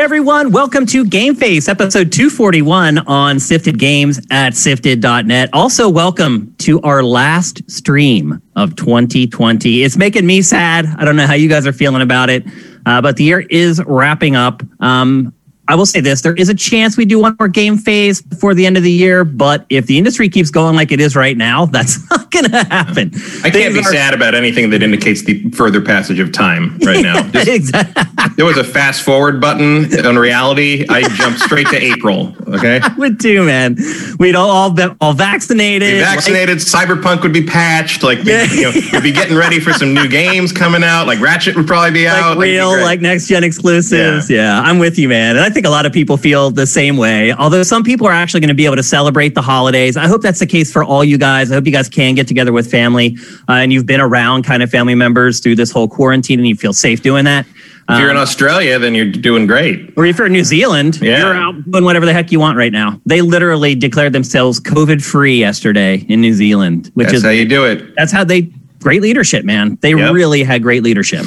Everyone, welcome to Game Face, episode 241 on Sifted Games at sifted.net. Also, welcome to our last stream of 2020. It's making me sad. I don't know how you guys are feeling about it, uh, but the year is wrapping up. Um, I will say this: there is a chance we do one more Game Face before the end of the year, but if the industry keeps going like it is right now, that's not going to happen. I can't be are... sad about anything that indicates the further passage of time right now. Just, exactly. There was a fast forward button on reality. I jumped straight to April. Okay, I would too, man. We'd all all, be, all vaccinated. Be vaccinated. Like, Cyberpunk would be patched. Like yeah. you know, we'd be getting ready for some new games coming out. Like Ratchet would probably be like out. Real, like, like next gen exclusives. Yeah. yeah, I'm with you, man. And I think think a lot of people feel the same way. Although some people are actually going to be able to celebrate the holidays. I hope that's the case for all you guys. I hope you guys can get together with family uh, and you've been around kind of family members through this whole quarantine and you feel safe doing that. If you're in um, Australia, then you're doing great. Or if you're in New Zealand, yeah. you're out doing whatever the heck you want right now. They literally declared themselves COVID free yesterday in New Zealand, which that's is how you do it. That's how they great leadership, man. They yep. really had great leadership.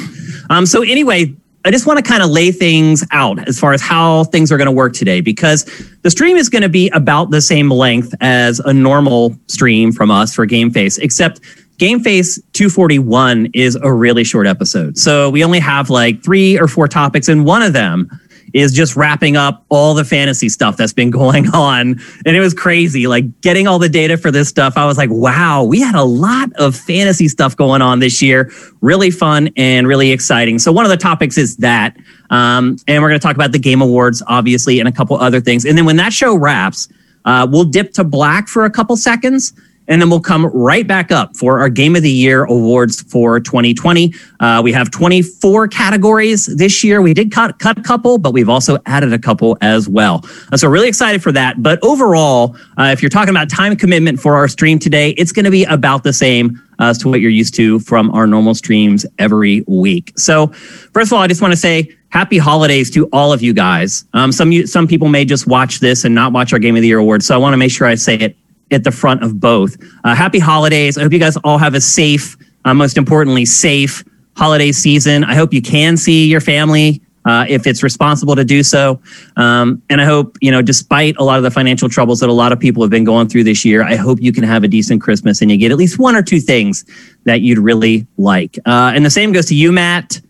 Um, so anyway, I just want to kind of lay things out as far as how things are going to work today because the stream is going to be about the same length as a normal stream from us for Game Face, except Game Face 241 is a really short episode. So we only have like three or four topics, and one of them is just wrapping up all the fantasy stuff that's been going on. And it was crazy. Like getting all the data for this stuff, I was like, wow, we had a lot of fantasy stuff going on this year. Really fun and really exciting. So, one of the topics is that. Um, and we're going to talk about the Game Awards, obviously, and a couple other things. And then when that show wraps, uh, we'll dip to black for a couple seconds and then we'll come right back up for our Game of the Year awards for 2020. Uh, we have 24 categories this year. We did cut, cut a couple, but we've also added a couple as well. Uh, so, really excited for that. But overall, uh, if you're talking about time commitment for our stream today, it's going to be about the same as to what you're used to from our normal streams every week. So, first of all, I just want to say, happy holidays to all of you guys. Um, some some people may just watch this and not watch our Game of the Year awards, so I want to make sure I say it at the front of both. Uh, happy holidays. I hope you guys all have a safe, uh, most importantly, safe holiday season. I hope you can see your family uh, if it's responsible to do so. Um, and I hope, you know, despite a lot of the financial troubles that a lot of people have been going through this year, I hope you can have a decent Christmas and you get at least one or two things that you'd really like. Uh, and the same goes to you, Matt.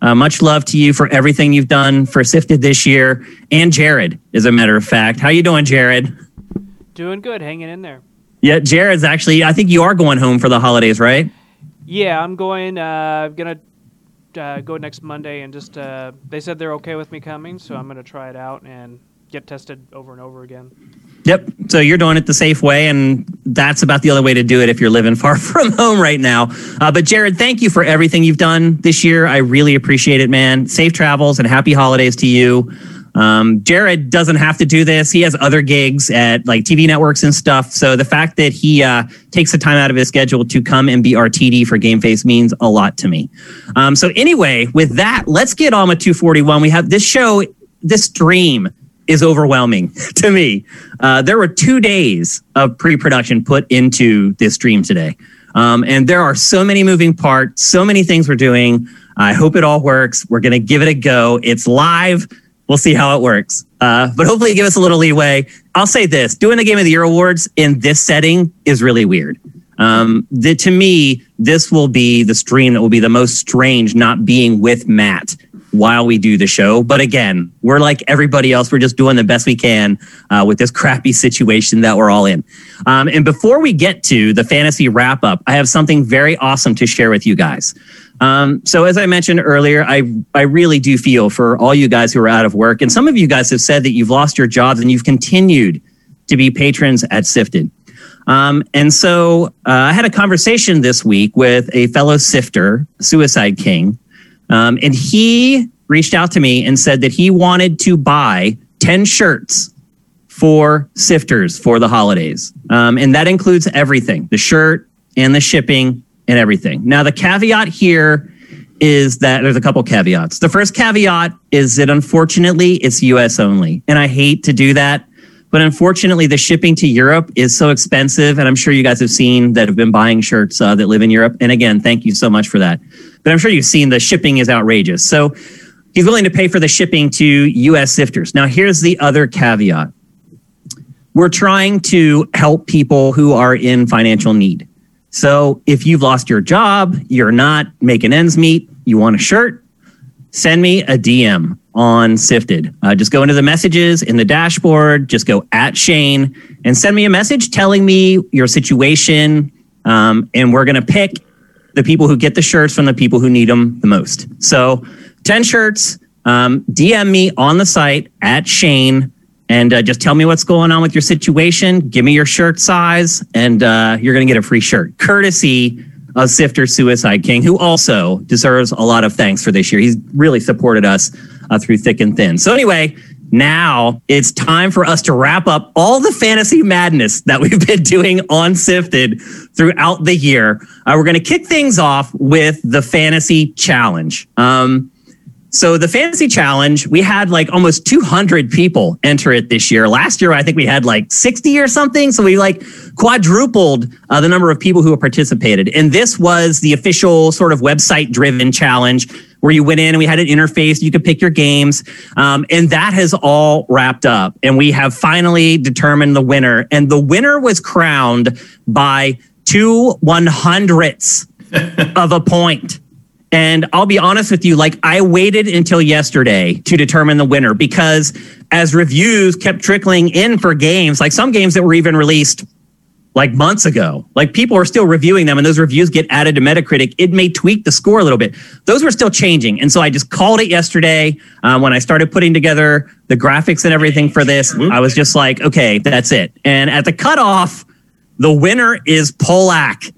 Uh, much love to you for everything you've done for Sifted this year, and Jared, as a matter of fact. How you doing, Jared? Doing good, hanging in there. Yeah, Jared's actually. I think you are going home for the holidays, right? Yeah, I'm going. Uh, I'm gonna uh, go next Monday, and just uh, they said they're okay with me coming, so I'm gonna try it out and get tested over and over again. Yep. So you're doing it the safe way, and that's about the only way to do it if you're living far from home right now. Uh, but Jared, thank you for everything you've done this year. I really appreciate it, man. Safe travels and happy holidays to you. Um, Jared doesn't have to do this. He has other gigs at like TV networks and stuff. So the fact that he uh, takes the time out of his schedule to come and be RTD for Game Face means a lot to me. Um, so anyway, with that, let's get on with 241. We have this show, this stream is overwhelming to me. Uh, there were two days of pre-production put into this stream today. Um, and there are so many moving parts, so many things we're doing. I hope it all works. We're going to give it a go. It's live. We'll see how it works. Uh, but hopefully, give us a little leeway. I'll say this doing the Game of the Year awards in this setting is really weird. Um, the, to me, this will be the stream that will be the most strange not being with Matt while we do the show. But again, we're like everybody else. We're just doing the best we can uh, with this crappy situation that we're all in. Um, and before we get to the fantasy wrap up, I have something very awesome to share with you guys. Um, so as I mentioned earlier, I I really do feel for all you guys who are out of work, and some of you guys have said that you've lost your jobs and you've continued to be patrons at Sifted. Um, and so uh, I had a conversation this week with a fellow sifter, Suicide King, um, and he reached out to me and said that he wanted to buy ten shirts for sifters for the holidays, um, and that includes everything: the shirt and the shipping and everything. Now, the caveat here is that there's a couple caveats. The first caveat is that unfortunately it's US only. And I hate to do that. But unfortunately, the shipping to Europe is so expensive. And I'm sure you guys have seen that have been buying shirts uh, that live in Europe. And again, thank you so much for that. But I'm sure you've seen the shipping is outrageous. So he's willing to pay for the shipping to US sifters. Now, here's the other caveat we're trying to help people who are in financial need. So if you've lost your job, you're not making ends meet, you want a shirt, send me a DM on Sifted. Uh, just go into the messages in the dashboard, just go at Shane and send me a message telling me your situation. Um, and we're going to pick the people who get the shirts from the people who need them the most. So 10 shirts, um, DM me on the site at Shane and uh, just tell me what's going on with your situation. Give me your shirt size, and uh, you're going to get a free shirt, courtesy of Sifter Suicide King, who also deserves a lot of thanks for this year. He's really supported us uh, through thick and thin. So, anyway, now it's time for us to wrap up all the fantasy madness that we've been doing on Sifted throughout the year. Uh, we're going to kick things off with the fantasy challenge. Um, so the fantasy challenge, we had like almost 200 people enter it this year. Last year, I think we had like 60 or something. So we like quadrupled uh, the number of people who participated. And this was the official sort of website driven challenge where you went in and we had an interface. You could pick your games. Um, and that has all wrapped up. And we have finally determined the winner. And the winner was crowned by two one hundredths of a point. And I'll be honest with you, like I waited until yesterday to determine the winner because as reviews kept trickling in for games, like some games that were even released like months ago, like people are still reviewing them and those reviews get added to Metacritic, it may tweak the score a little bit. Those were still changing. And so I just called it yesterday um, when I started putting together the graphics and everything for this. I was just like, okay, that's it. And at the cutoff, the winner is Polak.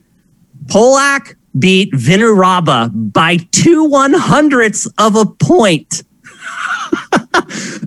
Polak beat Vinuraba by two one hundredths of a point.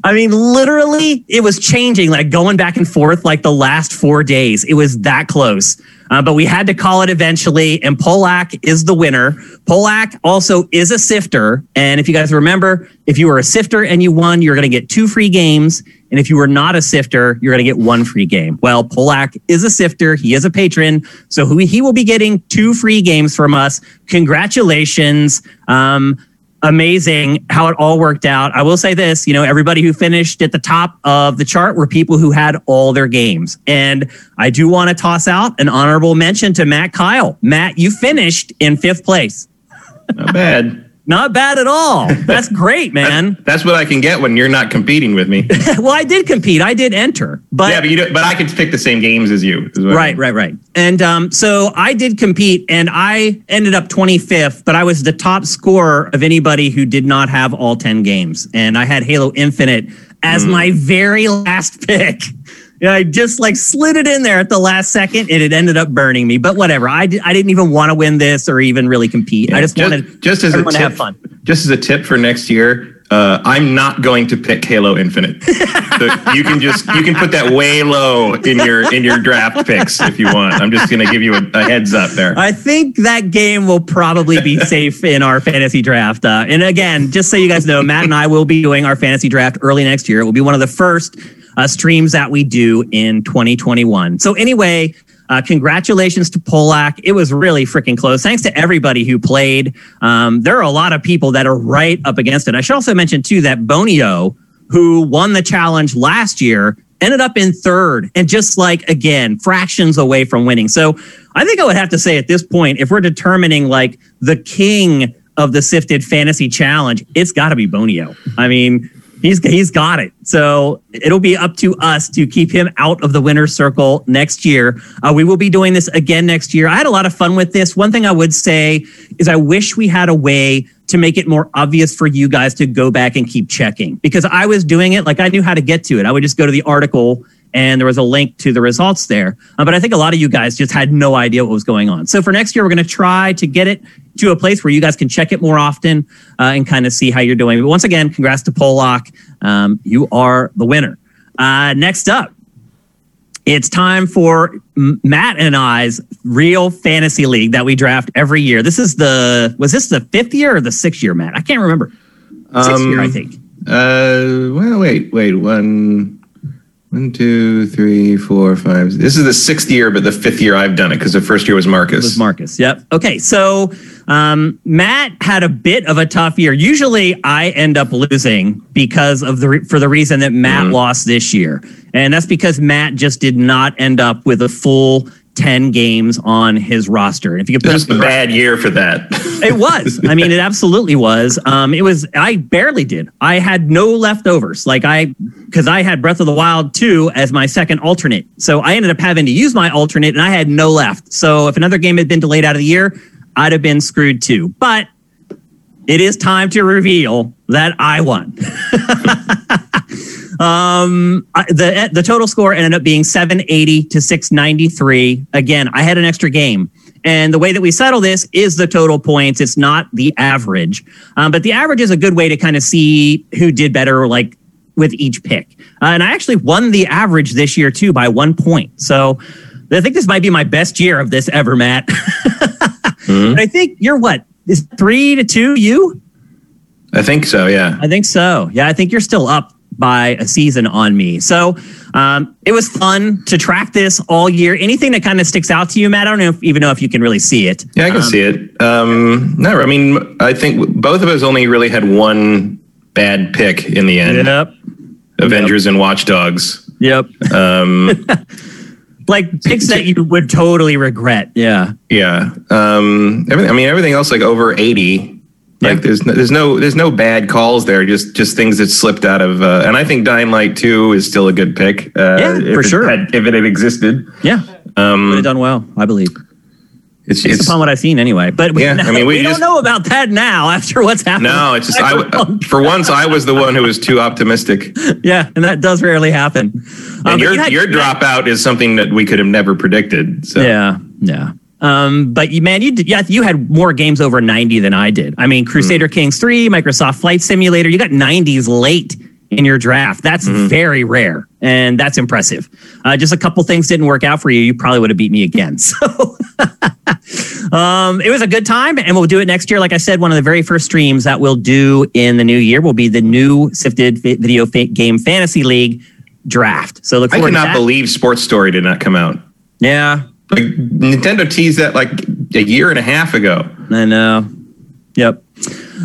I mean, literally, it was changing, like going back and forth like the last four days. It was that close. Uh, but we had to call it eventually, and Polak is the winner. Polak also is a sifter. And if you guys remember, if you were a sifter and you won, you're going to get two free games. And if you were not a sifter, you're going to get one free game. Well, Polak is a sifter. He is a patron. So he will be getting two free games from us. Congratulations. Um, amazing how it all worked out. I will say this, you know, everybody who finished at the top of the chart were people who had all their games. And I do want to toss out an honorable mention to Matt Kyle. Matt, you finished in fifth place. Not bad. Not bad at all. That's great, man. that's, what I can get when you're not competing with me. well, I did compete. I did enter, but yeah, but you do, but I could pick the same games as you. Right, right, right. And um, so I did compete, and I ended up 25th, but I was the top scorer of anybody who did not have all 10 games, and I had Halo Infinite as mm. my very last pick. Yeah, I just like slid it in there at the last second and it ended up burning me. But whatever. I, d- I didn't even want to win this or even really compete. Yeah, I just, just wanted just as a tip, to have fun. Just as a tip for next year, uh, I'm not going to pick Halo Infinite. so you can just you can put that way low in your in your draft picks if you want. I'm just going to give you a, a, heads up there. I think that game will probably be safe in our fantasy draft. Uh, and again, just so you guys know, Matt and I will be doing our fantasy draft early next year. It will be one of the first uh, streams that we do in 2021. So anyway, uh, congratulations to Polak. It was really freaking close. Thanks to everybody who played. Um, there are a lot of people that are right up against it. I should also mention too that Bonio, who won the challenge last year, ended up in third and just like again fractions away from winning. So I think I would have to say at this point, if we're determining like the king of the sifted fantasy challenge, it's got to be Bonio. I mean, He's he's got it. So it'll be up to us to keep him out of the winner's circle next year. Uh, we will be doing this again next year. I had a lot of fun with this. One thing I would say is I wish we had a way to make it more obvious for you guys to go back and keep checking because I was doing it like I knew how to get to it. I would just go to the article and there was a link to the results there. Uh, but I think a lot of you guys just had no idea what was going on. So for next year, we're going to try to get it to a place where you guys can check it more often uh, and kind of see how you're doing. But once again, congrats to Pollock. Um, you are the winner. Uh, next up, it's time for Matt and I's real fantasy league that we draft every year. This is the was this the fifth year or the sixth year, Matt? I can't remember. Sixth um, year, I think. Uh, well, wait, wait, one One, two, three, four, five. This is the sixth year, but the fifth year I've done it because the first year was Marcus. was Marcus. Yep. Okay. So um, Matt had a bit of a tough year. Usually, I end up losing because of the re- for the reason that Matt Mhm. lost this year, and that's because Matt just did not end up with a full ten games on his roster. If you could put This was a bad year for that. it was. I mean, it absolutely was. Um, it was. I barely did. I had no leftovers. Like I, because I had Breath of the Wild two as my second alternate. So I ended up having to use my alternate, and I had no left. So if another game had been delayed out of the year, I'd have been screwed too. But it is time to reveal that I won. um, the the total score ended up being 780 to 693. Again, I had an extra game. And the way that we settle this is the total points. It's not the average. Um, but the average is a good way to kind of see who did better, like with each pick. Uh, and I actually won the average this year too by one point. So I think this might be my best year of this ever, Matt. Mhm. And I think you're what? Is three to two you? I think so. Yeah. I think so. Yeah, I think you're still up by a season on me. So um, it was fun to track this all year. Anything that kind of sticks out to you, Matt? I don't know if, even know if you can really see it. Yeah, I can Um, see it. Um, no, I mean, I think both of us only really had one bad pick in the end. Yep. Avengers and Watch Dogs. Yep. Um, Like picks that you would totally regret. Yeah. yeah. Um, everything. I mean, everything else like over eighty. Like Yeah. there's no, there's no there's no bad calls there. Just just things that slipped out of. Uh, and I think Dying Light Two is still a good pick. Uh, Yeah, for sure. had- if it had existed. Yeah. Would Um, have done well, I believe. it's, Based it's upon what I've seen anyway. But we, Yeah, I mean, we we just- don't know about that now after what's happened. no. It's just I for once I was the one who was too optimistic. yeah, and that does rarely happen. Um, And your you had- your dropout is something that we could have never predicted. So Yeah, yeah. Um, but you, man, you did, yeah, you had more games over 90 than I did. I mean, Crusader Kings 3, Microsoft Flight Simulator, you got 90s late in your draft. That's very rare, and that's impressive. Uh, just a couple things didn't work out for you. You probably would have beat me again. So um, it was a good time, and we'll do it next year. Like I said, one of the very first streams that we'll do in the new year will be the new Sifted Video Game Fantasy League draft. So look I forward to cannot believe Sports Story did not come out. yeah, Like Nintendo teased that like a year and a half ago. I know. Yep.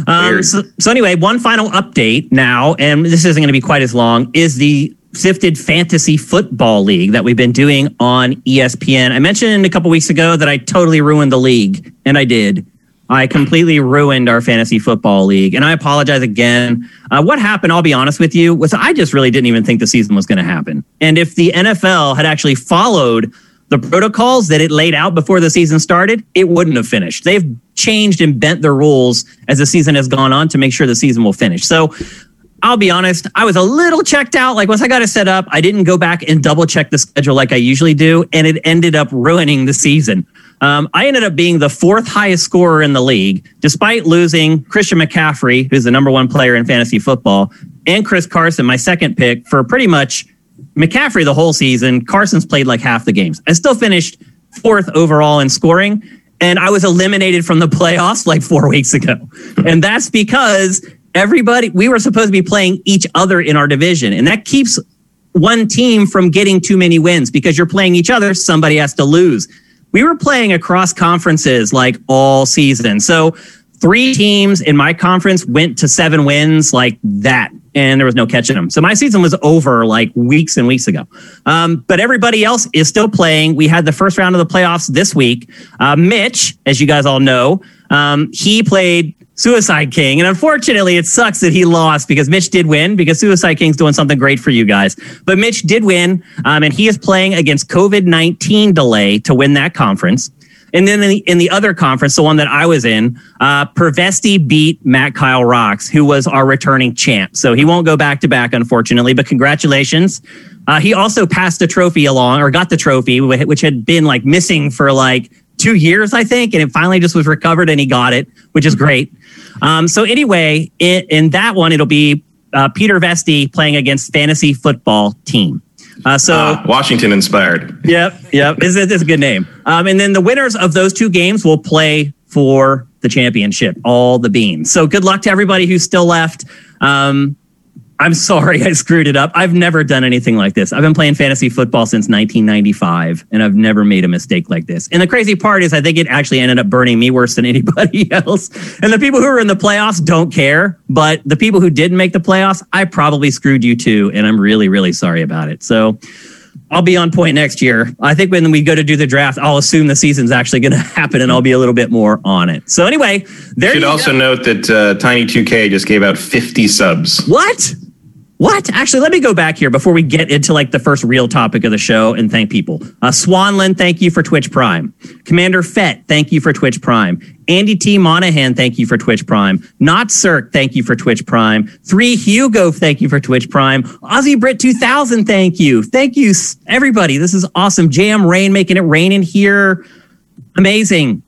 Um, so, so anyway, one final update now, and this isn't going to be quite as long, is the Sifted Fantasy Football League that we've been doing on ESPN. I mentioned a couple weeks ago that I totally ruined the league, and I did. I completely ruined our fantasy football league, and I apologize again. Uh, what happened? I'll be honest with you. Was I just really didn't even think the season was going to happen, and if the NFL had actually followed the protocols that it laid out before the season started, it wouldn't have finished. They've changed and bent the rules as the season has gone on to make sure the season will finish. So I'll be honest, I was a little checked out. Like once I got it set up, I didn't go back and double check the schedule like I usually do, and it ended up ruining the season. Um, I ended up being the fourth highest scorer in the league, despite losing Christian McCaffrey, who's the number one player in fantasy football, and Chris Carson, my second pick, for pretty much McCaffrey the whole season. Carson's played like half the games. I still finished fourth overall in scoring, and I was eliminated from the playoffs like four weeks ago. And that's because everybody, we were supposed to be playing each other in our division, and that keeps one team from getting too many wins because you're playing each other, somebody has to lose. We were playing across conferences like all season. So three teams in my conference went to seven wins like that, and there was no catching them. So my season was over like weeks and weeks ago. Um, but everybody else is still playing. We had the first round of the playoffs this week. Uh, Mitch, as you guys all know, um, he played Suicide King. And unfortunately, it sucks that he lost because Mitch did win because Suicide King's doing something great for you guys. But Mitch did win, um, and he is playing against COVID 19 delay to win that conference. And then in the, in the other conference, the one that I was in, uh, Pervesti beat Matt Kyle Rocks, who was our returning champ. So he won't go back to back, unfortunately, but congratulations. Uh, he also passed the trophy along or got the trophy, which had been like missing for like two years, I think. And it finally just was recovered and he got it, which is great. Um, so anyway, in, in that one, it'll be uh, Peter Vesti playing against fantasy football team. Uh, so Ah, Washington inspired. Yep, yep. It's, it's a good name. Um, and then the winners of those two games will play for the championship, all the beans. So good luck to everybody who's still left. Um, I'm sorry I screwed it up. I've never done anything like this. I've been playing fantasy football since 1995 and I've never made a mistake like this. And the crazy part is I think it actually ended up burning me worse than anybody else. And the people who are in the playoffs don't care, but the people who didn't make the playoffs, I probably screwed you too and I'm really really sorry about it. So I'll be on point next year. I think when we go to do the draft, I'll assume the season's actually going to happen, and I'll be a little bit more on it. So anyway, there. Should you should also go. note that uh, Tiny 2K just gave out 50 subs. What? What? Actually, let me go back here before we get into like the first real topic of the show and thank people. Uh, Swanland, thank you for Twitch Prime. Commander Fett, thank you for Twitch Prime. Andy T. Monahan, thank you for Twitch Prime. Not Cirque, thank you for Twitch Prime. Three Hugo, thank you for Twitch Prime. Aussie Brit 2000, thank you. Thank you, everybody. This is awesome. Jam Rain making it rain in here. Amazing.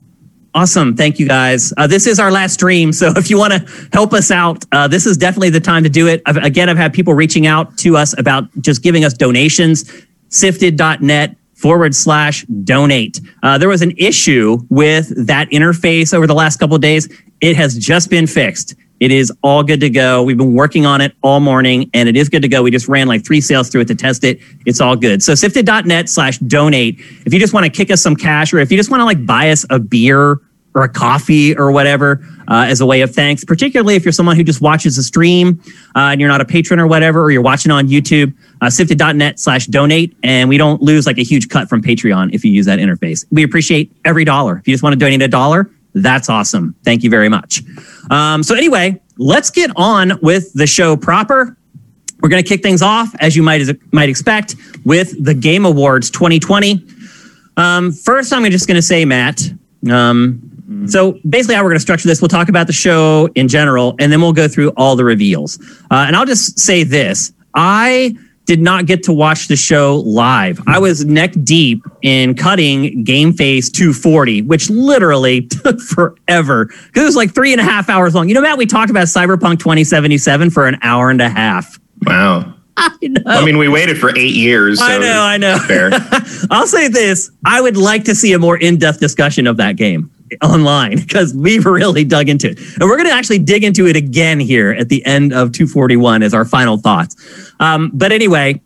Awesome. Thank you guys. Uh, this is our last stream. So if you want to help us out, uh, this is definitely the time to do it. I've, again, I've had people reaching out to us about just giving us donations. Sifted.net forward slash donate. Uh, there was an issue with that interface over the last couple days. It has just been fixed. It is all good to go. We've been working on it all morning and it is good to go. We just ran like three sales through it to test it. It's all good. So sifted.net slash donate. If you just want to kick us some cash or if you just want to like buy us a beer or a coffee or whatever uh, as a way of thanks, particularly if you're someone who just watches a stream uh, and you're not a patron or whatever, or you're watching on YouTube, uh, sifted.net slash donate. And we don't lose like a huge cut from Patreon if you use that interface. We appreciate every dollar. If you just want to donate a dollar, that's awesome. Thank you very much. Um, so, anyway, let's get on with the show proper. We're going to kick things off, as you might might expect, with the Game Awards 2020. Um, first, I'm just going to say, Matt. Um, so basically, how we're going to structure this, we'll talk about the show in general, and then we'll go through all the reveals. Uh, and I'll just say this: I did not get to watch the show live. I was neck deep in cutting Game Face 240, which literally took forever because it was like three and a half hours long. You know, Matt, we talked about Cyberpunk 2077 for an hour and a half. Wow. I know. I mean, we waited for eight years. So I know, I know. Fair. I'll say this: I would like to see a more in-depth discussion of that game online because we've really dug into it, and we're going to actually dig into it again here at the end of 241 as our final thoughts. Um, but anyway.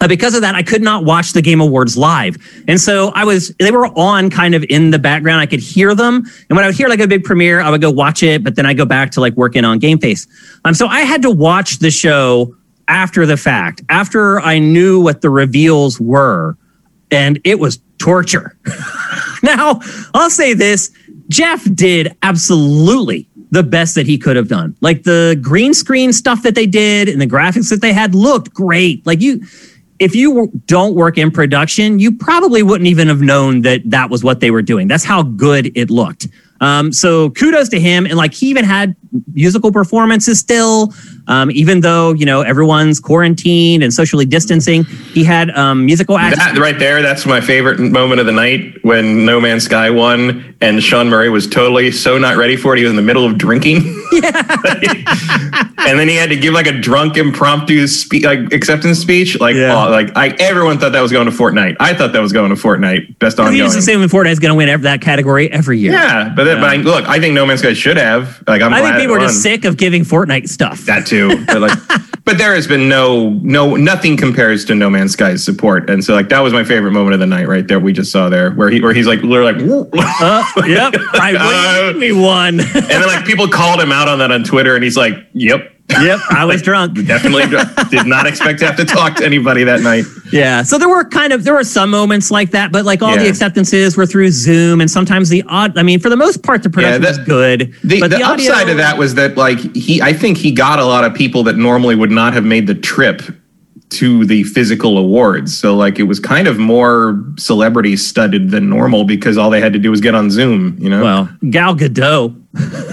Uh, because of that, I could not watch the Game Awards live, and so I was. They were on kind of in the background. I could hear them, and when I would hear like a big premiere, I would go watch it. But then I go back to like working on Game Face. Um, so I had to watch the show after the fact, after I knew what the reveals were, and it was torture. now, I'll say this Jeff did absolutely the best that he could have done. Like the green screen stuff that they did and the graphics that they had looked great. Like you, if you don't work in production, you probably wouldn't even have known that that was what they were doing. That's how good it looked. Um, so kudos to him. And like he even had musical performances still, um, even though, you know, everyone's quarantined and socially distancing. He had um, musical acts. That right there, that's my favorite moment of the night when No Man's Sky won and Sean Murray was totally so not ready for it. He was in the middle of drinking. and then he had to give like a drunk impromptu spe- like acceptance speech. Like, Yeah. oh, like I, everyone thought that was going to Fortnite. I thought that was going to Fortnite. Best He ongoing. just assuming Fortnite's going to win every, that category every year. Yeah, but, then, but I, look, I think No Man's Sky should have. Like, I'm I think glad people are just sick of giving Fortnite stuff. That too, but like, but there has been no, no, nothing compares to No Man's Sky's support, and so like that was my favorite moment of the night right there. We just saw there where he, where he's like literally like, Uh, yep. Right. Uh, me one. and then like people called him out on that on Twitter, and he's like, "Yep, yep. I was drunk. definitely did not expect to have to talk to anybody that night." Yeah. So there were kind of there were some moments like that, but like all the acceptances were through Zoom, and sometimes the odd. I mean, for the most part, the production that- was good. The, but the, audio- upside of that was that like he, I think he got a lot of people that normally would not have made the trip to the physical awards. So like it was kind of more celebrity studded than normal because all they had to do was get on Zoom. You know. Well, Gal Gadot.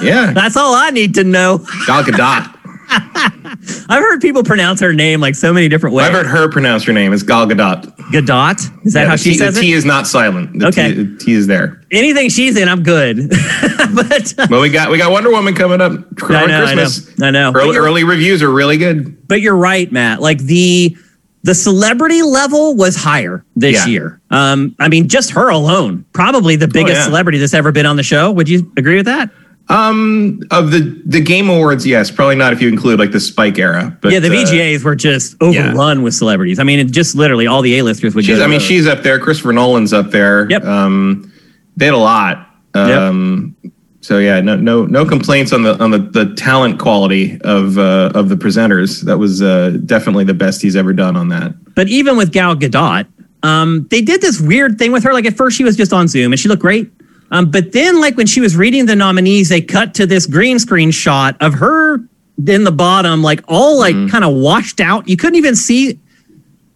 yeah. That's all I need to know. Gal Gadot. I've heard people pronounce her name like so many different ways. I've heard her pronounce her name. It's Gal Gadot. Gadot. Is that Yeah, how the she T, says the it? T is not silent. The Okay. T, the T is there. Anything she's in, I'm good. but uh, Well, we got we got Wonder Woman coming up. I know, I know, Christmas. I know. Early, early reviews are really good. but you're right, Matt. Like the the celebrity level was higher this Yeah. year. Um, I mean, just her alone, probably the biggest yeah. celebrity that's ever been on the show. Would you agree with that? Um, of the the game awards, yes, probably not if you include like the Spike era. But yeah, the uh, VGAs were just overrun with celebrities. I mean, it just literally all the A-listers would she's. I mean, those. she's up there. Christopher Nolan's up there. Yep. Um, they had a lot. Um, so yeah, no no no complaints on the on the, the talent quality of uh, of the presenters. That was uh, definitely the best he's ever done on that. But even with Gal Gadot, um, they did this weird thing with her. Like at first, she was just on Zoom and she looked great. Um, but then, like when she was reading the nominees, they cut to this green screen shot of her in the bottom, like all like kind of washed out. You couldn't even see.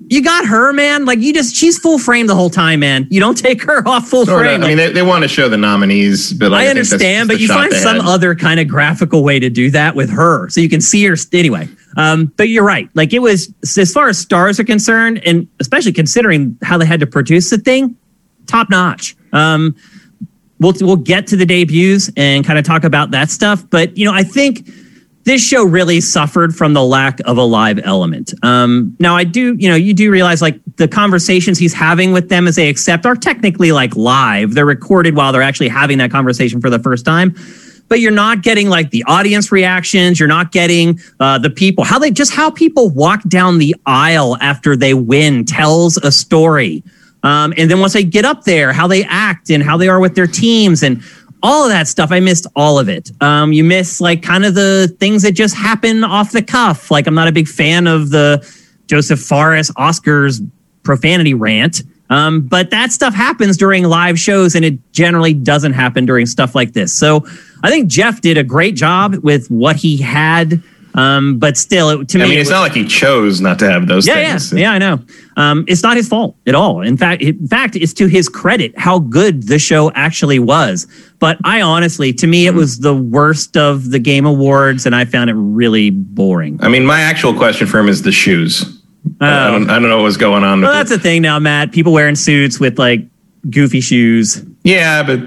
You got her, man. Like you just, she's full frame the whole time, man. You don't take her off full Sort of. frame. I mean, they, they want to show the nominees, but like, I think understand, but you find some had. other kind of graphical way to do that with her, so you can see her. Anyway, um, but you're right. Like it was, as far as stars are concerned, and especially considering how they had to produce the thing, top notch. Um, we'll we'll get to the debuts and kind of talk about that stuff, but you know, I think this show really suffered from the lack of a live element. Um, now, I do, you know, you do realize like the conversations he's having with them as they accept are technically like live. They're recorded while they're actually having that conversation for the first time. But you're not getting like the audience reactions. You're not getting uh, the people, how they just how people walk down the aisle after they win tells a story. Um, and then once they get up there, how they act and how they are with their teams and all of that stuff. I missed all of it. Um, you miss like kind of the things that just happen off the cuff. Like I'm not a big fan of the Josef Fares Oscars profanity rant. Um, but that stuff happens during live shows and it generally doesn't happen during stuff like this. So I think Jeff did a great job with what he had. Um, but still, it, to me I me, mean, it it's was- not like he chose not to have those yeah, things. yeah, yeah. I know. Um, it's not his fault at all. In fact, in fact, it's to his credit how good the show actually was. But I honestly, to me, it Hmm. was the worst of the Game Awards, and I found it really boring. I mean, my actual question for him is the shoes. I, don't, I don't know what was going on. Well, with that's it. the thing now, Matt. People wearing suits with like goofy shoes. yeah, but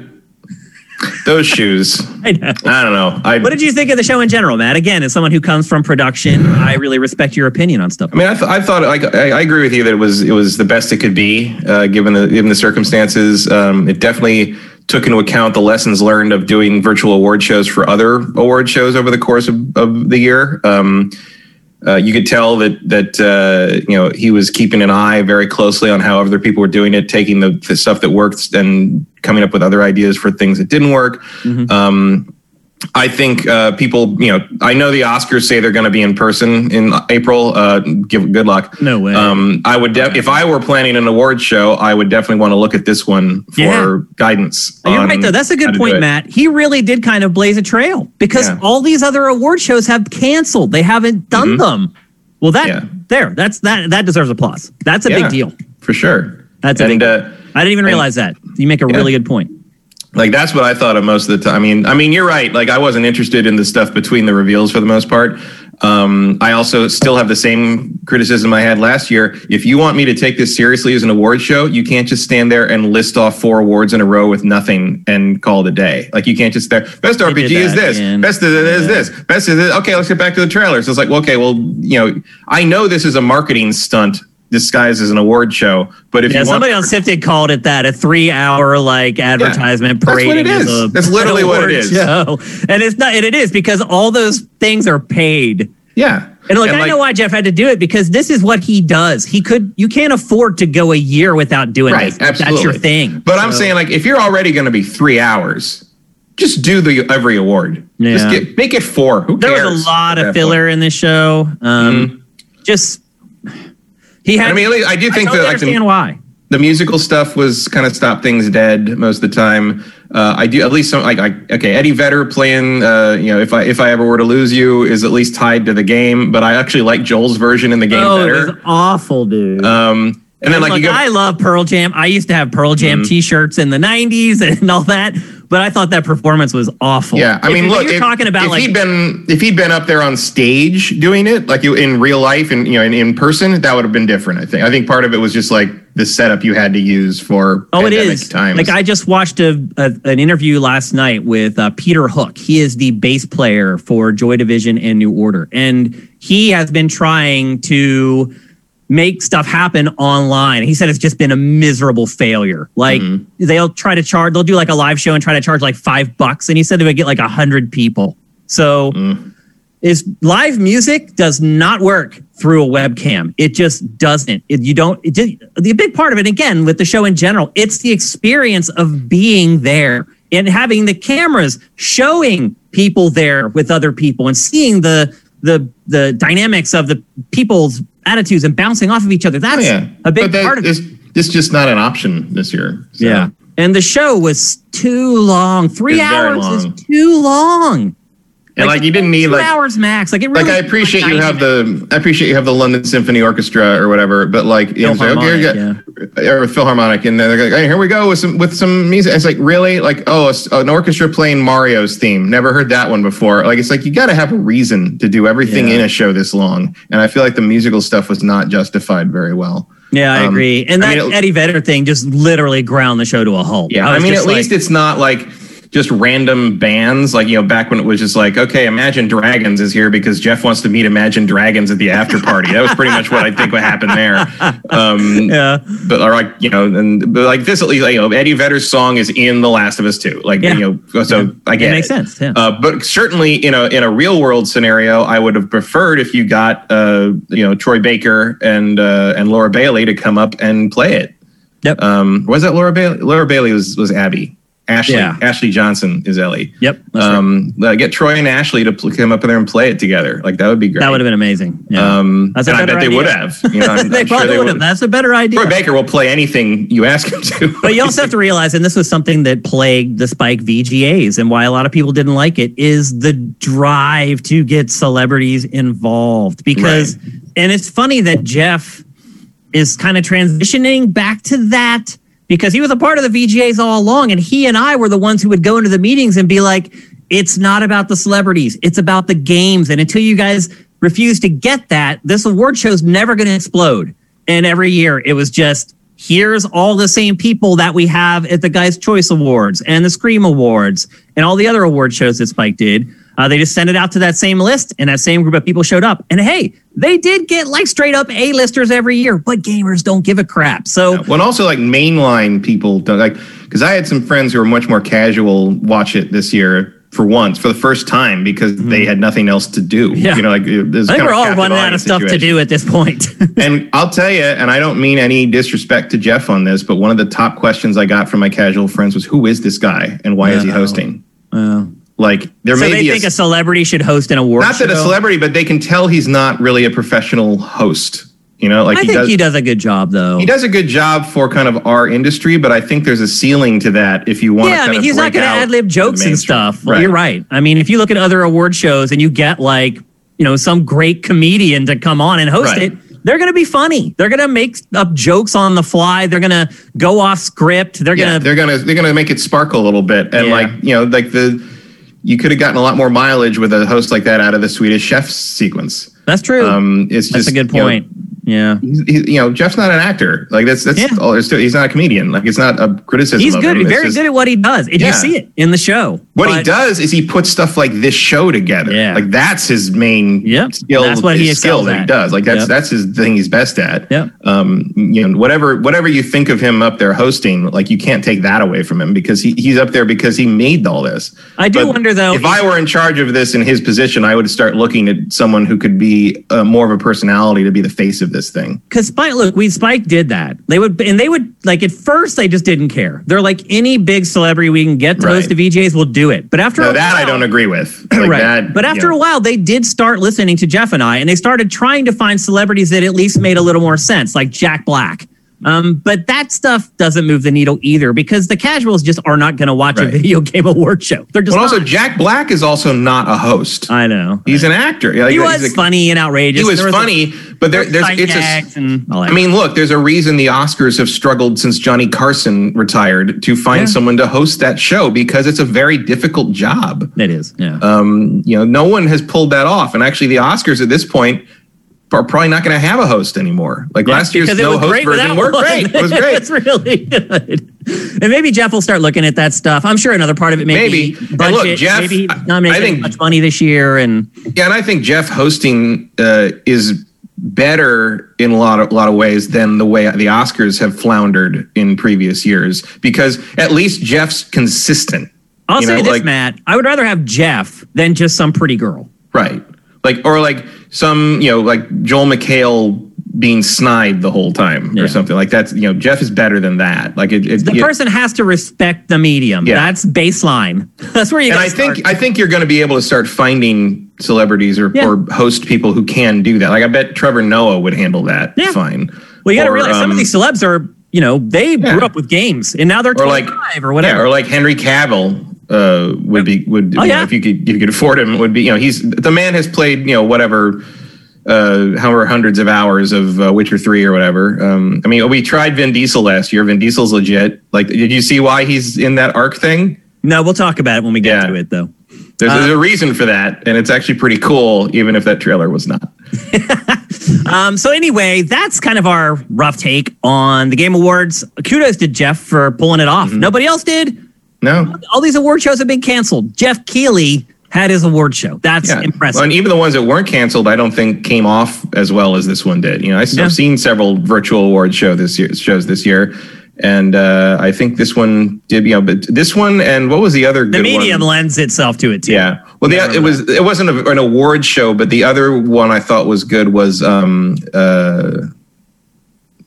those shoes. I know. I don't know. I, What did you think of the show in general, Matt? Again, as someone who comes from production, I really respect your opinion on stuff. I mean, I, th- I thought like I, I agree with you that it was it was the best it could be uh, given the given the circumstances. Um, it definitely took into account the lessons learned of doing virtual award shows for other award shows over the course of, of the year. Um, uh, you could tell that that uh, you know he was keeping an eye very closely on how other people were doing it, taking the, the stuff that worked and coming up with other ideas for things that didn't work. Um, I think uh, people, you know, I know the Oscars say they're going to be in person in April. Uh, give good luck. No way. Um, I would, def- if I were planning an award show, I would definitely want to look at this one for Yeah. guidance. You're right, though. That's a good point. Matt. He really did kind of blaze a trail because Yeah. all these other award shows have canceled. They haven't done them. Well, that Mm-hmm. Yeah. there, that's that that deserves applause. That's a big deal. for sure. That's a and big. uh, I didn't even realize that. You make a really good point. Like that's what I thought of most of the time. I mean, I mean, you're right. Like I wasn't interested in the stuff between the reveals for the most part. Um, I also still have the same criticism I had last year. If you want me to take this seriously as an award show, you can't just stand there and list off four awards in a row with nothing and call it a day. Like you can't just there. Best RPG is this. again. Best is this. Best of this. Okay, let's get back to the trailers. It's like, well, okay, well, you know, I know this is a marketing stunt disguised as an award show, but if Yeah, you want somebody on Sifted called it that a three-hour like advertisement that's what parading it is. a That's literally what it is. Show. And it's not, and it is because all those things are paid. yeah. And like I know why Jeff had to do it because this is what he does. He could you can't afford to go a year without doing Right, this. absolutely. That's your thing. But I'm saying, like, if you're already going to be three hours, just do the every award. Just Yeah. get make it four. Who there cares? was a lot of filler point? in this show. Um, Just he had. I mean, I do I think totally that like understand the, why. the musical stuff was kind of stop things dead most of the time. Uh, I do at least some like I, okay Eddie Vedder playing uh, you know if I if I ever were to lose you is at least tied to the game, but I actually like Joel's version in the game Oh, it better. was awful, dude. Um, and then like go, I love Pearl Jam. I used to have Pearl Jam Mm-hmm. T-shirts in the '90s and all that, but I thought that performance was awful. Yeah, I mean, you're- look, you're if, talking about if like he'd been if he'd been up there on stage doing it, like you in real life and you know in, in person, that would have been different. I think. I think part of it was just like the setup you had to use for Oh, it is times. Like I just watched a, a an interview last night with uh, Peter Hook. He is the bass player for Joy Division and New Order, and he has been trying to make stuff happen online. He said it's just been a miserable failure. Like Mm-hmm. they'll try to charge, they'll do like a live show and try to charge like five bucks. And he said they would get like a hundred people. So Mm. is live music does not work through a webcam. It just doesn't. It, you don't. It just, the big part of it, again, with the show in general, it's the experience of being there and having the cameras showing people there with other people and seeing the the the dynamics of the people's attitudes and bouncing off of each other. That's Oh, yeah. a big But that part of it. is it's just not an option this year. So. Yeah. And the show was too long. Three hours long. is too long. And like you didn't need two like hours max. Like it really like I appreciate you have the I appreciate you have the London Symphony Orchestra or whatever, but like you know, like, okay, Philharmonic, yeah. or Philharmonic, and then they're like, hey, here we go with some with some music. It's like really like oh, a an orchestra playing Mario's theme. Never heard that one before. Like it's like you got to have a reason to do everything Yeah. in a show this long, and I feel like the musical stuff was not justified very well. Yeah, I Um, agree. And I that mean, it- Eddie Vedder thing just literally ground the show to a halt. Yeah, I, was mean, at just least it's not like just random bands. Like you know, back when it was just like, okay, Imagine Dragons is here because Jeff wants to meet Imagine Dragons at the after party. that was pretty much what I think would happen there. Um, yeah, but or like you know, and but like this at least, like, you know, Eddie Vedder's song is in The Last of Us too. Like Yeah. you know, so I it get makes sense. Yeah. Uh, but certainly in a in a real world scenario, I would have preferred if you got uh, you know Troy Baker and uh, and Laura Bailey to come up and play it. Yep. Um, was that Laura Bailey? Laura Bailey was was Abby. Ashley Yeah. Ashley Johnson is Ellie. yep. that's right. Um, uh, get Troy and Ashley to pl- come up in there and play it together. Like that would be great. that would have been amazing. Yeah. Um, That's a and I bet they would have. You know, I'm, they I'm sure probably they would have. That's a better idea. Troy Baker will play anything you ask him to. But you also have to realize, and this was something that plagued the Spike VGAs, and why a lot of people didn't like it, is the drive to get celebrities involved. Because, and it's funny that Jeff is kind of transitioning back to that because he was a part of the VGAs all along, and he and I were the ones who would go into the meetings and be like, "It's not about the celebrities; it's about the games." And until you guys refuse to get that, this award show's never going to explode. And every year, it was just here's all the same people that we have at the Guys' Choice Awards and the Scream Awards and all the other award shows that Spike did. Uh, they just sent it out to that same list, and that same group of people showed up. And hey, they did get like straight up A-listers every year, but gamers don't give a crap. So When also like mainline people don't like because I had some friends who were much more casual watch it this year for once for the first time because they had nothing else to do. Mm-hmm. Yeah. You know, like I think we're all running out of stuff to do at this point. and I'll tell you, and I don't mean any disrespect to Jeff on this, but one of the top questions I got from my casual friends was, "Who is this guy and why is he hosting?" Uh, Like there so may they be think a, a celebrity should host an award not that a celebrity, but they can tell he's not really a professional host. You know, like I he think does. he does a good job, though. He does a good job for kind of our industry, but I think there's a ceiling to that if you want. Yeah, to I mean, he's not going to ad lib jokes and stuff. Well, You're right. I mean, if you look at other award shows and you get like, you know, some great comedian to come on and host Right. it, they're going to be funny. They're going to make up jokes on the fly. They're going to go off script. They're Yeah, going to. they're gonna they're gonna make it sparkle a little bit, and Yeah. like you know, like the you could have gotten a lot more mileage with a host like that out of the Swedish Chef sequence. That's true. Um, it's That's just a good you know, point. Yeah. he's, he's, you know, Jeff's not an actor. Like that's that's Yeah. all there's to, he's not a comedian. Like it's not a criticism. He's of good. Very just- good at what he does. And Yeah. you see it in the show. What he does is he puts stuff like this show together. Yeah. Like that's his main Yep. skill. That's what he skill excels that he at. does. Like that's Yep. that's his thing he's best at. Yep. Um, you know, whatever whatever you think of him up there hosting, like you can't take that away from him because he, he's up there because he made all this. I do But wonder, though. If I were in charge of this in his position, I would start looking at someone who could be uh, more of a personality to be the face of this thing. because Spike, look, we Spike did that. They would, and they would like at first they just didn't care. They're like any big celebrity we can get to Right. host the VJs, we'll do it. But after that I don't agree with. Like right. that, but after you know. a while, they did start listening to Jeff and I, and they started trying to find celebrities that at least made a little more sense, like Jack Black. Um, but that stuff doesn't move the needle either because the casuals just are not going to watch a video game award show. They're just But also. Jack Black is also not a host. I know. He's an actor. Yeah, he was a- funny and outrageous. He was a- funny, but there, there's it's a. gags and all that. I mean, look, there's a reason the Oscars have struggled since Johnny Carson retired to find Yeah. someone to host that show because it's a very difficult job. it is. Yeah. Um, you know, no one has pulled that off, and actually, the Oscars at this point are probably not going to have a host anymore. Like last year's no host great version worked one. great. It was great. it's really good. And maybe Jeff will start looking at that stuff. I'm sure another part of it may Maybe. be budget. look, Jeff, maybe he's not making I think- much money this year, and Yeah, and I think Jeff hosting uh, is better in a lot of a lot of ways than the way the Oscars have floundered in previous years because at least Jeff's consistent. I'll You say know, this, like- Matt. I would rather have Jeff than just some pretty girl. Right. Like or like some, you know, like Joel McHale being snide the whole time Yeah. or something. Like that's you know, Jeff is better than that. Like it, it, The it- person has to respect the medium. Yeah. That's baseline. That's where you. and I think. I think you're going to be able to start finding celebrities or, Yeah. or host people who can do that. Like I bet Trevor Noah would handle that Yeah. fine. well, you got to realize some of um, these celebs are, you know, they grew up with games and now they're or like 25 or whatever. Yeah, or like Henry Cavill uh, would be would Oh, you know, if you could you could afford him would be you know he's the man has played you know whatever uh however hundreds of hours of uh, Witcher 3 or whatever. Um I mean we tried Vin Diesel last year. Vin Diesel's legit. Like did you see why he's in that Ark thing? no, we'll talk about it when we get Yeah. to it, though. There's, there's a reason for that and it's actually pretty cool even if that trailer was not. Um, so anyway, that's kind of our rough take on the Game Awards. Kudos to Geoff for pulling it off. Mm-hmm. Nobody else did. No. All these award shows have been canceled. Geoff Keighley had his award show. That's Yeah. impressive. Well, and even the ones that weren't canceled, I don't think came off as well as this one did. You know, I've Yeah. seen several virtual award show this year shows this year, and uh, I think this one did. You know, but this one and what was the other? the medium One? lends itself to it too. Yeah. Well, the, it was it wasn't a, an award show, but the other one I thought was good was um uh.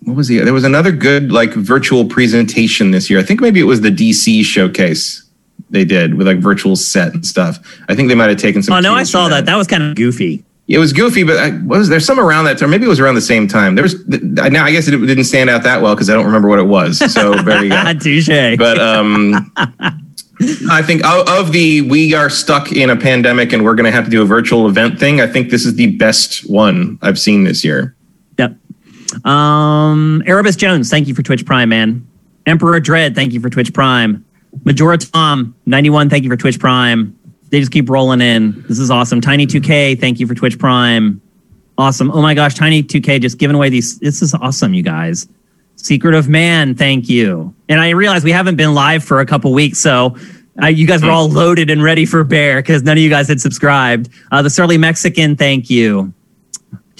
What was the? There was another good like virtual presentation this year. I think maybe it was the DC showcase they did with like virtual set and stuff. I think they might have taken some. Oh no, I saw from that. That was kind of goofy. it was goofy, but I, was there some around that time? Maybe it was around the same time. There was now. I guess it didn't stand out that well because I don't remember what it was. So there you go. Touche. But um, I think of the we are stuck in a pandemic and we're going to have to do a virtual event thing. I think this is the best one I've seen this year. Um, Erebus Jones, thank you for Twitch Prime, man. Emperor Dread, thank you for Twitch Prime. Majora Tom, 91, thank you for Twitch Prime. They just keep rolling in. This is awesome. Tiny 2K, thank you for Twitch Prime. Awesome. Oh my gosh, Tiny 2K just giving away these. This is awesome, you guys. Secret of Man, thank you. And I realize we haven't been live for a couple weeks, so uh, you guys were all loaded and ready for Bear because none of you guys had subscribed. Uh, the Surly Mexican, thank you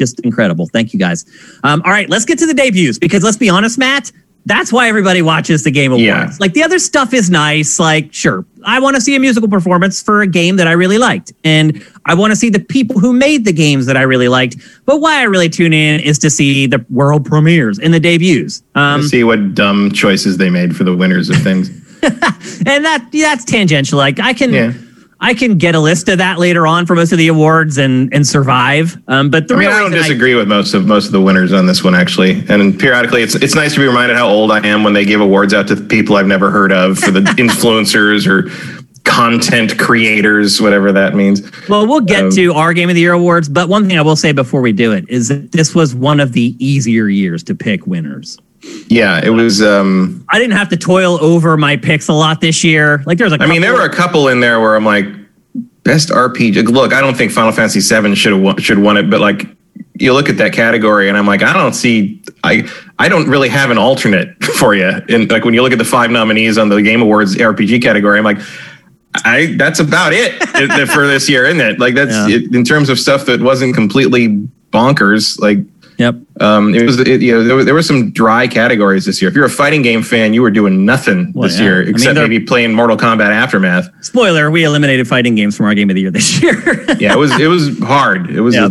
just incredible. Thank you guys. Um, all right, let's get to the debuts because let's be honest, Matt, that's why everybody watches the Game Awards. Yeah. Like the other stuff is nice. Like, sure, I want to see a musical performance for a game that I really liked. And I want to see the people who made the games that I really liked. But why I really tune in is to see the world premieres and the debuts. Um, see what dumb choices they made for the winners of things. and that that's tangential. Like I can Yeah. I can get a list of that later on for most of the awards and and survive. Um, but the I mean, I don't disagree with most of most of the winners on this one actually. And periodically, it's it's nice to be reminded how old I am when they give awards out to people I've never heard of for the influencers or content creators, whatever that means. Well, we'll get Um, to our Game of the Year awards, but one thing I will say before we do it is that this was one of the easier years to pick winners. Yeah, it was. um I didn't have to toil over my picks a lot this year. Like there's a I mean, there were a couple in there where I'm like, best RPG. Look, I don't think Final Fantasy VII should have won, should won it, but like, you look at that category, and I'm like, I don't see. I I don't really have an alternate for you. And like when you look at the five nominees on the Game Awards RPG category, I'm like. I that's about it for this year, isn't it? Like that's Yeah. it, in terms of stuff that wasn't completely bonkers. Like Yep. um, it was, it, you know, there were, there were some dry categories this year. If you're a fighting game fan, you were doing nothing Well, this yeah. Year except they're- maybe playing Mortal Kombat Aftermath. Spoiler: We eliminated fighting games from our Game of the Year this year. Yeah, it was it was hard. It was. Yeah. A,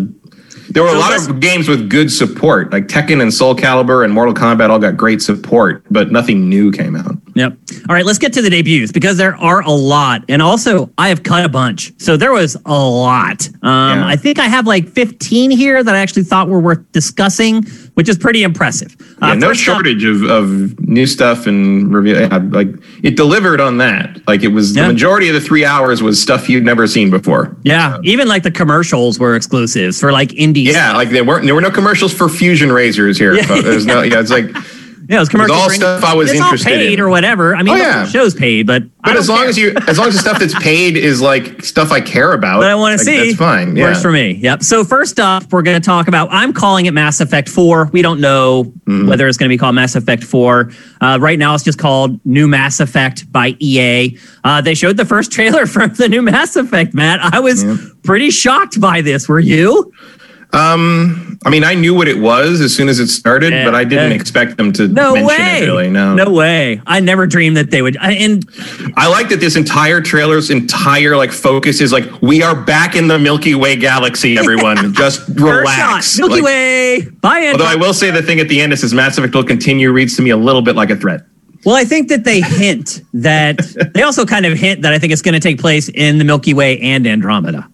there were a lot of games with good support, like Tekken and Soul Calibur and Mortal Kombat all got great support, but nothing new came out. Yep. All right, let's get to the debuts because there are a lot. And also, I have cut a bunch. So there was a lot. Um, Yeah. I think I have like 15 here that I actually thought were worth discussing, which is pretty impressive. Uh, Yeah, no first up- shortage of, of new stuff and review. yeah, Like it delivered on that. Like it was Yeah. the majority of the three hours was stuff you'd never seen before. yeah, even like the commercials were exclusives for like indie. Yeah, stuff. like there weren't there were no commercials for Fusion razors here. Yeah. There's no yeah, it's like yeah, it was commercials. all stuff I was it's interested all paid in. or whatever. I mean, Oh, the yeah. show's paid, but But as long care. as you, as long as the stuff that's paid is like stuff I care about, But I want to like, see. That's fine. Yeah. Works for me. Yep. So first up, we're going to talk about. I'm calling it Mass Effect 4. We don't know Mm-hmm. whether it's going to be called Mass Effect 4. Uh, right now, it's just called New Mass Effect by EA. Uh, they showed the first trailer for the new Mass Effect. Matt, I was Yep. pretty shocked by this. Were you? Um, I mean, I knew what it was as soon as it started, Yeah, but I didn't yeah. expect them to No mention way. it. Really, no. No way. I never dreamed that they would. I, and I like that this entire trailer's entire like focus is like we are back in the Milky Way galaxy. Everyone, just relax. Milky Like, Way. Bye, Although I will say the thing at the end that says Mass Effect will continue reads to me a little bit like a threat. Well, I think that they hint that they also kind of hint that I think it's going to take place in the Milky Way and Andromeda.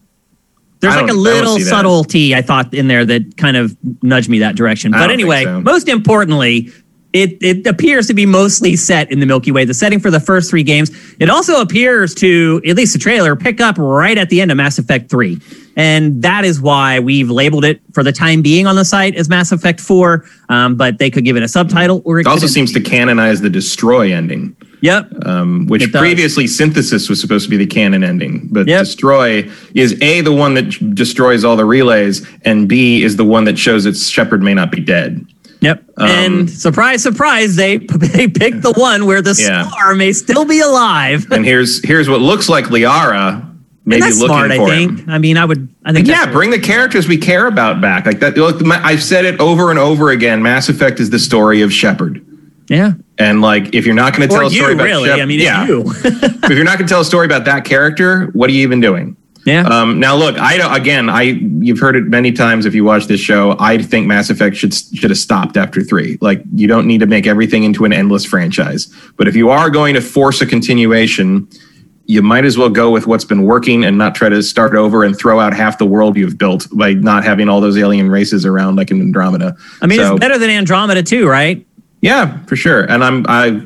There's like a I little subtlety I thought in there that kind of nudged me that direction. But anyway, so. most importantly, it, it appears to be mostly set in the Milky Way, the setting for the first three games. It also appears to, at least the trailer, pick up right at the end of Mass Effect 3. And that is why we've labeled it for the time being on the site as Mass Effect 4. Um, but they could give it a subtitle or it It also seems to canonize the destroy ending. Yep. um, which previously synthesis was supposed to be the canon ending, but Yep. destroy is a the one that destroys all the relays, and b is the one that shows that Shepard may not be dead. Yep. Um, and surprise, surprise, they they picked the one where the Yeah. star may still be alive. And here's here's what looks like Liara maybe that's looking smart, I for think. him. I mean, I would. I think. Yeah, bring the characters we care about back. Like that. Look, I've said it over and over again. Mass Effect is the story of Shepard. Yeah. And like, if you're not going to tell Or a story you, about really? Shep- I mean, yeah. you. if you're not going to tell a story about that character, what are you even doing? yeah. Um, now, look, I don't. Again, I you've heard it many times if you watch this show. I think Mass Effect should should have stopped after three. Like, you don't need to make everything into an endless franchise. But if you are going to force a continuation, you might as well go with what's been working and not try to start over and throw out half the world you've built by not having all those alien races around like in Andromeda. I mean, So- it's better than Andromeda too, right? Yeah, for sure. And I'm I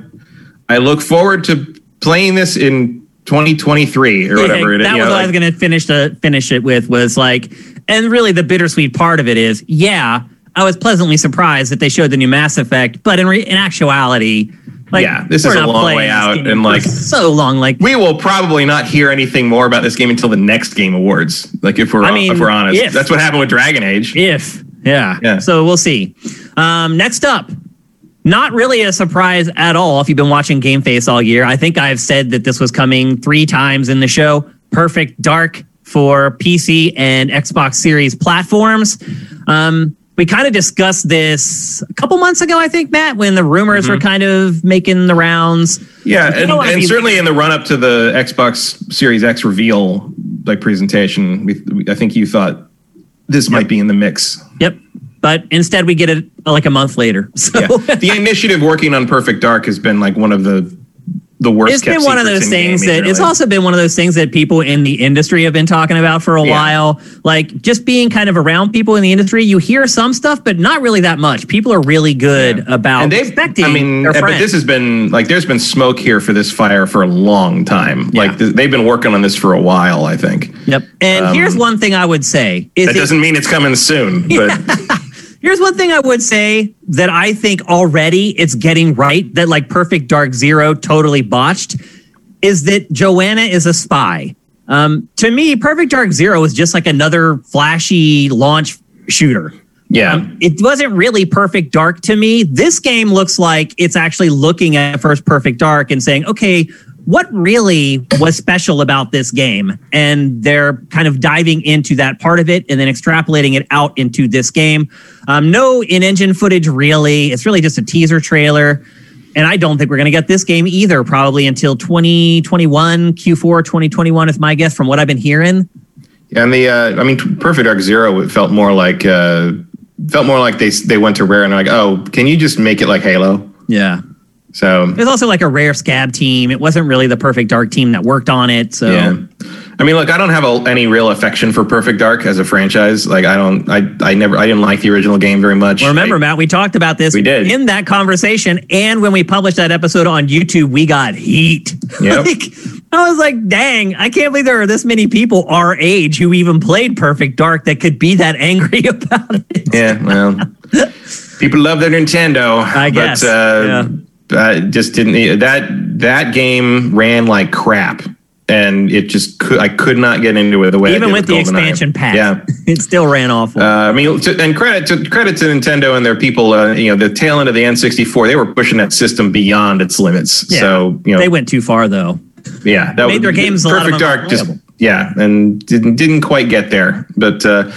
I look forward to playing this in 2023 or whatever it is. that was know, what I was going to finish to finish it with was like, and really the bittersweet part of it is, yeah, I was pleasantly surprised that they showed the new Mass Effect, but in re- in actuality, like, Yeah, this is a long way out, and, like- so long, like. we will probably not hear anything more about this game until the next Game Awards. Like if we're I mean, if we're honest, if. that's what happened with Dragon Age. If, yeah. Yeah. So we'll see. Um, next up, not really a surprise at all if you've been watching Game Face all year. I think I've said that this was coming three times in the show. Perfect Dark for PC and Xbox Series platforms. Um, we kind of discussed this a couple months ago, I think, Matt, when the rumors were kind of making the rounds. Yeah, and, and certainly in the run up to the Xbox Series X reveal like presentation, we, we, I think you thought this might be in the mix. Yep. But instead, we get it like a month later. So Yeah. the initiative working on Perfect Dark has been like one of the the worst. it's been one of those things that it's also been one of those things that people in the industry have been talking about for a Yeah. while. Like just being kind of around people in the industry, you hear some stuff, but not really that much. People are really good Yeah. about and respecting I mean, but this has been like there's been smoke here for this fire for a long time. Yeah. Like th- they've been working on this for a while. I think yep. And um, here's one thing I would say is that it- doesn't mean it's coming soon, but Here's one thing I would say that I think already it's getting right that like Perfect Dark Zero totally botched is that Joanna is a spy. Um, to me, Perfect Dark Zero is just like another flashy launch shooter. yeah. It wasn't really Perfect Dark to me. This game looks like it's actually looking at first Perfect Dark and saying, okay, what really was special about this game? And they're kind of diving into that part of it and then extrapolating it out into this game. Um, no in engine footage, really. It's really just a teaser trailer. And I don't think we're going to get this game either, probably until 2021, Q4 2021 is my guess from what I've been hearing. And the uh, I mean, Perfect Dark Zero it felt more like uh, felt more like they they went to Rare and like, oh, can you just make it like Halo? Yeah. So It was also like a rare scab team. It wasn't really the perfect dark team that worked on it. So yeah. I mean, look, I don't have a, any real affection for Perfect Dark as a franchise. Like, I don't, I, I never, I didn't like the original game very much. Well, remember, I- Matt, we talked about this We did. in that conversation. And when we published that episode on YouTube, we got heat. Yep. like, I was like, dang, I can't believe there are this many people our age who even played Perfect Dark that could be that angry about it. Yeah, well, people love their Nintendo. I guess, But, uh, I just didn't. That that game ran like crap, and it just could. I could not get into it the way Even did with the expansion pack, Yeah. it still ran awful. Uh, I mean, to, and credit to credit to Nintendo and their people. Uh, you know, the tail end of the N64, they were pushing that system beyond its limits. Yeah. So you know, they went too far, though. yeah, that made their games a lot of Perfect Dark. Just yeah, and didn't didn't quite get there, but. Uh,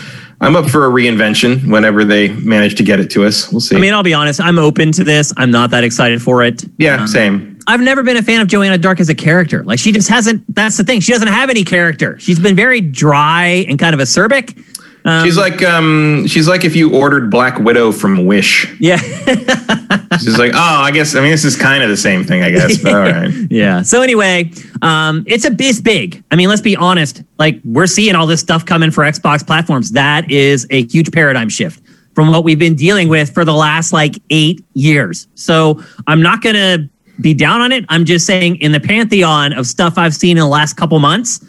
I'm up for a reinvention whenever they manage to get it to us. We'll see. I mean, I'll be honest. I'm open to this. I'm not that excited for it. yeah, um, same. I've never been a fan of Joanna Dark as a character. Like she just hasn't. That's the thing. She doesn't have any character. She's been very dry and kind of acerbic. Um, She's like um she's like if you ordered Black Widow from Wish. yeah, She's like, oh, I guess I mean this is kind of the same thing, I guess. But all right. yeah. So anyway, um, it's a it's big. I mean, let's be honest. Like we're seeing all this stuff coming for Xbox platforms. That is a huge paradigm shift from what we've been dealing with for the last like eight years. So I'm not gonna be down on it. I'm just saying in the pantheon of stuff I've seen in the last couple months,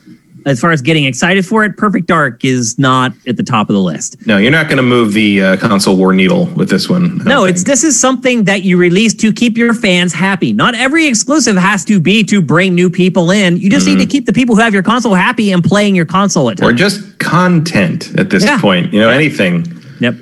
as far as getting excited for it, Perfect Dark is not at the top of the list. No, you're not going to move the uh, console war needle with this one. No, it's think. this is something that you release to keep your fans happy. Not every exclusive has to be to bring new people in. You just need to keep the people who have your console happy and playing your console at or just content at this Yeah. point. You know, anything. Yep.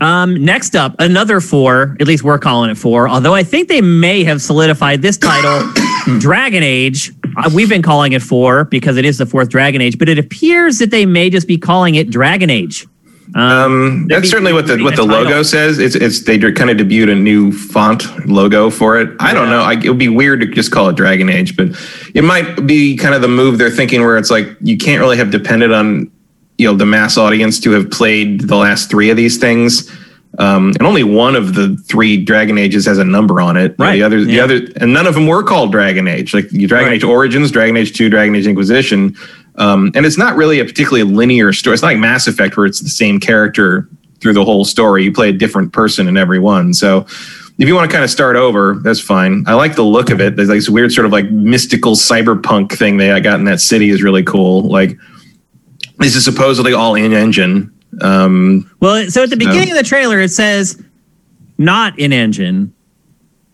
Um, next up, another four. At least we're calling it four. Although I think they may have solidified this title, Dragon Age. Uh, we've been calling it four because it is the fourth Dragon Age, but it appears that they may just be calling it Dragon Age. Um, That'd that's certainly what the what the title. logo says. It's it's they kind of debuted a new font logo for it. I don't know. I, it would be weird to just call it Dragon Age, but it might be kind of the move they're thinking, where it's like you can't really have depended on you know the mass audience to have played the last three of these things. Um, and only one of the three Dragon Ages has a number on it. Right, The other, the other, and none of them were called Dragon Age. Like Dragon Right. Age Origins, Dragon Age Two, Dragon Age Inquisition. Um, and it's not really a particularly linear story. It's not like Mass Effect where it's the same character through the whole story. You play a different person in every one. So if you want to kind of start over, that's fine. I like the look of it. There's like this weird sort of like mystical cyberpunk thing they got in that city is really cool. Like this is supposedly all in engine. Um, Well, so at the beginning of the trailer, it says not in engine,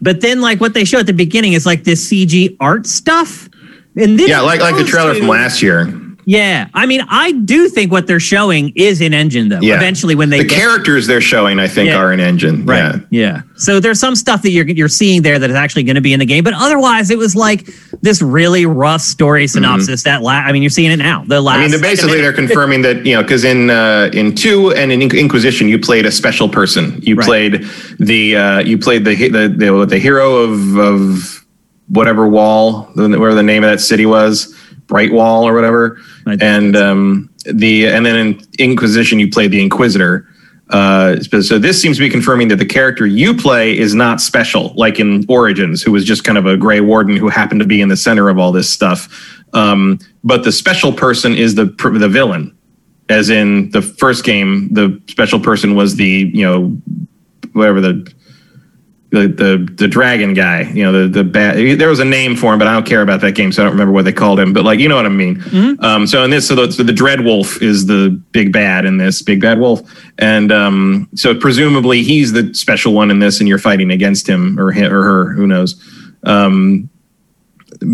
but then like what they show at the beginning is like this CG art stuff. And then yeah, like like the trailer to- from last year. Yeah, I mean, I do think what they're showing is in engine though. Yeah. Eventually, when they the get characters they're showing, I think, Yeah. are in engine. right, Yeah. yeah. So there's some stuff that you're you're seeing there that is actually going to be in the game, but otherwise, it was like this really rough story synopsis. That la- I mean, you're seeing it now. The last. Mm-hmm. I mean, they're basically they're confirming that you know because in uh, in two and in Inquisition you played a special person. You Right. played the uh, you played the the the, the hero of of whatever wall, the- whatever the name of that city was, Bright Wall or whatever. And um, the and then in Inquisition you play the Inquisitor. Uh, so so this seems to be confirming that the character you play is not special, like in Origins, who was just kind of a gray warden who happened to be in the center of all this stuff. Um, but the special person is the the villain, as in the first game, the special person was the you know whatever the the the, the dragon guy, you know the the bad. There was a name for him, but I don't care about that game, so I don't remember what they called him. But like you know what I mean. Um, so in this, so the, so the Dread Wolf is the big bad in this, big bad wolf, and um, so presumably he's the special one in this, and you're fighting against him or him or her, who knows. Um,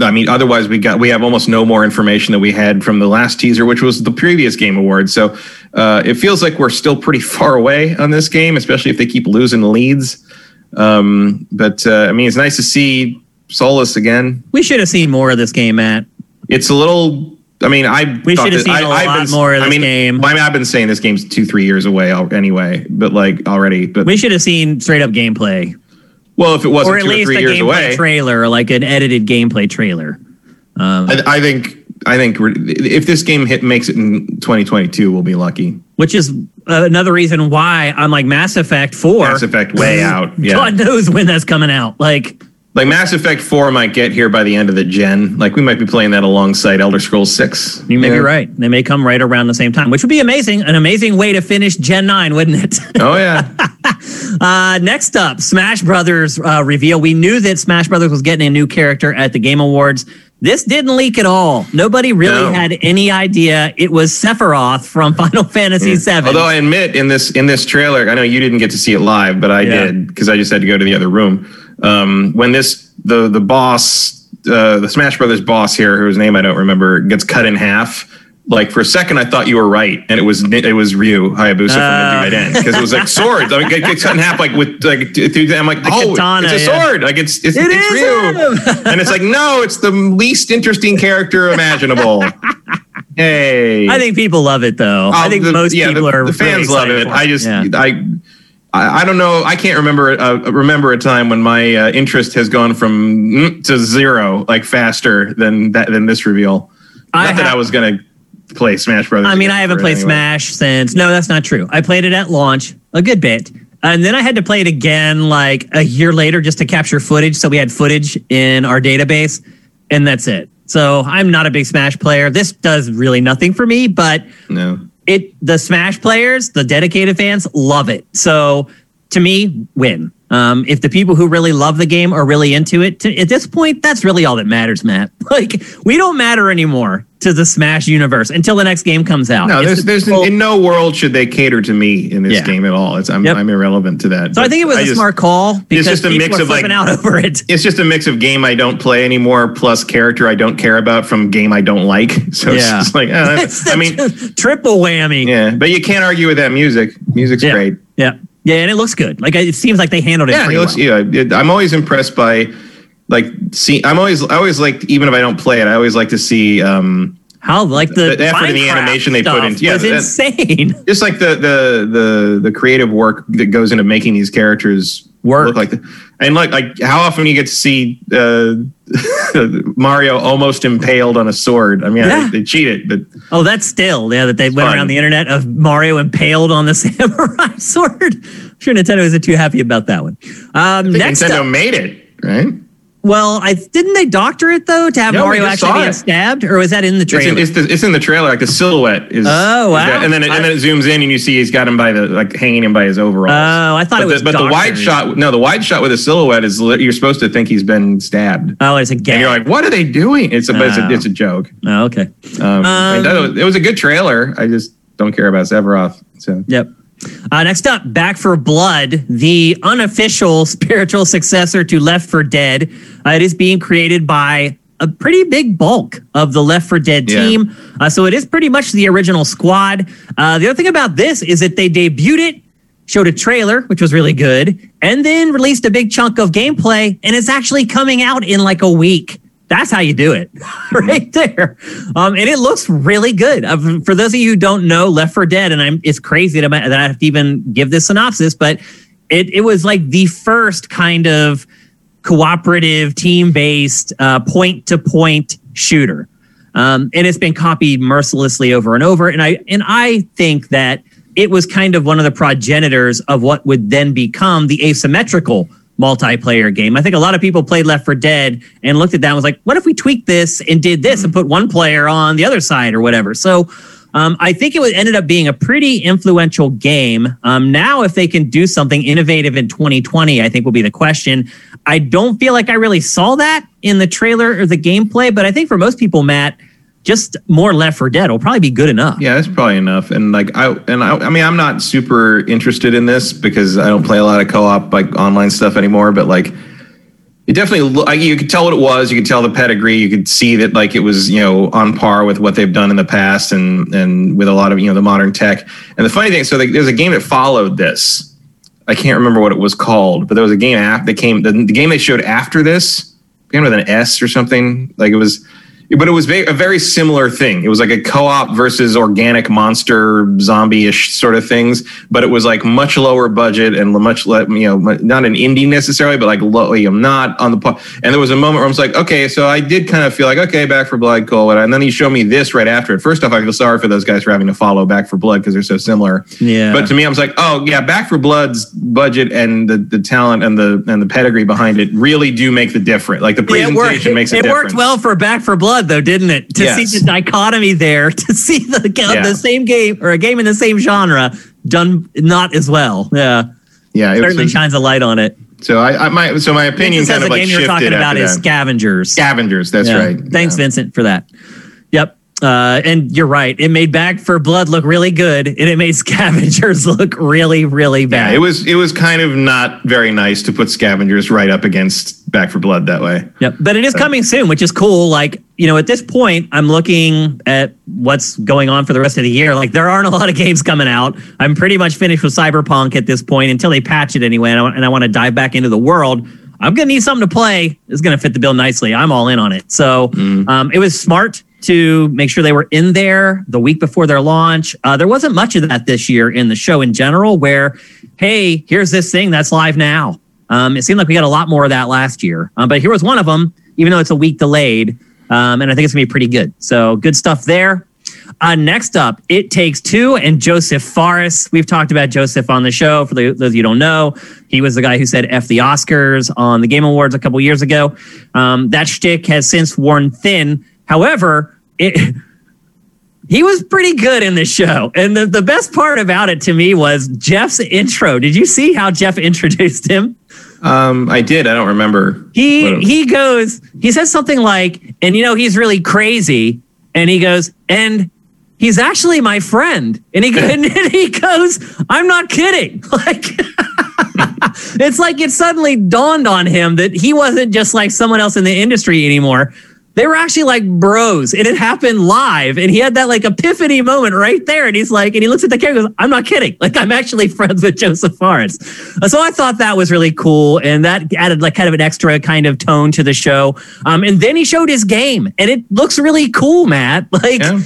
I mean, otherwise we got we have almost no more information that we had from the last teaser, which was the previous Game award. So uh, it feels like we're still pretty far away on this game, especially if they keep losing leads. Um, but uh, I mean, it's nice to see Solas again. we should have seen more of this game, Matt. It's a little. I mean, I We should have seen I- a I've lot been- more of I this mean, game. well, I mean, I've been saying this game's two, three years away anyway. But like already, but We should have seen straight up gameplay, well, if it wasn't or at or least three a gameplay away, trailer, like an edited gameplay trailer. Um, I, I think I think if this game hit makes it in 2022, we'll be lucky. Which is uh, another reason why I'm like Mass Effect Four. Mass Effect way out. Yeah. God knows when that's coming out. Like, Like Mass Effect 4 might get here by the end of the gen. Like we might be playing that alongside Elder Scrolls 6. you may Yeah. be right. They may come right around the same time, which would be amazing. An amazing way to finish Gen Nine, wouldn't it? Oh yeah. Uh, next up, Smash Brothers uh, reveal. We knew that Smash Brothers was getting a new character at the Game Awards. This didn't leak at all. Nobody really No. had any idea it was Sephiroth from Final Fantasy VII. Although I admit in this in this trailer, I know you didn't get to see it live, but I Yeah. did because I just had to go to the other room. Um, when this the the boss, uh, the Smash Brothers boss here, whose name I don't remember, gets cut in half. Like for a second, I thought you were right, and it was it was Ryu Hayabusa from Ah. the right end because it was like swords. I mean, it gets cut in half like with like. through. th- I'm like, oh, katana, it's a yeah. sword. Like it's it's, It it's Ryu, and it's like no, it's the least interesting character imaginable. Hey, I think people love it though. I Oh, think the- most yeah, people the, are. the fans love it. I just Yeah. I, I don't know. I can't remember uh, remember a time when my uh, interest has gone from mm to zero like faster than that than this reveal. I Not that I was gonna play Smash Brothers. I mean, I haven't played anyway. Smash since. No, that's not true. I played it at launch a good bit. And then I had to play it again like a year later just to capture footage. So we had footage in our database, and that's it. So I'm not a big Smash player. This does really nothing for me, but No. it the Smash players, the dedicated fans, love it. So to me, win. Um, if the people who really love the game are really into it, to, at this point, that's really all that matters, Matt. Like we don't matter anymore to the Smash universe until the next game comes out. No, It's there's there's in no world should they cater to me in this Yeah. game at all. It's I'm Yep. I'm irrelevant to that. so I think it was a just- smart call because just a people mix are of, like- out over it. It's just a mix of game I don't play anymore plus character I don't care about from game I don't like. So it's Yeah. just like uh, It's I mean, triple whammy. yeah, but you can't argue with that music. Music's yeah. great. Yeah, yeah, and it looks good. Like it seems like they handled it. Yeah, pretty it looks, well. yeah. I'm always impressed by like see. I'm always I always like even if I don't play it, I always like to see um How like the, The effort and the animation they put into- yeah, was that- insane. just like the the the the creative work that goes into making these characters Work. look like the, and like like how often you get to see uh Mario almost impaled on a sword. I mean, Yeah. I, they cheated, but Oh, that's still yeah that they went fun. around the internet of Mario impaled on the samurai sword. I'm sure Nintendo isn't too happy about that one. Um, next Nintendo up, made it right. Well, I didn't they doctor it though to have Yeah, Mario actually it. stabbed, or was that in the It's trailer? in, it's, the, it's in the trailer. Like the silhouette is. Oh, is wow. that- and then it, and then it zooms in, and you see he's got him by the like hanging him by his overalls. Oh, I thought but it was The, but the wide shot, no, the wide shot with the silhouette is you're supposed to think he's been stabbed, oh, it's a gag. and you're like, what are they doing? It's a, but it's, Oh. a it's a joke. oh, okay. Um, that- it was a good trailer. I just don't care about Sephiroth. So Yep. Uh, next up, Back 4 Blood, the unofficial spiritual successor to Left 4 Dead. Uh, it is being created by a pretty big bulk of the Left 4 Dead Yeah. team. Uh, so it is pretty much the original squad. Uh, the other thing about this is that they debuted it, showed a trailer, which was really good, and then released a big chunk of gameplay, and it's actually coming out in like a week. That's how you do it, right there. Um, and it looks really good. Uh, for those of you who don't know Left 4 Dead, and I'm, it's crazy that I that I have to even give this synopsis, but it it was like the first kind of cooperative, team based, uh, point to point shooter. Um, and it's been copied mercilessly over and over. And I and I think that it was kind of one of the progenitors of what would then become the asymmetrical multiplayer game. I think a lot of people played Left 4 Dead and looked at that and was like, what if we tweak this and did this and put one player on the other side or whatever? So um, I think it was, ended up being a pretty influential game. Um, now, if they can do something innovative in 2020, I think will be the question. I don't feel like I really saw that in the trailer or the gameplay, but I think for most people, Matt, just more Left 4 Dead will probably be good enough. yeah, that's probably enough. And like I and I, I mean, I'm not super interested in this because I don't play a lot of co-op like online stuff anymore. But like, it definitely like, you could tell what it was. You could tell the pedigree. You could see that like it was you know on par with what they've done in the past and and with a lot of you know the modern tech. And the funny thing, so like, there's a game that followed this. I can't remember what it was called, but there was a game app that came. The, the game they showed after this began with an S or something. Like it was, but it was a very similar thing. It was like a co-op versus organic monster zombie-ish sort of things, but it was like much lower budget and much le- you know not an indie necessarily, but like low, you know, not on the. Po- and there was a moment where I was like, okay, so I did kind of feel like okay, Back 4 Blood, cool. And then he showed me this right after it. First off, I feel sorry for those guys for having to follow Back 4 Blood because they're so similar. Yeah. But to me, I was like, oh yeah, Back 4 Blood's budget and the, the talent and the and the pedigree behind it really do make the difference. Like the Yeah, it presentation worked. makes a it difference. worked well for Back 4 Blood, though, didn't it? To Yes. see the dichotomy there, to see the Yeah. the same game or a game in the same genre done not as well. Yeah, Yeah, it certainly shines a light on it. so I, I my so my opinion kind of the like game you're talking about is that. Scavengers. Scavengers. That's Yeah. right. Thanks, Yeah. Vincent, for that. Uh, and you're right. It made Back 4 Blood look really good, and it made Scavengers look really, really bad. Yeah, it was it was kind of not very nice to put Scavengers right up against Back 4 Blood that way. Yep. But it is coming soon, which is cool. Like, you know, at this point, I'm looking at what's going on for the rest of the year. Like, there aren't a lot of games coming out. I'm pretty much finished with Cyberpunk at this point until they patch it anyway. And I, want- and I want to dive back into the world. I'm going to need something to play. It's going to fit the bill nicely. I'm all in on it. So um, it was smart to make sure they were in there the week before their launch. Uh, there wasn't much of that this year in the show in general, where, hey, here's this thing that's live now. Um, it seemed like we got a lot more of that last year, um, but here was one of them, even though it's a week delayed. Um, and I think it's gonna be pretty good. So good stuff there. Uh, next up, It Takes Two and Josef Fares. We've talked about Josef on the show. For those of you don't know, he was the guy who said F the Oscars on the Game Awards a couple years ago. Um, that shtick has since worn thin. However, it. He was pretty good in the show. And the, the best part about it to me was Geoff's intro. Did you see how Geoff introduced him? Um, I did. I don't remember. He he goes. He says something like, and you know he's really crazy. And he goes, and he's actually my friend. And he and he goes, I'm not kidding. Like it's like it suddenly dawned on him that he wasn't just like someone else in the industry anymore. They were actually like bros. And it happened live. And he had that like epiphany moment right there. And he's like, and he looks at the camera and goes, I'm not kidding. Like I'm actually friends with Josef Fares. So I thought that was really cool. And that added like kind of an extra kind of tone to the show. Um, and then he showed his game and it looks really cool, Matt. Like Yeah.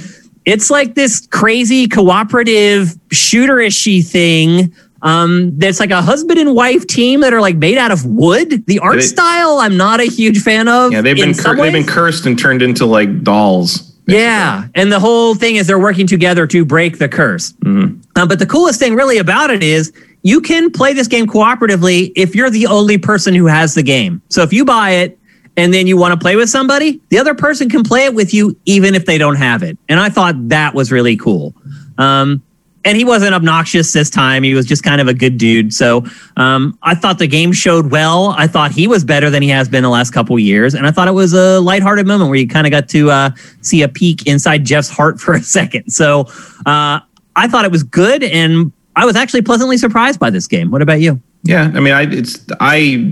it's like this crazy cooperative shooterishy thing. Um, that's like a husband and wife team that are like made out of wood. The art They- style, I'm not a huge fan of. Yeah, they've been cur- they've been cursed and turned into like dolls. basically. Yeah, and the whole thing is they're working together to break the curse. Mm-hmm. Uh, but the coolest thing really about it is you can play this game cooperatively if you're the only person who has the game. So if you buy it and then you want to play with somebody, the other person can play it with you even if they don't have it. And I thought that was really cool. Um, and he wasn't obnoxious this time. He was just kind of a good dude. So um, I thought the game showed well. I thought he was better than he has been the last couple years, and I thought it was a lighthearted moment where you kind of got to uh, see a peek inside Geoff's heart for a second. So uh, I thought it was good, and I was actually pleasantly surprised by this game. What about you? Yeah, I mean, I it's I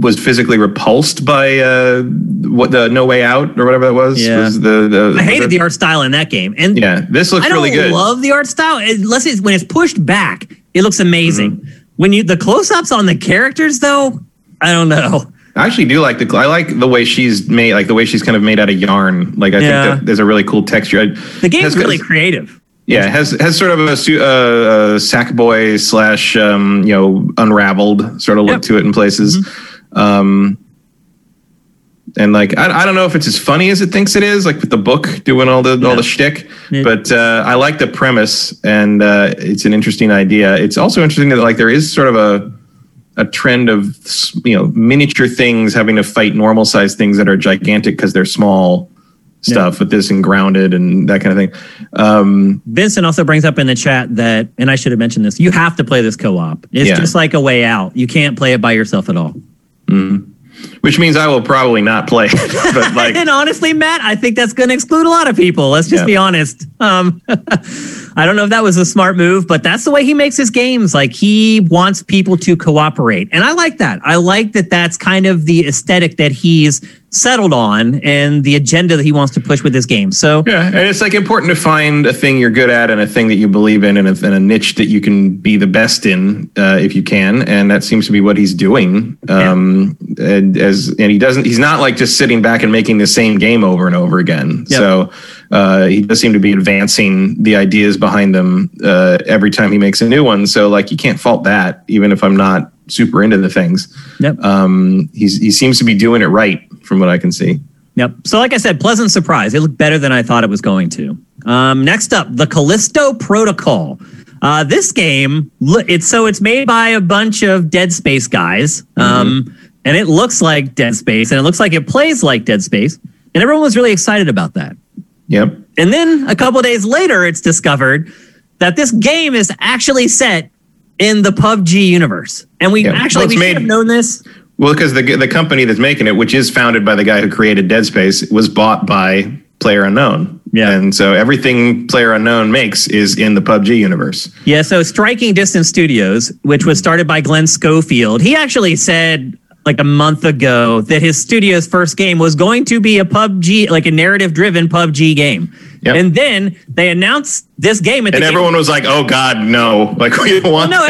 was physically repulsed by uh, what the No Way Out or whatever that was. Yeah. was the, the I hated the art style in that game, and Yeah, this looks I don't really good. love the art style unless it's when it's pushed back. It looks amazing. Mm-hmm. When you the close-ups on the characters, though, I don't know. I actually do like the I like the way she's made, like the way she's kind of made out of yarn. Like I Yeah. think that there's a really cool texture. I- The game's really creative. Yeah, has has sort of a, uh, uh, Sackboy slash um, you know unraveled sort of look Yep. to it in places. Um, and like I, I don't know if it's as funny as it thinks it is, like with the book doing all the all the shtick. It- but uh, I like the premise, and uh, it's an interesting idea. It's also interesting that like there is sort of a a trend of you know miniature things having to fight normal sized things that are gigantic because they're small stuff with this and grounded and that kind of thing. Um, Vincent also brings up in the chat that, and I should have mentioned this, you have to play this co op. It's Yeah. just like a way out. You can't play it by yourself at all. Which means I will probably not play. but like, and honestly, Matt, I think that's going to exclude a lot of people. Let's just Yeah. be honest. Um, I don't know if that was a smart move, but that's the way he makes his games. Like he wants people to cooperate. And I like that. I like that that's kind of the aesthetic that he's settled on and the agenda that he wants to push with his game. So yeah, and it's like important to find a thing you're good at and a thing that you believe in and a, and a niche that you can be the best in uh, if you can. And that seems to be what he's doing. Um, and as and he doesn't, he's not like just sitting back and making the same game over and over again. Yep. So uh, he does seem to be advancing the ideas behind them uh, every time he makes a new one. So like you can't fault that, even if I'm not super into the things. Yep. Um, he's he seems to be doing it right from what I can see. Yep. So, like I said, pleasant surprise. It looked better than I thought it was going to. Um, next up, the Callisto Protocol. Uh, this game, it's so it's made by a bunch of Dead Space guys, um, and it looks like Dead Space, and it looks like it plays like Dead Space, and everyone was really excited about that. Yep. And then a couple days later, it's discovered that this game is actually set in the PUBG universe, and we Yeah. actually Well, we should have known this. Well, because the the company that's making it, which is founded by the guy who created Dead Space, was bought by Player Unknown. Yeah. and so everything Player Unknown makes is in the PUBG universe. Yeah, so Striking Distance Studios, which was started by Glenn Schofield, he actually said like a month ago that his studio's first game was going to be a PUBG, like a narrative driven PUBG game. Yep. And then they announced this game and the game- everyone was like, "Oh God, no! Like we don't want no,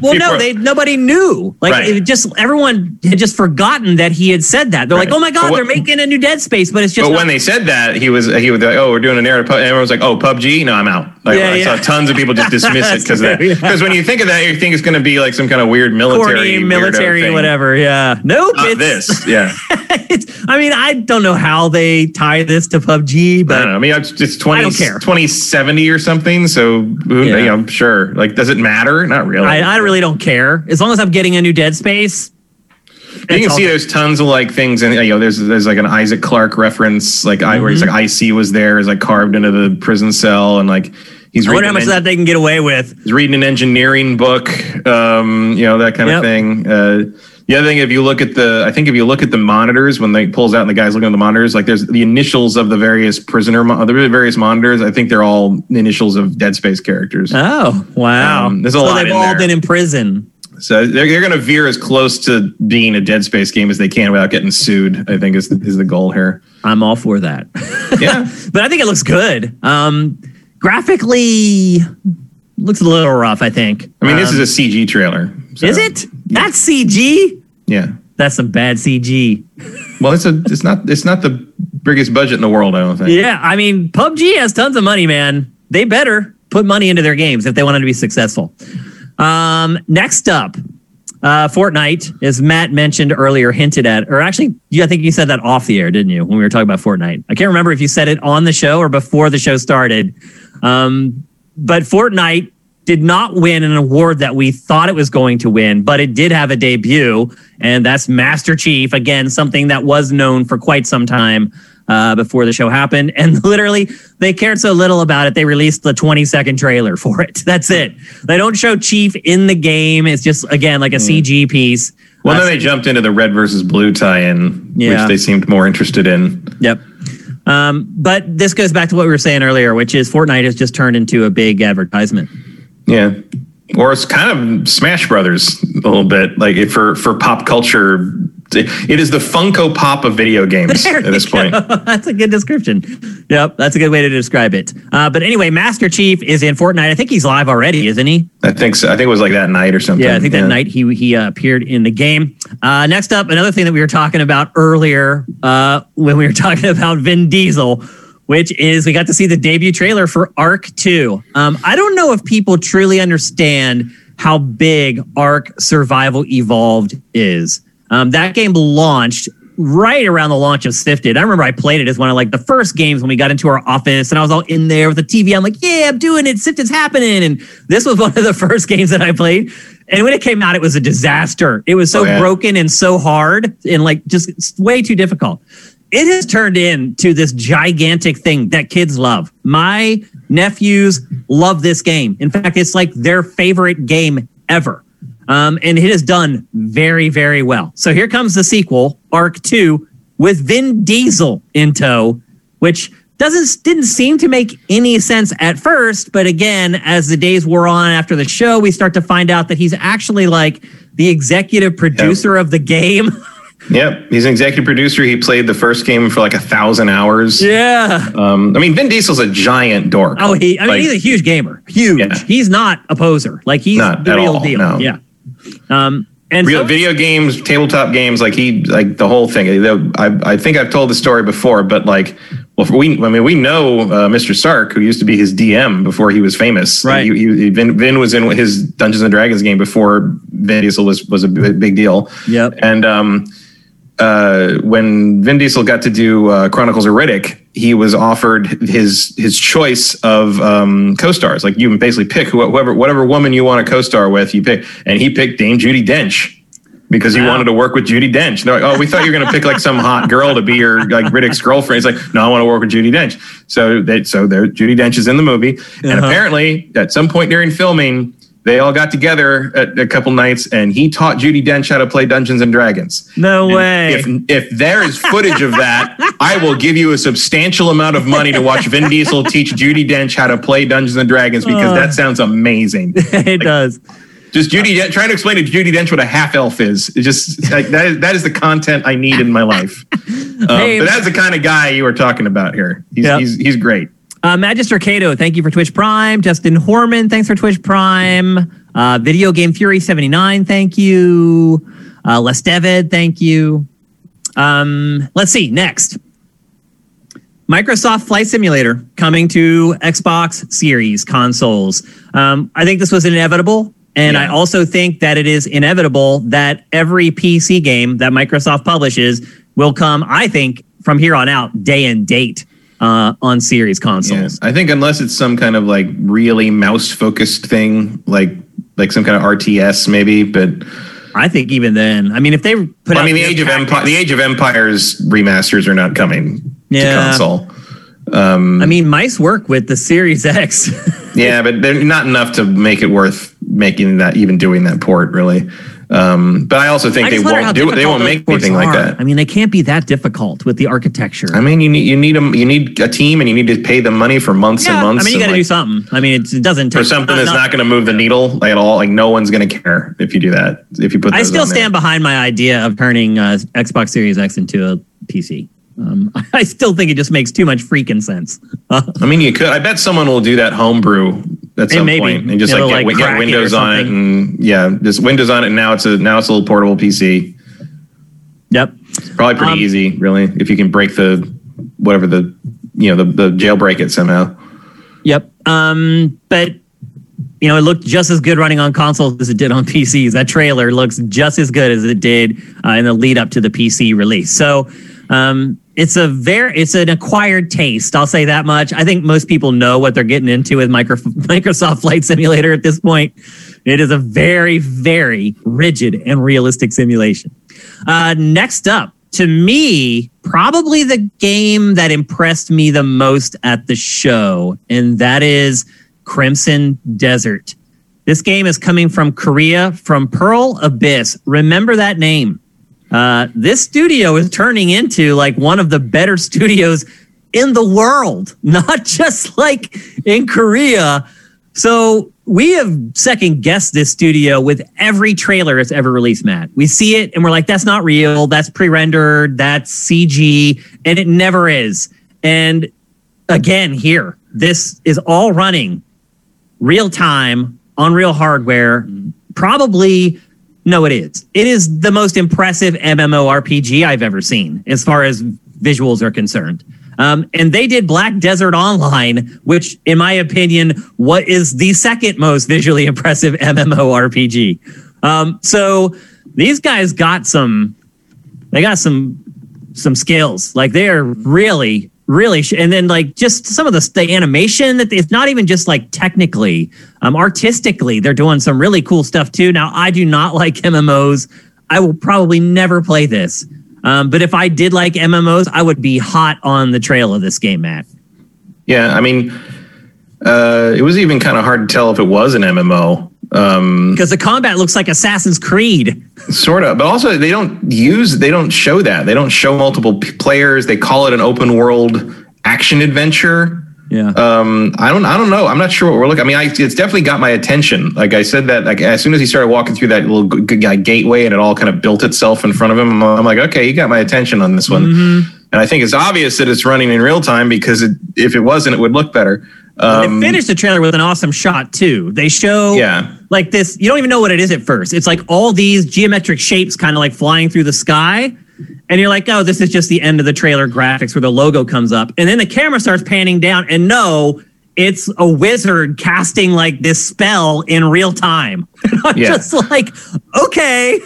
well, no, they nobody knew. Like Right. it just everyone had just forgotten that he had said that. They're like, "Oh my god, what- they're making a new Dead Space," but it's just But when they said that, he was he was like, "Oh, we're doing a narrative," and everyone was like, "Oh, PUBG? No, I'm out." Like Yeah, I yeah. saw tons of people just dismiss it because that. Because when you think of that, you think it's going to be like some kind of weird military, corny military whatever. Yeah, nope. Not it's, this, yeah. it's, I mean, I don't know how they tie this to PUBG, I but don't know. I mean, it's, it's 20, I don't care. 2070 or something. So, who, Yeah. you know, sure. Like, does it matter? Not really. I, I really don't care. As long as I'm getting a new Dead Space. you can see there's tons of like things, and you know, there's there's like an Isaac Clarke reference, like I where he's Mm-hmm. like IC was there, is like carved into the prison cell, and like he's I wonder reading, how much of that they can get away with. he's reading an engineering book, um, you know, that kind Yep. of thing. Uh, the other thing, if you look at the, I think if you look at the monitors when they pulls out and the guys looking at the monitors, like there's the initials of the various prisoner, mo- the various monitors. I think they're all the initials of Dead Space characters. Oh wow! Um, there's a so lot they've all there. been in prison. So they're, they're going to veer as close to being a Dead Space game as they can without getting sued. I think is the, is the goal here. I'm all for that. Yeah, but I think it looks good. Um, graphically, looks a little rough. I think. I mean this Um, is a CG trailer. so, is it? That's CG. Yeah. That's some bad CG. Well, it's a it's not it's not the biggest budget in the world. I don't think. Yeah, I mean, PUBG has tons of money, man. They better put money into their games if they want them to be successful. Um, next up, uh, Fortnite, as Matt mentioned earlier, hinted at, or actually, yeah, I think you said that off the air, didn't you, when we were talking about Fortnite? I can't remember if you said it on the show or before the show started. Um, but Fortnite did not win an award that we thought it was going to win, but it did have a debut, and that's Master Chief. Again, something that was known for quite some time uh, before the show happened. And literally, they cared so little about it, they released the 20 second trailer for it. That's it. They don't show Chief in the game. It's just, again, like a CG piece. Well, Uh, then they jumped into the red versus blue tie-in, Yeah. which they seemed more interested in. Yep. Um, but this goes back to what we were saying earlier, which is Fortnite has just turned into a big advertisement. Yeah. Or it's kind of Smash Brothers a little bit, like if for for pop culture. It is the Funko Pop of video games There at this point. go. that's a good description. Yep, that's a good way to describe it. Uh, but anyway, Master Chief is in Fortnite. I think he's live already, isn't he? I think so. I think it was like that night or something. Yeah, I think that night he he uh, appeared in the game. Uh, next up, another thing that we were talking about earlier uh, when we were talking about Vin Diesel, which is we got to see the debut trailer for Ark Two. Um, I don't know if people truly understand how big Ark Survival Evolved is. Um, that game launched right around the launch of Sifted. I remember I played it as one of like the first games when we got into our office and I was all in there with the TV. I'm like, yeah, I'm doing it. Sifted's happening. And this was one of the first games that I played. And when it came out, it was a disaster. It was so Oh, yeah. broken and so hard and like just way too difficult. It has turned into this gigantic thing that kids love. My nephews love this game. In fact, it's like their favorite game ever. Um, and it has done very, very well. So here comes the sequel, Ark 2, with Vin Diesel in tow, which doesn't didn't seem to make any sense at first. But again, as the days wore on after the show, we start to find out that he's actually like the executive producer of the game. Yep, he's an executive producer. He played the first game for like a thousand hours. yeah. Um, I mean, Vin Diesel's a giant dork. Oh, he. I mean, Like, he's a huge gamer. Huge. Yeah. He's not a poser. Like he's Not the at real all, deal. no. Yeah. Um. And real so- video games, tabletop games, like he, like the whole thing. I, I think I've told the story before, but like, well, we, I mean, we know uh, Mr. Stark, who used to be his DM before he was famous. Right. He, he, Vin, Vin was in his Dungeons and Dragons game before Vin Diesel was was a big, big deal. Yep. And um, uh, when Vin Diesel got to do uh, Chronicles of Riddick, he was offered his his choice of um, co-stars. Like you can basically pick whoever whatever woman you want to co-star with, you pick, and he picked Dame Judi Dench because he Wow. wanted to work with Judi Dench. And they're like, oh, we thought you were going to pick like some hot girl to be your like Riddick's girlfriend. He's like, no, I want to work with Judi Dench. So they, so there, Judi Dench is in the movie, and Uh-huh. apparently at some point during filming. They all got together at a couple nights, and he taught Judi Dench how to play Dungeons and Dragons. no And way. If if there is footage of that, I will give you a substantial amount of money to watch Vin Diesel teach Judi Dench how to play Dungeons and Dragons because Uh. that sounds amazing. it does. Just Judy trying to explain to Judi Dench what a half elf is. It's just like that is that is the content I need in my life. Um, Hey, but that's the kind of guy you were talking about here. He's Yep. he's, he's great. Uh, Magister Cato, thank you for Twitch Prime. Justin Horman, thanks for Twitch Prime. Uh, Video Game Fury 79, thank you. Uh, Les David, thank you. Um, let's see, next. Microsoft Flight Simulator coming to Xbox Series consoles. Um, I think this was inevitable. And I also think that it is inevitable that every PC game that Microsoft publishes will come, I think, from here on out, day and date uh, on Series Yeah. consoles. I think unless it's some kind of like really mouse focused thing, like like some kind of RTS maybe, but I think even then, I mean, if they put I out mean the Age of Empire, the Age of Empires remasters are not coming Yeah. to console. I mean, mice work with the Series X. Yeah, but they're not enough to make it worth making that even doing that port really. Um, but I also think I they just wonder how won't do it. They won't make anything like that. I mean, they can't be that difficult with the architecture. I mean, you need you need them. You need a team, and you need to pay them money for months and months. I mean, you got to do something. I mean, it doesn't take for something that's not going to move the needle at all. Like no one's going to care if you do that. If you put, I still on there. stand behind my idea of turning uh, Xbox Series X into a PC. Um, I still think it just makes too much freaking sense. I mean, you could. I bet someone will do that homebrew at some maybe. point and just like, like, get, crack get it Windows on it, and yeah, just Windows on it. And now it's a now it's a little portable PC. yep. it's Probably pretty Um, easy, really, if you can break the whatever the you know the the jailbreak it somehow. Yep. Um, but you know, it looked just as good running on consoles as it did on PCs. That trailer looks just as good as it did uh, in the lead up to the PC release. So um, it's a very it's an acquired taste. I'll say that much. I think most people know what they're getting into with micro, Microsoft Flight Simulator at this point. It is a very very rigid and realistic simulation. Uh, next up, to me, probably the game that impressed me the most at the show, and that is Crimson Desert. This game is coming from Korea, from Pearl Abyss. Remember that name. Uh, this studio is turning into like one of the better studios in the world, not just like in Korea. So we have second guessed this studio with every trailer it's ever released, Matt. We see it and we're like, that's not real. That's pre rendered. That's CG. And it never is. And again, here, this is all running real time on real hardware. Probably, no, it is. It is the most impressive MMORPG I've ever seen as far as visuals are concerned. Um, and they did Black Desert Online, which, in my opinion, what is the second most visually impressive MMORPG. Um, so these guys got some, they got some some skills. Like they are really, really, sh- and then like just some of the the animation that it's not even just like technically, um, artistically, they're doing some really cool stuff too. Now I do not like MMOs. I will probably never play this. Um, but if I did like MMOs, I would be hot on the trail of this game, Matt. Yeah, I mean, uh, it was even kind of hard to tell if it was an MMO. Um, Because the combat looks like Assassin's Creed. sort of, but also they don't use, they don't show that. They don't show multiple p- players. They call it an open world action adventure. Yeah. Um, I don't, I don't know. I'm not sure what we're looking. I mean, I, it's definitely got my attention. Like I said that, like as soon as he started walking through that little g- g- gateway and it all kind of built itself in front of him, I'm, I'm like, okay, you got my attention on this one. And I think it's obvious that it's running in real time because it, if it wasn't, it would look better. Um, they finished the trailer with an awesome shot too. They show Yeah. like this. You don't even know what it is at first. It's like all these geometric shapes kind of like flying through the sky. And you're like, oh, this is just the end of the trailer graphics where the logo comes up. And then the camera starts panning down. And no, it's a wizard casting like this spell in real time. I'm Yeah. just like, okay.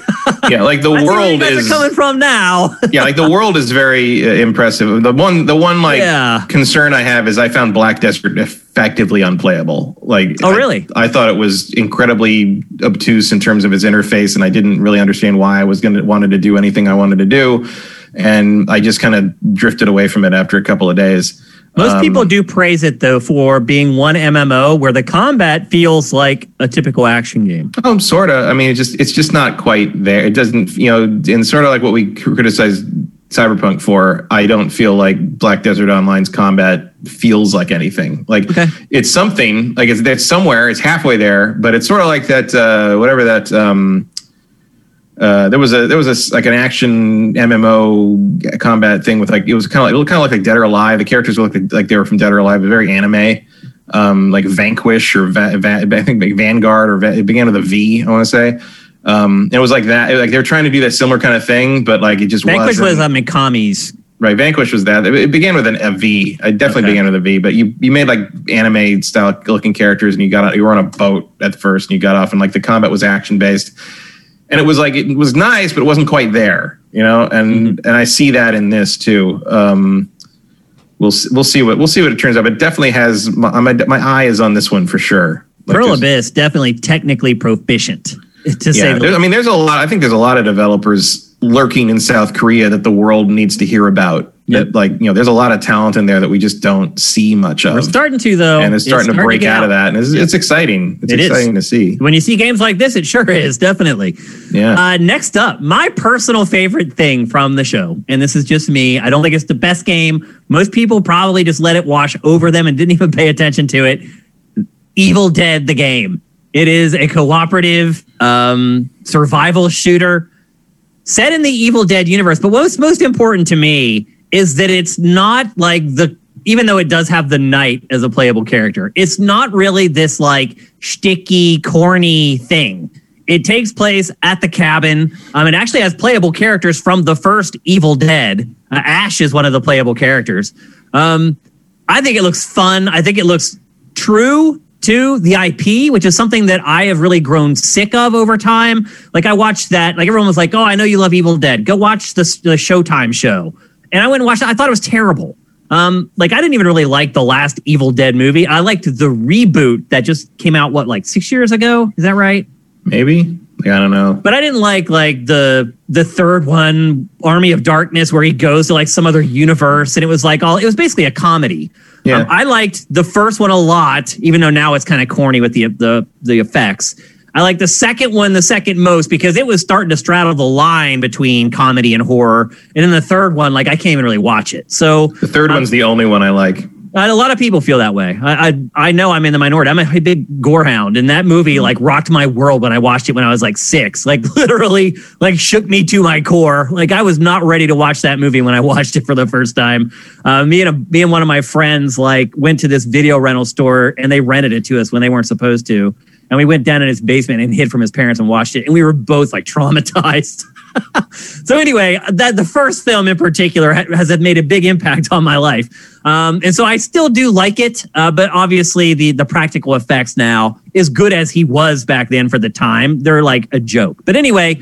yeah, like the I see where you world is coming from now. yeah, like the world is very uh, impressive. The one, the one like Yeah. concern I have is I found Black Desert effectively unplayable. Like, Oh, I- really? I, thought it was incredibly obtuse in terms of its interface, and I didn't really understand why I was going to wanted to do anything I wanted to do, and I just kind of drifted away from it after a couple of days. Most Um, people do praise it though for being one MMO where the combat feels like a typical action game. Um, sort of. I mean, it just it's just not quite there. It doesn't, you know, in sort of like what we criticize Cyberpunk for. I don't feel like Black Desert Online's combat feels like anything. Like Okay. it's something. Like it's, it's somewhere. It's halfway there, but it's sort of like that. Uh, whatever that. Um, uh, there was a there was a like an action MMO combat thing with like it was kind of like, it looked kind of like, like Dead or Alive. The characters looked like, like they were from Dead or Alive, but very anime, um, like Vanquish or Va- Va- I think like Vanguard or Va- it began with a V. I want to say. Um, it was like that. Like they were trying to do that similar kind of thing, but like it just Vanquish wasn't. was uh, Mikami's. Right, Vanquish was that. It it began with an, a V. It definitely Okay. began with a V. But you you made like anime style looking characters, and you got you were on a boat at first, and you got off, and like the combat was action based, and it was like it was nice, but it wasn't quite there, you know. And and I see that in this too. Um, we'll we'll see what we'll see what it turns out. But it definitely has my my, my eye is on this one for sure. Like, Pearl just- Abyss definitely technically proficient. To say yeah, the there- I mean, there's a lot. I think there's a lot of developers lurking in South Korea that the world needs to hear about. Yep. That like you know, there's a lot of talent in there that we just don't see much of, We're starting to though, and it's starting to break get out, of that, and it's, it's exciting. It's It is. exciting to see. When you see games like this, it sure is definitely. Yeah, Uh, next up, my personal favorite thing from the show, and this is just me. I don't think it's the best game. Most people probably just let it wash over them and didn't even pay attention to it. Evil Dead, the game. It is a cooperative um, survival shooter set in the Evil Dead universe. But what's most important to me is that it's not like the, even though it does have the knight as a playable character, it's not really this like sticky, corny thing. It takes place at the cabin. Um, it actually has playable characters from the first Evil Dead. Uh, Ash is one of the playable characters. Um, I think it looks fun. I think it looks true to the IP, which is something that I have really grown sick of over time. Like I watched that, like everyone was like, "Oh, I know you love Evil Dead. Go watch the the Showtime show." And I went and watched it. I thought it was terrible. Um, like I didn't even really like the last Evil Dead movie. I liked the reboot that just came out what like six years ago. Is that right? maybe. I don't know. But I didn't like like the the third one, Army of Darkness, where he goes to like some other universe, and it was like all it was basically a comedy. Yeah. Um, I liked the first one a lot, even though now it's kind of corny with the the the effects. I like the second one the second most because it was starting to straddle the line between comedy and horror. And then the third one, like I can't even really watch it. So The third one's the only one I like. uh, a lot of people feel that way. I, I I know I'm in the minority. I'm a big gore hound, and that movie like rocked my world when I watched it when I was like six. Like literally, like shook me to my core. Like I was not ready to watch that movie when I watched it for the first time. Uh, me and a, me and one of my friends like went to this video rental store and they rented it to us when they weren't supposed to. And we went down in his basement and hid from his parents and watched it. And we were both like traumatized. so anyway, that the first film in particular ha- has made a big impact on my life, um, and so I still do like it. Uh, but obviously, the the practical effects now, as good as he was back then for the time, they're like a joke. But anyway.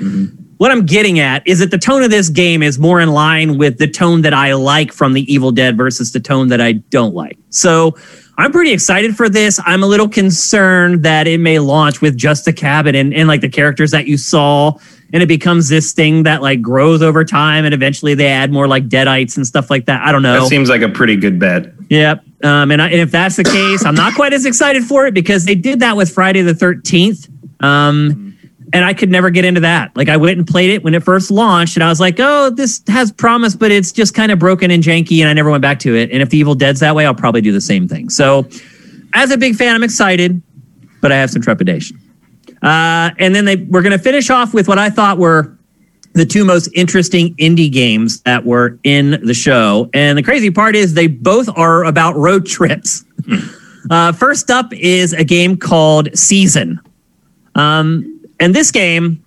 What I'm getting at is that the tone of this game is more in line with the tone that I like from the Evil Dead versus the tone that I don't like. So I'm pretty excited for this. I'm a little concerned that it may launch with just the cabin and, and like the characters that you saw. And it becomes this thing that like grows over time and eventually they add more like deadites and stuff like that. I don't know. That seems like a pretty good bet. Yep. Um, and, I, and if that's the case, I'm not quite as excited for it because they did that with Friday the 13th. Um, and I could never get into that. Like I went and played it when it first launched, and I was like, "Oh, this has promise, but it's just kind of broken and janky." And I never went back to it. And if the Evil Dead's that way, I'll probably do the same thing. So, as a big fan, I'm excited, but I have some trepidation. Uh, and then they we're going to finish off with what I thought were the two most interesting indie games that were in the show. And the crazy part is they both are about road trips. uh, first up is a game called Season. Um, and this game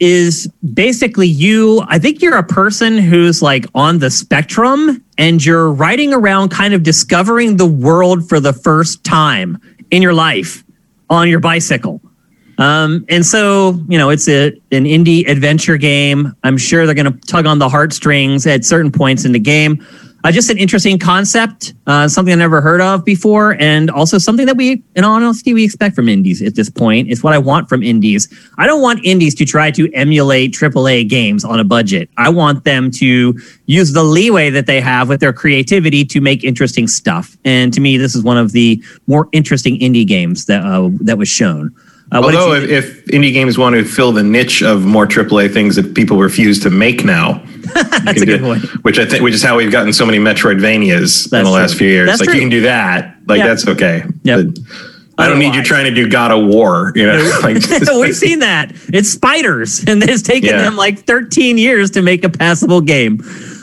is basically you. I think you're a person who's like on the spectrum and you're riding around kind of discovering the world for the first time in your life on your bicycle. Um, and so, you know, it's a, an indie adventure game. I'm sure they're going to tug on the heartstrings at certain points in the game. Uh, just an interesting concept, uh, something I never heard of before, and also something that we, in all honesty, we expect from indies at this point. It's what I want from indies. I don't want indies to try to emulate AAA games on a budget. I want them to use the leeway that they have with their creativity to make interesting stuff. And to me, this is one of the more interesting indie games that uh, that was shown. Uh, Although, if, if indie games want to fill the niche of more AAA things that people refuse to make now, That's a good point. Which I think, which is how we've gotten so many Metroidvanias in That's the last true. few years. That's like true. you can do that, like Yeah. that's okay. But I don't need you trying to do God of War. You know, like We've seen that. It's spiders, and it's taken Yeah. them like 13 years to make a passable game.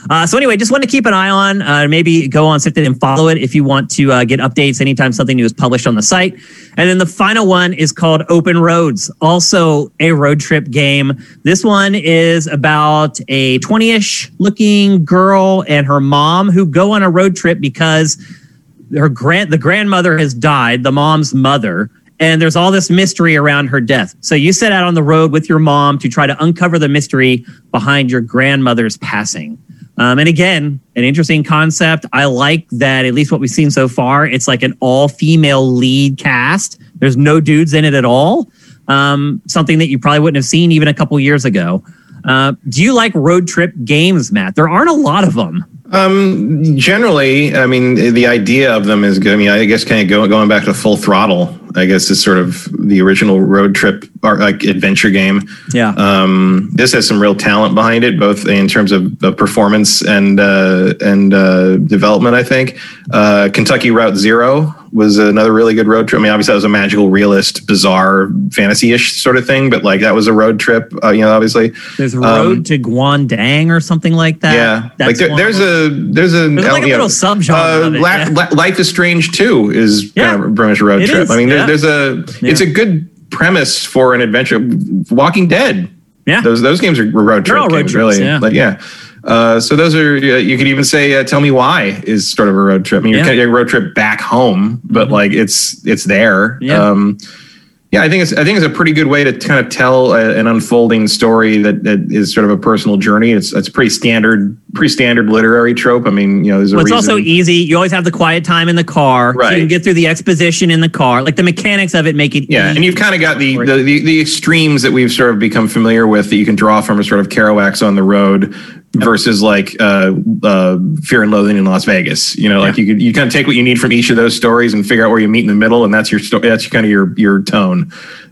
Uh, so anyway, just want to keep an eye on. Uh, maybe go on Sifted and follow it if you want to uh, get updates anytime something new is published on the site. And then the final one is called Open Roads, also a road trip game. This one is about a 20ish looking girl and her mom who go on a road trip because her grand the grandmother has died, the mom's mother, and there's all this mystery around her death. So you set out on the road with your mom to try to uncover the mystery behind your grandmother's passing. Um, and again, an interesting concept. I like that at least what we've seen so far, it's like an all female lead cast. There's no dudes in it at all. Um, something that you probably wouldn't have seen even a couple years ago. Uh, do you like road trip games, Matt? There aren't a lot of them. Um, generally, I mean, the idea of them is good. I mean, I guess kind of go, going back to full throttle, I guess is sort of the original road trip or like adventure game. Yeah. Um, this has some real talent behind it, both in terms of uh, performance and uh, and uh, development. I think uh, Kentucky Route Zero was another really good road trip. I mean, obviously that was a magical, realist, bizarre, fantasy-ish sort of thing, but like that was a road trip. Uh, you know, obviously. There's a Road to Guangdong or something like that. Um, Yeah, That's like there, there's them. A there's a There's like a little subgenre of it, La- yeah. La- Life is Strange too is Yeah. kind of pretty much a road trip. is, I mean, yeah. there's a it's a good premise for an adventure. Walking Dead, Yeah. those those games are road trip road games, trips, really. yeah. Like yeah. Uh, so those are uh, you could even say uh, "Tell Me Why" is sort of a road trip. I mean, you're Yeah. kind of a road trip back home, but like it's it's there. Yeah. Um, yeah, I think it's I think it's a pretty good way to kind of tell a, an unfolding story that, that is sort of a personal journey. It's it's pretty standard, pretty standard literary trope. I mean, you know, there's a Well, it's reason. also easy. You always have the quiet time in the car. So you can get through the exposition in the car. Like the mechanics of it make it yeah, easy. and you've kind of got the, the the the extremes that we've sort of become familiar with that you can draw from a sort of Kerouac's on the road versus like uh, uh, Fear and Loathing in Las Vegas. You know, like you could you kind of take what you need from each of those stories and figure out where you meet in the middle, and that's your story. That's kind of your your tone.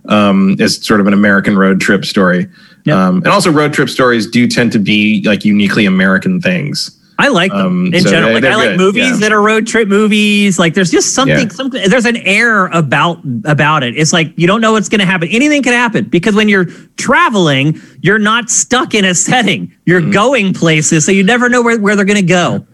Um, as sort of an American road trip story. Yep. Um, and also, road trip stories do tend to be like uniquely American things. I like them Um, in so general. they're- Like I like movies yeah. that are road trip movies. Like there's just something, Yeah. something. There's an air about about it. It's like you don't know what's going to happen. Anything can happen because when you're traveling, you're not stuck in a setting. You're Mm-hmm. going places, so you never know where, where they're going to go.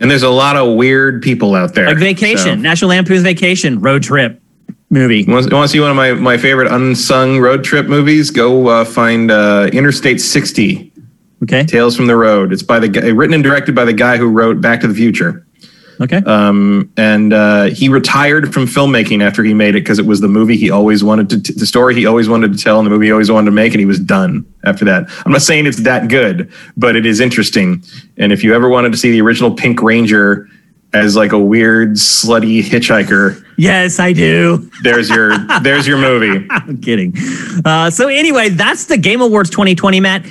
And there's a lot of weird people out there. Like Vacation, So- National Lampoon's Vacation, road trip movie. Want to see one of my, my favorite unsung road trip movies? Go uh, find uh, Interstate 60, Okay, Tales from the Road. It's by the guy, written and directed by the guy who wrote Back to the Future. okay. Um, and uh, he retired from filmmaking after he made it because it was the movie he always wanted to, t- the story he always wanted to tell, and the movie he always wanted to make, and he was done after that. I'm not saying it's that good, but it is interesting. And if you ever wanted to see the original Pink Ranger as like a weird, slutty hitchhiker, yes, I do. there's your there's your movie. I'm kidding. Uh, so anyway, that's the Game Awards 2020, Matt.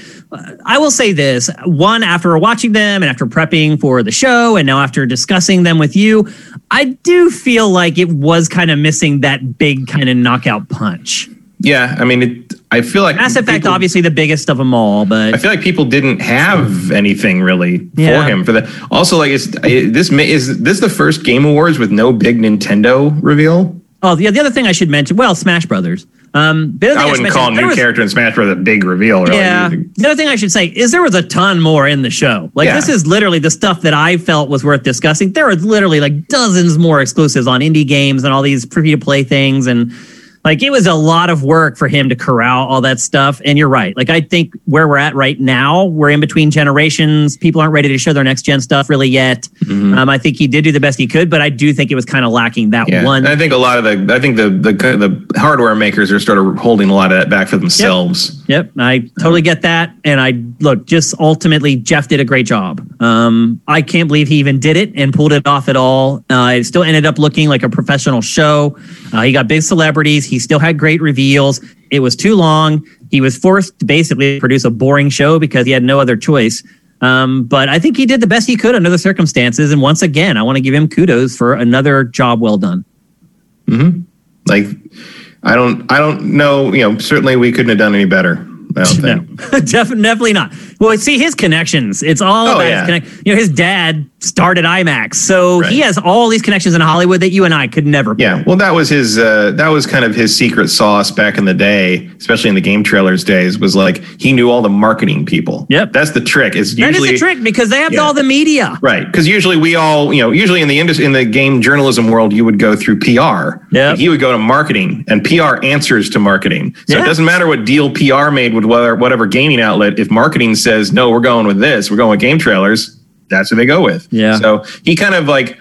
I will say this: one, after watching them and after prepping for the show, and now after discussing them with you, I do feel like it was kind of missing that big kind of knockout punch. Yeah, I mean, it, I feel like Mass Effect, people- obviously the biggest of them all, but I feel like people didn't have anything really Yeah. for him for that. Also, like, is this is this the first Game Awards with no big Nintendo reveal? Oh, yeah, the other thing I should mention, well, Smash Brothers. Um, the other I wouldn't mention call a new was- character in Smash Bros. a big reveal. Really. Yeah. The other thing I should say is there was a ton more in the show. Like Yeah. this is literally the stuff that I felt was worth discussing. There was literally like dozens more exclusives on indie games and all these free to play things and like it was a lot of work for him to corral all that stuff. And you're right. Like I think where we're at right now, we're in between generations. People aren't ready to show their next gen stuff really yet. Um, I think he did do the best he could, but I do think it was kind of lacking that Yeah. one. And I think a lot of the I think the, the the hardware makers are sort of holding a lot of that back for themselves. Yep, I totally get that. And I look, just ultimately, Geoff did a great job. Um, I can't believe he even did it and pulled it off at all. Uh, it still ended up looking like a professional show. Uh, he got big celebrities. He still had great reveals. It was too long. He was forced to basically produce a boring show because he had no other choice. Um, but I think he did the best he could under the circumstances. And once again, I want to give him kudos for another job well done. Like, I don't I don't know. You know, certainly we couldn't have done any better. I don't No, think. Def- definitely not. Well, see his connections. It's all Oh, about yeah. his connect. You know, his dad started IMAX. So Right. he has all these connections in Hollywood that you and I could never. Yeah, well, that was his. Uh, that was kind of his secret sauce back in the day, especially in the game trailers days. Was like he knew all the marketing people. Yep. that's the trick. Is That is usually the trick because they have Yeah. all the media. right because usually we all you know usually in the industry in the game journalism world you would go through PR. Yeah, he would go to marketing, and PR answers to marketing. So Yeah. it doesn't matter what deal PR made with whether, whatever gaming outlet. If marketing says no, we're going with this. We're going with game trailers. That's what they go with. Yeah. So he kind of like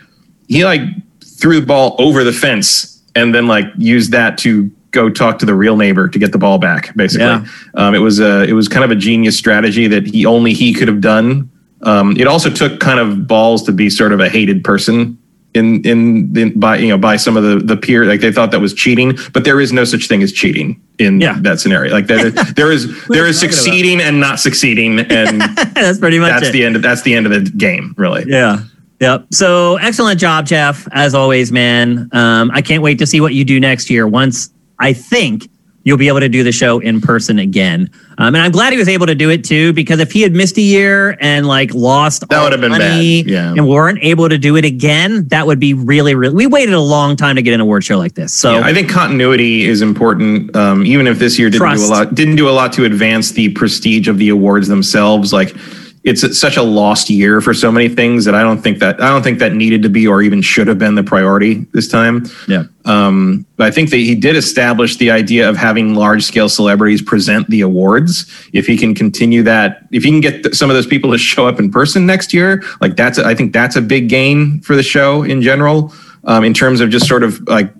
he like threw the ball over the fence and then like used that to go talk to the real neighbor to get the ball back. Basically, Yeah. um, it was a it was kind of a genius strategy that he only he could have done. Um, it also took kind of balls to be sort of a hated person in in, in by you know by some of the the peer like they thought that was cheating, but there is no such thing as cheating in Yeah. that scenario. Like there there is there is talking about? succeeding and not succeeding, and That's pretty much that's it. the end. That's the end of the game, really. Yeah. Yep. So excellent job, Geoff. As always, man. Um, I can't wait to see what you do next year. Once I think you'll be able to do the show in person again. Um, and I'm glad he was able to do it too, because if he had missed a year and like lost That all would have been money bad, yeah. and weren't able to do it again, that would be really, really. We waited a long time to get an award show like this. So Yeah, I think continuity is important. Um, even if this year didn't Trust. do a lot, didn't do a lot to advance the prestige of the awards themselves. Like it's such a lost year for so many things that I don't think that I don't think that needed to be or even should have been the priority this time. yeah. Um, but I think that he did establish the idea of having large scale celebrities present the awards. If he can continue that, if he can get some of those people to show up in person next year, like that's, I think that's a big gain for the show in general, um, in terms of just sort of like,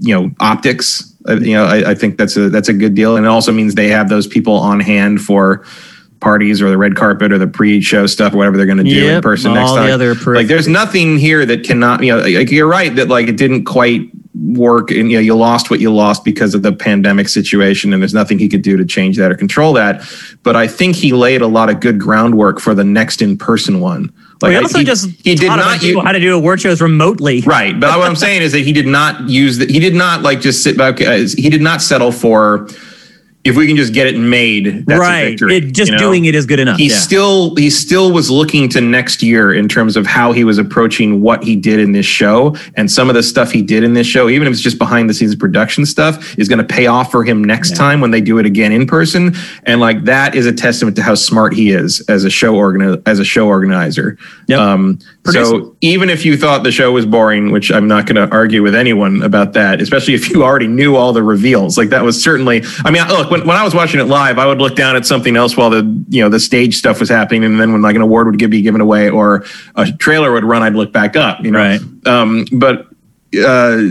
you know, optics. Uh, you know, I, I think that's a that's a good deal, and it also means they have those people on hand for parties or the red carpet or the pre-show stuff or whatever they're going to do in person next the time. periphery- like, there's nothing here that cannot. You know, like you're right that like it didn't quite work, and you know you lost what you lost because of the pandemic situation, and there's nothing he could do to change that or control that. But I think he laid a lot of good groundwork for the next in-person one. Like we I- also he, just he did taught a bunch not use, how to do award shows remotely. Right, but what I'm saying is that he did not use that. He did not like just sit back. uh, He did not settle for if we can just get it made. That's a right. victory, It, just you know? doing it is good enough. He yeah. still he still was looking to next year in terms of how he was approaching what he did in this show and some of the stuff he did in this show, even if it's just behind the scenes production stuff, is going to pay off for him next time when they do it again in person. And like that is a testament to how smart he is as a show organi- as a show organizer. Yep. Um, so even if you thought the show was boring, which I'm not going to argue with anyone about that, especially if you already knew all the reveals, like that was certainly. I mean, look when, when I was watching it live, I would look down at something else while the you know the stage stuff was happening, and then when like an award would give, be given away or a trailer would run, I'd look back up. You know, Right. um, but. Uh,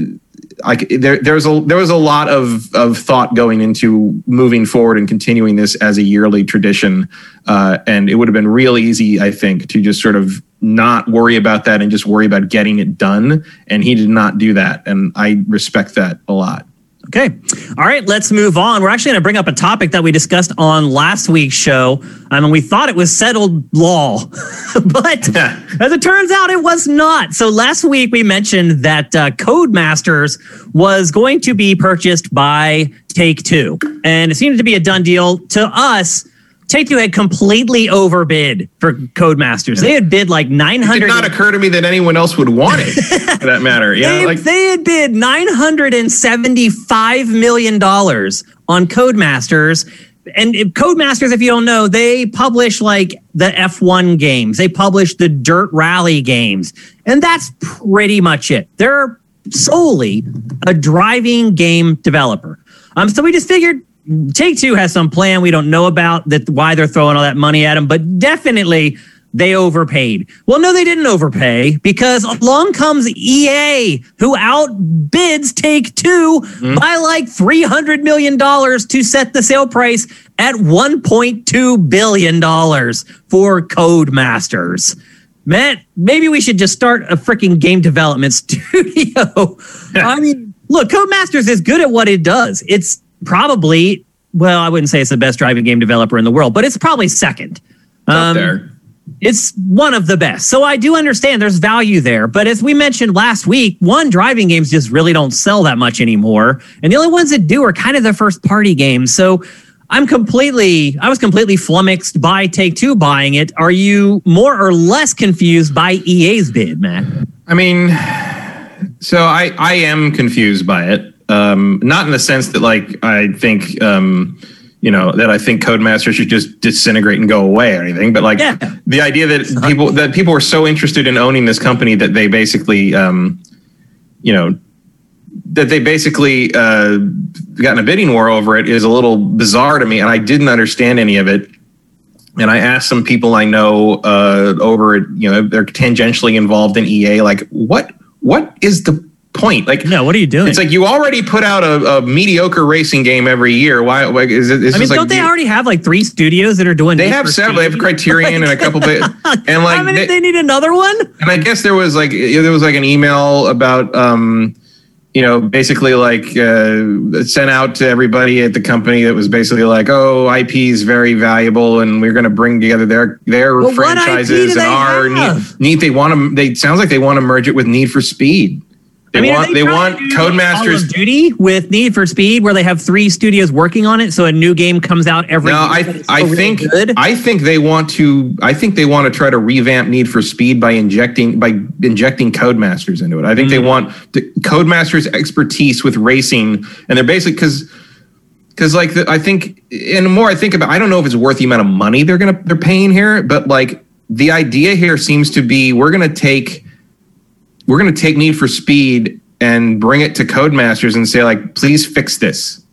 I, there, there's a there was a lot of of thought going into moving forward and continuing this as a yearly tradition, uh, and it would have been real easy, I think, to just sort of not worry about that and just worry about getting it done. And he did not do that, and I respect that a lot. Okay. All right, let's move on. We're actually going to bring up a topic that we discussed on last week's show. I mean, we thought it was settled law, but as it turns out, it was not. So last week we mentioned that uh, Codemasters was going to be purchased by Take Two, and it seemed to be a done deal to us. Take Two had completely overbid for Codemasters. They had bid like nine It did not occur to me that anyone else would want it, for that matter. Yeah, They, like they had bid $975 million on Codemasters. And Codemasters, if you don't know, they publish like the F1 games, they publish the Dirt Rally games. And that's pretty much it. They're solely a driving game developer. Um, so we just figured Take Two has some plan we don't know about that why they're throwing all that money at them, but definitely they overpaid. Well, no, they didn't overpay because along comes EA, who outbids Take 2 mm-hmm. by like $300 million to set the sale price at $1.2 billion for Codemasters. Matt, maybe we should just start a freaking game development studio. I mean, look, Codemasters is good at what it does. It's probably, well, I wouldn't say it's the best driving game developer in the world, but it's probably second. Um, there. it's one of the best. So I do understand there's value there. But as we mentioned last week, one driving games just really don't sell that much anymore. And the only ones that do are kind of the first party games. So I'm completely, I was completely flummoxed by Take Two buying it. Are you more or less confused by EA's bid, Matt? I mean, so I I am confused by it. Um, not in the sense that like I think um, you know that I think Codemaster should just disintegrate and go away or anything, but like Yeah. the idea that people that people were so interested in owning this company that they basically um, you know that they basically uh, got in a bidding war over it is a little bizarre to me, and I didn't understand any of it. And I asked some people I know uh, over, at, you know, they're tangentially involved in EA, like, what, what is the point? Like, No, what are you doing? it's like you already put out a, a mediocre racing game every year. Why? Like, is it? Is I mean, don't they the- already have like three studios that are doing? They have several. They have? Criterion and a couple bit, and like How many? they- They need another one. and I guess there was like there was like an email about um, you know basically like uh, sent out to everybody at the company that was basically like oh IP is very valuable and we're going to bring together their their Well, franchises and our need, need they want to they sounds like they want to merge it with Need for Speed. They I mean, want they, trying want to Call of Codemasters Duty with Need for Speed, where they have three studios working on it, so a new game comes out every. No, year, I I really think good. I think they want to I think they want to try to revamp Need for Speed by injecting by injecting Codemasters into it. I think they Mm-hmm. want the Codemasters expertise with racing, and they're basically because because like the, I think and the more I think about I don't know if it's worth the amount of money they're gonna they're paying here, but like the idea here seems to be we're gonna take we're gonna take Need for Speed and bring it to Codemasters and say like please fix this.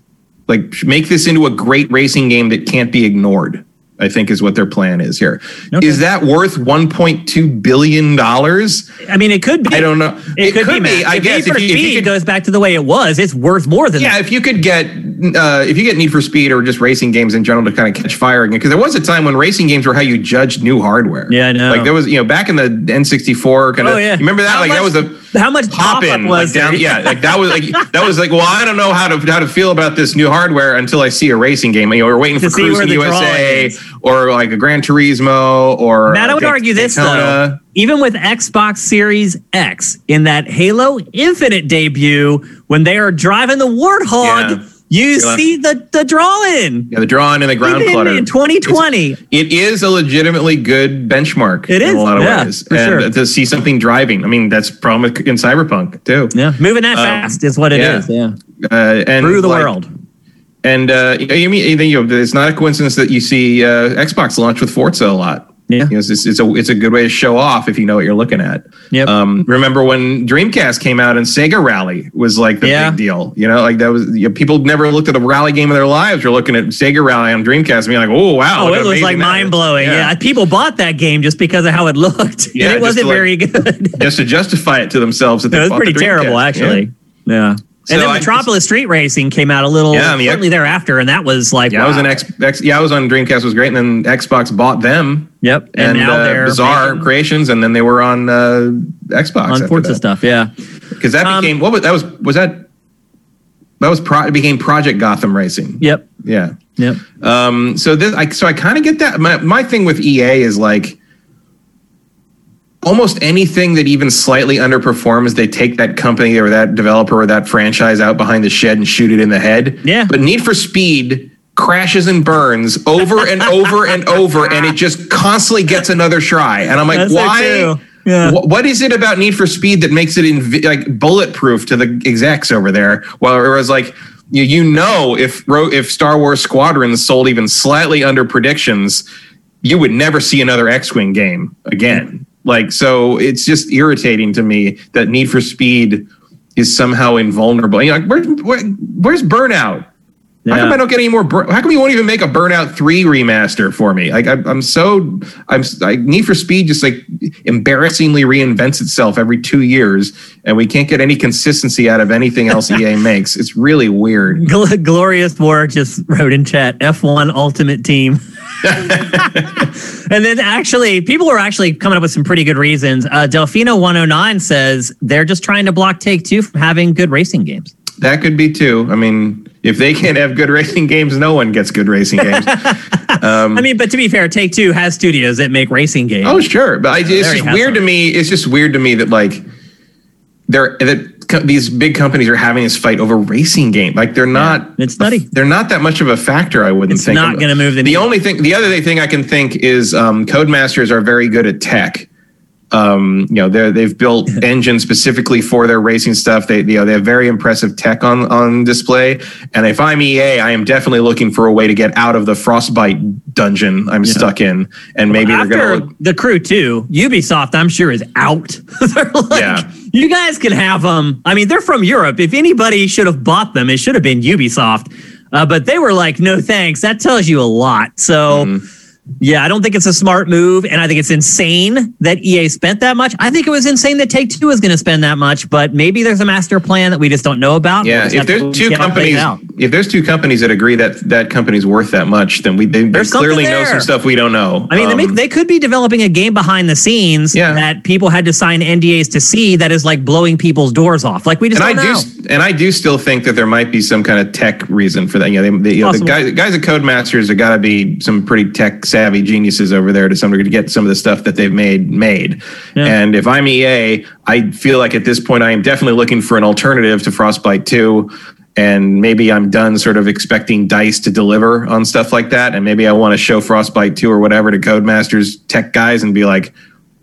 Like make this into a great racing game that can't be ignored i think is what their plan is here. Is Okay. that worth 1.2 billion dollars I mean, it could be. i don't know It, could, be. Matt. i guess Need for if you, if you could goes back to the way it was, it's worth more than that. yeah that. if you could get uh, if you get need for speed or just racing games in general to kind of catch fire again because there was a time when racing games were how you judged new hardware Yeah, I know. like there was you know back in the n64 kind of Oh yeah. you remember that How like that was a how much pop pop in was like down, yeah like that was like that was like well I don't know how to how to feel about this new hardware until I see a racing game you know we're waiting for where Cruising the USA or like a Gran Turismo or Matt, I would argue this though. Even with Xbox Series X in that Halo Infinite debut, when they are driving the Warthog, Yeah. You Yeah. see the the drawing. yeah the drawing and the ground clutter in 2020. it is a legitimately good benchmark it is. in a lot of yeah, ways and sure. to see something driving I mean that's problem in Cyberpunk too Yeah, moving that Um, fast is what it is. yeah. yeah. uh, and through the like- world. And uh, you mean you know, it's not a coincidence that you see uh, Xbox launch with Forza a lot. Yeah. You know, it's, it's a it's a good way to show off if you know what you're looking at. Yep. Um, remember when Dreamcast came out and Sega Rally was like the Yeah. big deal. You know, like that was you know, people never looked at a rally game in their lives. You're looking at Sega Rally on Dreamcast and being like, oh wow, Oh, it was like amazing that is." mind blowing. Yeah. people bought that game just because of how it looked, Yeah, and it wasn't to, like- very good. just to justify it to themselves. That it was pretty the terrible, actually. Yeah. So and then I Metropolis Street Racing came out a little Yeah, and the shortly thereafter, and that was like, Yeah, I was an X, X. Yeah, I was on Dreamcast. Was great, and then Xbox bought them. Yep, and, And, now uh, they're Bizarre making- Creations, and then they were on uh, Xbox on Forza stuff. Yeah, because that Um, became what was that was was that that was pro, it became Project Gotham Racing. yep, Yeah. yep. Um. So this, I so I kind of get that. My my thing with EA is like almost anything that even slightly underperforms, they take that company or that developer or that franchise out behind the shed and shoot it in the head. Yeah. But Need for Speed crashes and burns over and over and over, and it just constantly gets another try. And I'm like, That's why? Yeah. Wh- what is it about Need for Speed that makes it inv- like bulletproof to the execs over there? Well, whereas like you, you know, if if Star Wars Squadrons sold even slightly under predictions, you would never see another X-wing game again. Like so, it's just irritating to me that Need for Speed is somehow invulnerable. You know, like where, where, where's Burnout? How come I don't get any more? Bur- How come you won't even make a Burnout Three remaster for me? Like I, I'm so I'm I, Need for Speed just like embarrassingly reinvents itself every two years, and we can't get any consistency out of anything else EA makes. It's really weird. Gl- Glorious War just wrote in chat F1 Ultimate Team. and then actually, people were actually coming up with some pretty good reasons. Uh, Delfino109 says they're just trying to block Take Two from having good racing games. That could be too. I mean, if they can't have good racing games, no one gets good racing games. I mean, but to be fair, Take Two has studios that make racing games. Oh, sure, but I, it's just weird to me. It's just weird to me that like they're that co- these big companies are having this fight over racing game. Like they're not. it's nutty. They're not that much of a factor. I wouldn't It's think. not gonna move the The needle. only thing, the other thing I can think is um, Codemasters are very good at tech. Um, you know, they they've built engines specifically for their racing stuff. They you know they have very impressive tech on on display. And if I'm EA, I am definitely looking for a way to get out of the frostbite dungeon I'm stuck in. And maybe they're After gonna. Look, the crew too, Ubisoft, I'm sure is out. they're like, Yeah. you guys can have them. I mean, they're from Europe. If anybody should have bought them, it should have been Ubisoft. Uh, but they were like, no thanks. That tells you a lot. So. Mm-hmm. Yeah, I don't think it's a smart move, and I think it's insane that EA spent that much. I think it was insane that Take Two was going to spend that much, but maybe there's a master plan that we just don't know about. Yeah, if there's two see how it plays companies, if there's two companies that agree that that company's worth that much, then we they, they clearly know some stuff we don't know. I mean, they, Um, make, they could be developing a game behind the scenes Yeah. that people had to sign NDAs to see that is like blowing people's doors off. Like we just and I don't do, know. s- and I do still think that there might be some kind of tech reason for that. You know, they, they, you know the guys, guys at Codemasters have got to be some pretty tech savvy geniuses over there to some degree to get some of the stuff that they've made made. Yeah. And if I'm EA, I feel like at this point I am definitely looking for an alternative to Frostbite Two. And maybe I'm done sort of expecting Dice to deliver on stuff like that. And maybe I want to show Frostbite 2 or whatever to Codemasters tech guys and be like,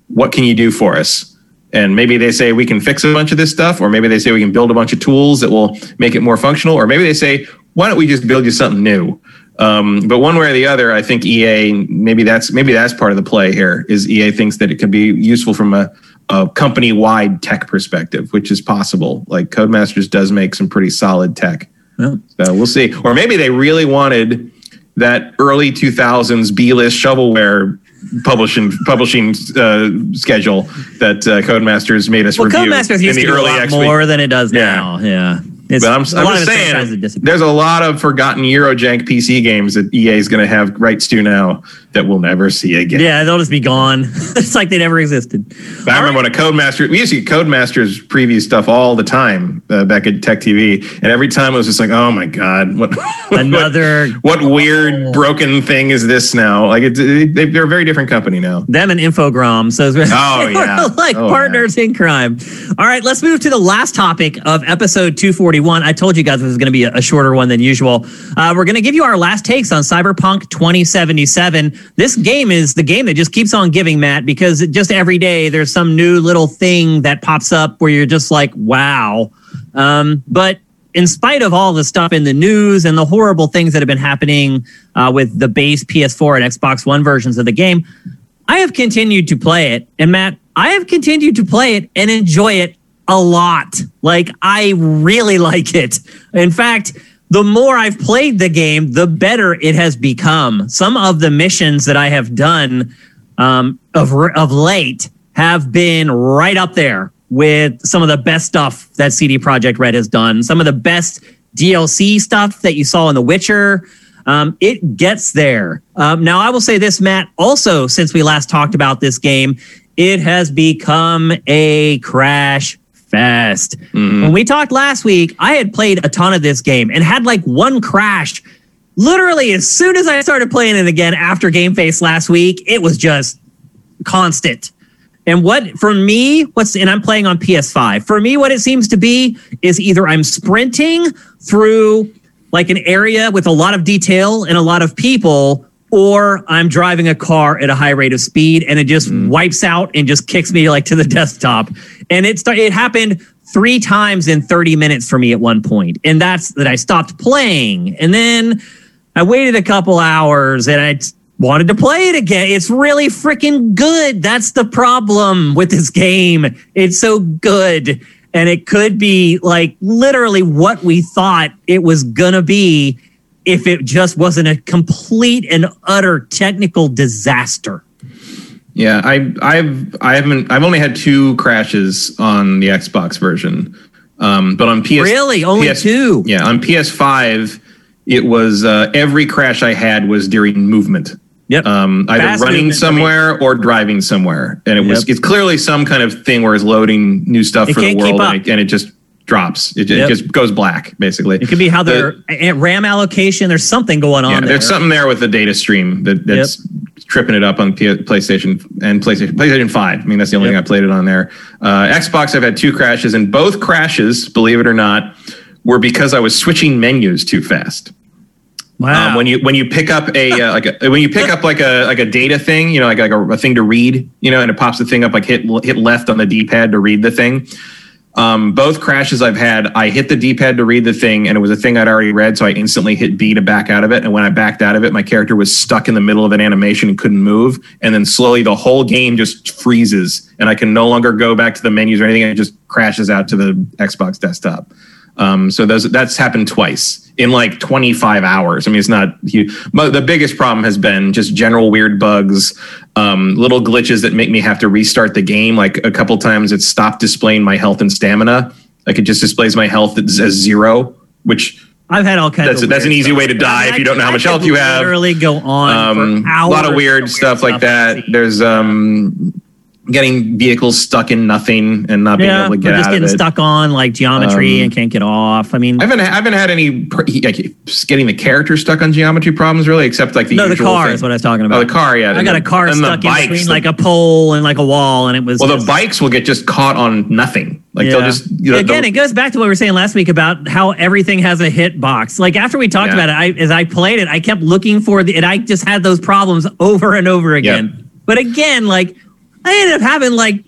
what can you do for us? And maybe they say we can fix a bunch of this stuff, or maybe they say we can build a bunch of tools that will make it more functional, or maybe they say, why don't we just build you something new? Um, but one way or the other, I think EA maybe that's maybe that's part of the play here. Is EA thinks that it could be useful from a, a company wide tech perspective, which is possible. Like Codemasters does make some pretty solid tech. Yeah. So we'll see. Or maybe they really wanted that early 2000s B-list shovelware publishing publishing uh, schedule that uh, Codemasters made us Well, review Codemasters used to do a lot XP. more than it does Yeah. now. Yeah. It's, But I'm, I'm just of it's franchises that saying, there's a lot of forgotten Eurojank PC games that EA is going to have rights to now that we'll never see again. Yeah, they'll just be gone. it's like they never existed. I remember when a Codemaster, we used to get Codemasters preview stuff all the time uh, back at Tech TV, and every time it was just like, oh my god, what what- Another- what, weird broken thing is this now? Like it, they, they're a very different company now. Them and Infogrames. So it's Oh, were yeah. like Oh, partners in crime. All right, let's move to the last topic of episode 241. I told you guys this was going to be a, a shorter one than usual. Uh, we're going to give you our last takes on Cyberpunk 2077. This game is the game that just keeps on giving, Matt, because just every day there's some new little thing that pops up where you're just like, wow. Um, but in spite of all the stuff in the news and the horrible things that have been happening uh, with the base PS4 and Xbox One versions of the game, I have continued to play it. And Matt, I have continued to play it and enjoy it a lot. Like, I really like it. In fact, the more I've played the game, the better it has become. Some of the missions that I have done um, of, of late have been right up there with some of the best stuff that CD Projekt Red has done. Some of the best DLC stuff that you saw in The Witcher. Um, it gets there. Um, now, I will say this, Matt. Also, since we last talked about this game, it has become a crash fest. Mm-hmm. When we talked last week, I had played a ton of this game and had like one crash. Literally, as soon as I started playing it again after Game Face last week, it was just constant. And what for me, what's and I'm playing on PS5. For me, what it seems to be is either I'm sprinting through like an area with a lot of detail and a lot of people, or I'm driving a car at a high rate of speed and it just mm. wipes out and just kicks me like to the desktop. And it started, it happened three times in 30 minutes for me at one point. And that's that I stopped playing. And then I waited a couple hours and I wanted to play it again. It's really freaking good. That's the problem with this game. It's so good. And it could be like literally what we thought it was going to be if it just wasn't a complete and utter technical disaster. Yeah, I I've I haven't I've only had two crashes on the Xbox version, um, but on PS Really? Only PS two? Yeah, on PS5, it was uh, every crash I had was during movement. Yep. Um, either Fast running movement for me. somewhere or driving somewhere, and it was Yep. it's clearly some kind of thing where it's loading new stuff It for the world, and it, and it just drops. It, it just goes black, basically. It could be how The- their a- RAM allocation, there's something going on yeah, there. there's something there with the data stream that, that's tripping it up on P- PlayStation and PlayStation PlayStation Five. I mean, that's the only Yep. thing I played it on there. Uh, Xbox, I've had two crashes, and both crashes, believe it or not, were because I was switching menus too fast. Wow. Um, when you when you pick up a uh, like a, when you pick up like a like a data thing, you know, like like a, a thing to read, you know, and it pops the thing up like hit hit left on the D pad to read the thing. Um, both crashes I've had, I hit the D pad to read the thing, and it was a thing I'd already read, so I instantly hit B to back out of it. And when I backed out of it, my character was stuck in the middle of an animation and couldn't move. And then slowly the whole game just freezes, and I can no longer go back to the menus or anything. It just crashes out to the Xbox desktop. Um, so those that's happened twice in like 25 hours. I mean, it's not huge. But the biggest problem has been just general weird bugs, um, little glitches that make me have to restart the game. Like a couple times, it stopped displaying my health and stamina. Like it just displays my health as zero, which I've had all kinds That's- of that's an easy stuff. way to die I mean, if you don't know how much health you have. Literally go on um, a lot of of weird stuff like that. There's um, getting vehicles stuck in nothing and not being yeah, able to get we're just getting stuck on like geometry Um, and can't get off. I mean, I haven't I haven't had any like getting the character stuck on geometry problems really, except like the no, the car thing. is what I was talking about. Oh, the car, yeah. I got a car the stuck in between the- like a pole and like a wall, and it was well, the just- bikes will get just caught on nothing. Like they'll just you know, again it goes back to what we were saying last week about how everything has a hit box like after we talked Yeah. about it I, as i played it i kept looking for the and i just had those problems over and over again but again like i ended up having like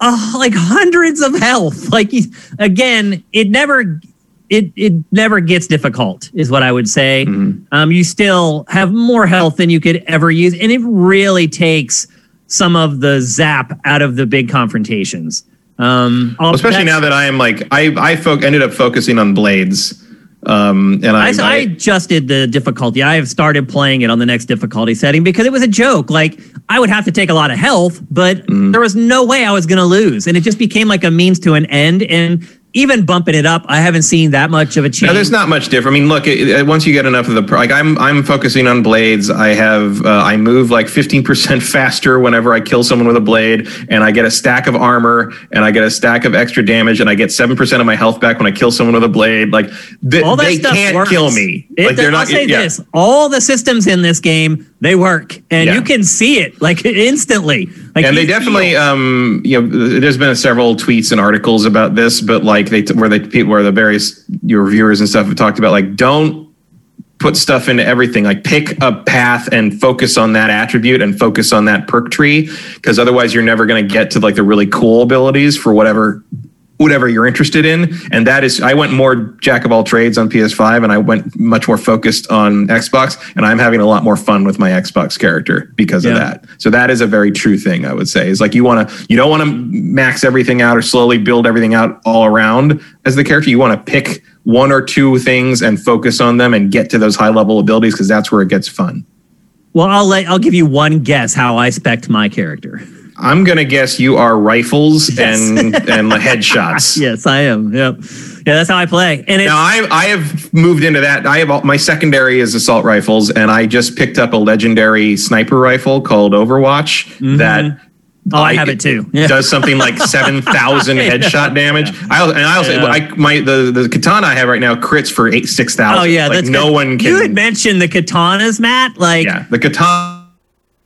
uh, like hundreds of health like again it never it it never gets difficult is what i would say Mm-hmm. um, you still have more health than you could ever use and it really takes some of the zap out of the big confrontations um, all- especially now that I am like I I fo- ended up focusing on blades. Um, and I, I, I adjusted the difficulty. I have started playing it on the next difficulty setting because it was a joke. Like I would have to take a lot of health, but Mm. there was no way I was going to lose, and it just became like a means to an end. And even bumping it up, I haven't seen that much of a change. No, there's not much different. I mean, look, it, it- once you get enough of the like, I'm I'm focusing on blades. I have uh, I move like 15% faster whenever I kill someone with a blade, and I get a stack of armor, and I get a stack of extra damage, and I get seven percent of my health back when I kill someone with a blade. Like th- all that they stuff can't works. kill me. It, like they're I'll not. say yeah. this: all the systems in this game they work, and Yeah. you can see it like instantly. Like and they definitely um you know there's been several tweets and articles about this but like they where they people where the various your viewers and stuff have talked about like don't put stuff into everything. Like pick a path and focus on that attribute and focus on that perk tree because otherwise you're never going to get to like the really cool abilities for whatever whatever you're interested in. And that is i went more jack of all trades on ps5 and i went much more focused on xbox and i'm having a lot more fun with my xbox character because of that. So that is a very true thing i would say. Is like you want to you don't want to max everything out or slowly build everything out all around as the character. You want to pick one or two things and focus on them and get to those high level abilities because that's where it gets fun. Well, I'll let I'll give you one guess how I spec my character. I'm gonna guess you are rifles Yes. and and headshots Yes, I am. Yep. Yeah, that's how I play. And it's, Now I I have moved into that. I have all, my secondary is assault rifles, and I just picked up a legendary sniper rifle called Overwatch mm-hmm. that. oh, I have it too. Yeah. Does something like seven thousand I headshot damage. I also, and I also Yeah. I, my the the katana I have right now crits for eight six thousand. Oh yeah, like that's no good. one can. You had mentioned the katanas, Matt. Like, yeah, the katana.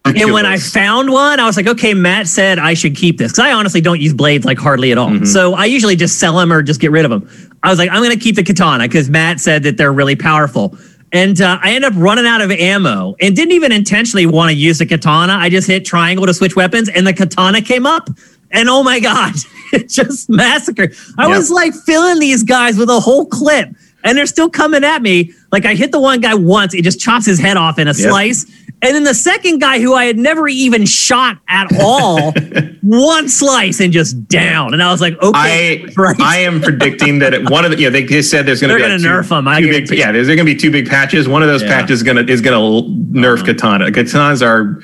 And when I found one, I was like, okay, Matt said I should keep this because I honestly don't use blades like hardly at all. Mm-hmm. So I usually just sell them or just get rid of them. I was like, I'm going to keep the katana because Matt said that they're really powerful. And uh, I ended up running out of ammo and didn't even intentionally want to use the katana. I just hit triangle to switch weapons and the katana came up. And oh my God, it just massacred. I Yep. was like filling these guys with a whole clip and they're still coming at me. Like I hit the one guy once, it just chops his head off in a Yep. slice. And then the second guy who I had never even shot at all, one slice and just down. And I was like, okay, I right. I am predicting that one of the yeah they just said there's going to They're be like gonna two- nerf 'em, I two big, yeah there's going to be two big patches. One of those Yeah. Uh-huh. patches is going to is going to nerf katana. Katanas are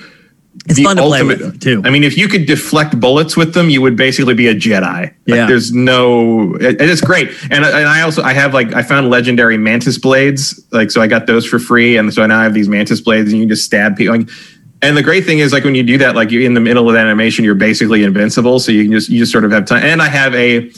it's the fun to play ultimate- with too. I mean, if you could deflect bullets with them, you would basically be a Jedi. Like, Yeah. there's no. It, it is great, and and I also I have like I found legendary mantis blades, like so I got those for free, and so now I have these mantis blades, and you can just stab people. Like, and the great thing is, like when you do that, like you're in the middle of the animation, you're basically invincible, so you can just you just sort of have time. And I have a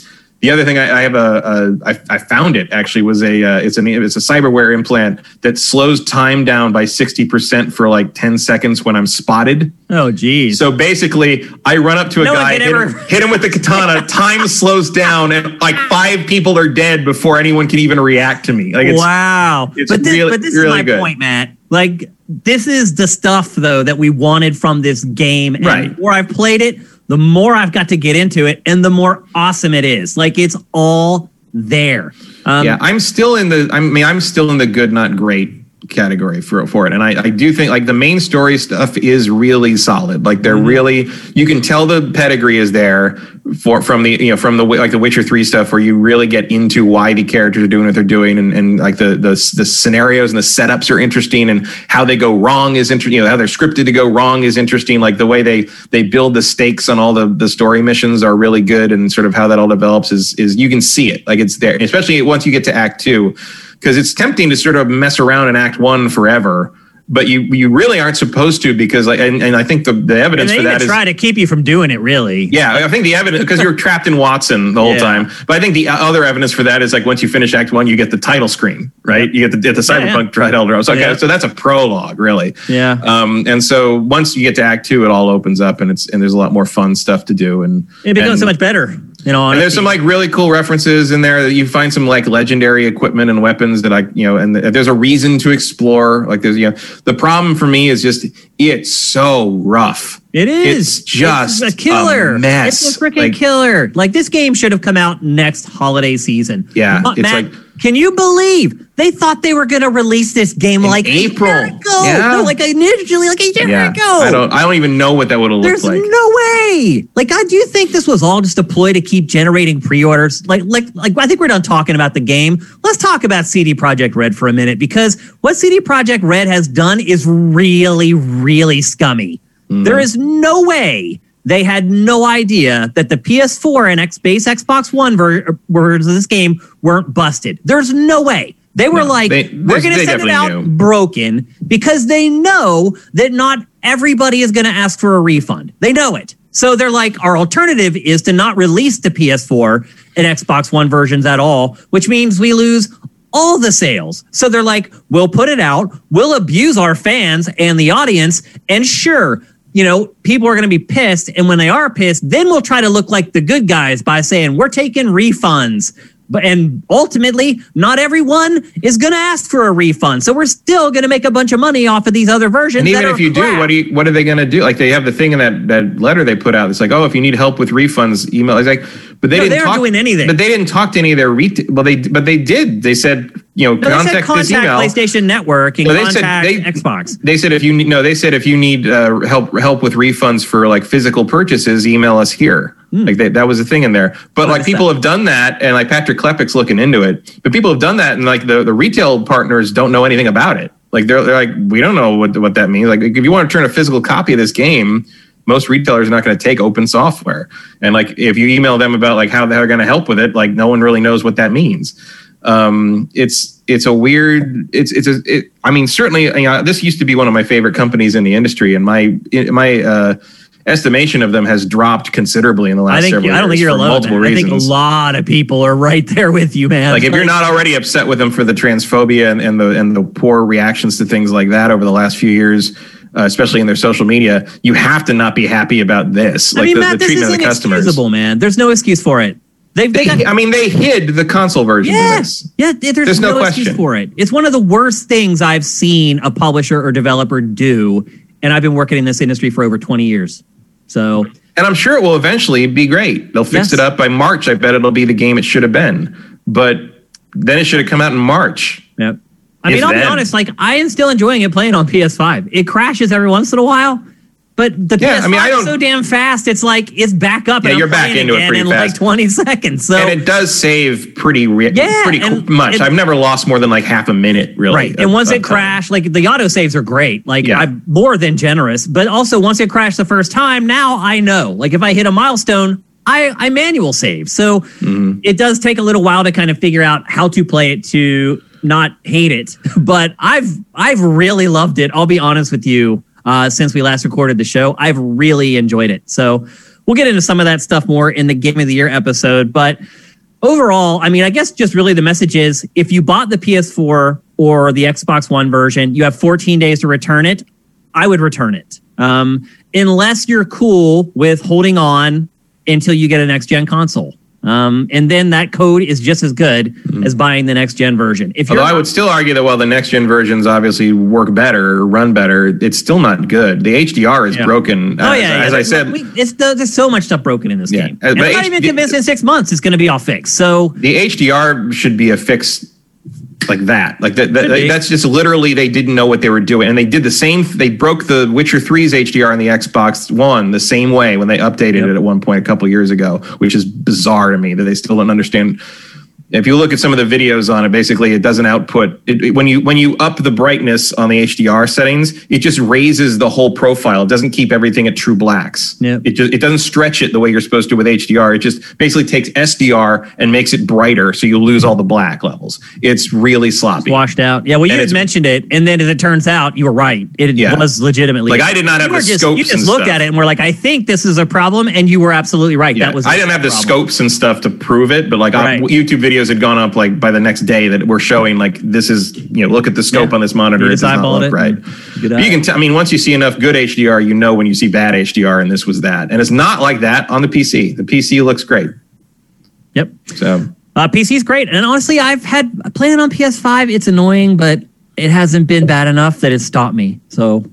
The other thing I, I have a, a I, I found it actually was a uh, it's an it's a cyberware implant that slows time down by sixty percent for like ten seconds when I'm spotted. Oh, geez. So basically, I run up to a No guy, hit, ever- him, hit him with the katana. time slows down, and like five people are dead before anyone can even react to me. Like it's wow. it's but this, really- but this really is my good. point, Matt. Like, this is the stuff, though, that we wanted from this game. And Right. the more I've played it, the more I've got to get into it, and the more awesome it is. Like, it's all there. Um, yeah, I'm still in the. I mean, I'm still in the good, not great category for for it, and I, I do think like the main story stuff is really solid. Like they're mm-hmm. really, you can tell the pedigree is there for from the you know from the like the Witcher three stuff where you really get into why the characters are doing what they're doing, and, and like the the the scenarios and the setups are interesting, and how they go wrong is interesting. You know how they're scripted to go wrong is interesting. Like the way they they build the stakes on all the the story missions are really good, and sort of how that all develops is is you can see it like it's there, especially once you get to Act two because it's tempting to sort of mess around in Act One forever, but you you really aren't supposed to because like and, and I think the the And evidence they for even that is try to keep you from doing it, really. yeah I think the evidence because you're trapped in Watson the whole Yeah. time, but I think the other evidence for that is like once you finish Act One, you get the title screen, right? You get the, get the Yeah, yeah. Cyberpunk title. So, okay, Yeah. so that's a prologue, really. Yeah. Um, and so once you get to Act Two, it all opens up and it's and there's a lot more fun stuff to do and It becomes and- so much better. You know, and there's some like really cool references in there that you find some like legendary equipment and weapons that I, you know, and there's a reason to explore. Like there's, you know, the problem for me is just it's so rough. It is. It's just It's a killer. a mess. It's a freaking Like- killer. Like this game should have come out next holiday season. Yeah, But, it's Matt, like- can you believe they thought they were going to release this game like April. a year ago? Yeah. No, like initially, like a year Yeah, ago. I don't, I don't even know what that would have looked like. There's no way. Like, I do you think this was all just a ploy to keep generating pre-orders. Like, like, like. I think we're done talking about the game. Let's talk about CD Projekt Red for a minute because what CD Projekt Red has done is really, really scummy. Mm-hmm. There is no way they had no idea that the PS4 and X base Xbox One ver- versions of this game weren't busted. There's no way. They were No, like, they- we're going to send it out knew. broken because they know that not everybody is going to ask for a refund. They know it. So they're like, our alternative is to not release the PS4 and Xbox One versions at all, which means we lose all the sales. So they're like, we'll put it out, we'll abuse our fans and the audience, and sure, you know, people are going to be pissed. And when they are pissed, then we'll try to look like the good guys by saying, we're taking refunds. But and ultimately, not everyone is going to ask for a refund. So we're still going to make a bunch of money off of these other versions. And even if you do, what do you, what are they going to do? Like they have the thing in that that letter they put out. It's like, oh, if you need help with refunds, email. It's like, but they No, didn't talk, doing anything. But they didn't talk to any of their retail. Well, they but they did. They said, you know, No, they said contact, this email. PlayStation Network and No, they said contact they- Xbox. They said if you need no, they said if you need uh, help help with refunds for like physical purchases, email us here. Like they, that was a thing in there. But. Oh, like people that. have done that, and like Patrick Klepek's looking into it. But people have done that, and like the, the retail partners don't know anything about it. Like they're, they're like, we don't know what what that means. Like if you want to turn a physical copy of this game, most retailers are not going to take open software. And like if you email them about like how they're going to help with it, like no one really knows what that means. Um, it's it's a weird. It's it's a. It, I mean, certainly, you know, this used to be one of my favorite companies in the industry, and my my uh, estimation of them has dropped considerably in the last I think several I don't think years you're alone. multiple man. I think a lot of people are right there with you, man. like if you're not already upset with them for the transphobia and, and the and the poor reactions to things like that over the last few years, uh, especially in their social media, you have to not be happy about this. I Like mean, the, Matt, the this treatment is of the customers. man. There's no excuse for it. They've they I mean, they hid the console version of Yeah, yeah. There's, There's no no, excuse question. for it. It's one of the worst things I've seen a publisher or developer do, and I've been working in this industry for over 20 years. So And I'm sure it will eventually be great. They'll fix Yes. it up by March. I bet it'll be the game it should have been. But then it should have come out in March. Yep. I mean, I'll be honest. Like, I am still enjoying it playing on PS5. It crashes every once in a while, but the Yeah, PS5 I mean, I is don't- so damn fast. It's like it's back up. Yeah, and I'm you're back playing into it pretty in fast. like 20 seconds. So and it does save pretty re- Yeah, pretty much. it- I've never lost more than like half a minute, really. right. of- And once it crashed, like the auto saves are great. Like Yeah. I'm more than generous. But also once it crashed the first time, now I know. Like if I hit a milestone. I, I manual save. So Mm-hmm. it does take a little while to kind of figure out how to play it to not hate it. But I've I've really loved it. I'll be honest with you. Uh, since we last recorded the show, I've really enjoyed it. So we'll get into some of that stuff more in the Game of the Year episode. But overall, I mean, I guess just really the message is if you bought the PS4 or the Xbox One version, you have 14 days to return it. I would return it. Um, unless you're cool with holding on until you get a next gen console. Um, and then that code is just as good mm-hmm. as buying the next gen version. If Although I would still argue that while the next gen versions obviously work better, run better, it's still not good. The HDR is yeah. broken. Oh, as, yeah, yeah. As I said, we, it's, there's so much stuff broken in this yeah. game. Uh, and I'm not H- even convinced in six months it's going to be all fixed. So the HDR should be a fix like that. Like that, that that's just literally they didn't know what they were doing, and they did the same. They broke the Witcher 3's HDR on the Xbox One the same way when they updated yep. it at one point a couple years ago, which is bizarre to me that they still don't understand if you look at some of the videos on it, basically it doesn't output it, it, when you when you up the brightness on the HDR settings, it just raises the whole profile. It doesn't keep everything at true blacks. Yep. It just it doesn't stretch it the way you're supposed to with HDR. It just basically takes SDR and makes it brighter, so you lose all the black levels. It's really sloppy, it's washed out. Yeah, well, you had mentioned it, and then as it turns out, you were right. It yeah. was legitimately like I did not have the just, scopes. You just looked stuff. at it and we're like, I think this is a problem, and you were absolutely right. Yeah. That was I didn't have the problem. scopes and stuff to prove it, but like right. YouTube videos had gone up like by the next day that we're showing like this is you know look at the scope yeah. on this monitor. it does not look it. right. you can. I mean, once you see enough good HDR, you know when you see bad HDR, and this was that. And it's not like that on the PC. The PC looks great. Yep. So uh, PC is great, and honestly, I've had playing on PS5. It's annoying, but it hasn't been bad enough that it stopped me. So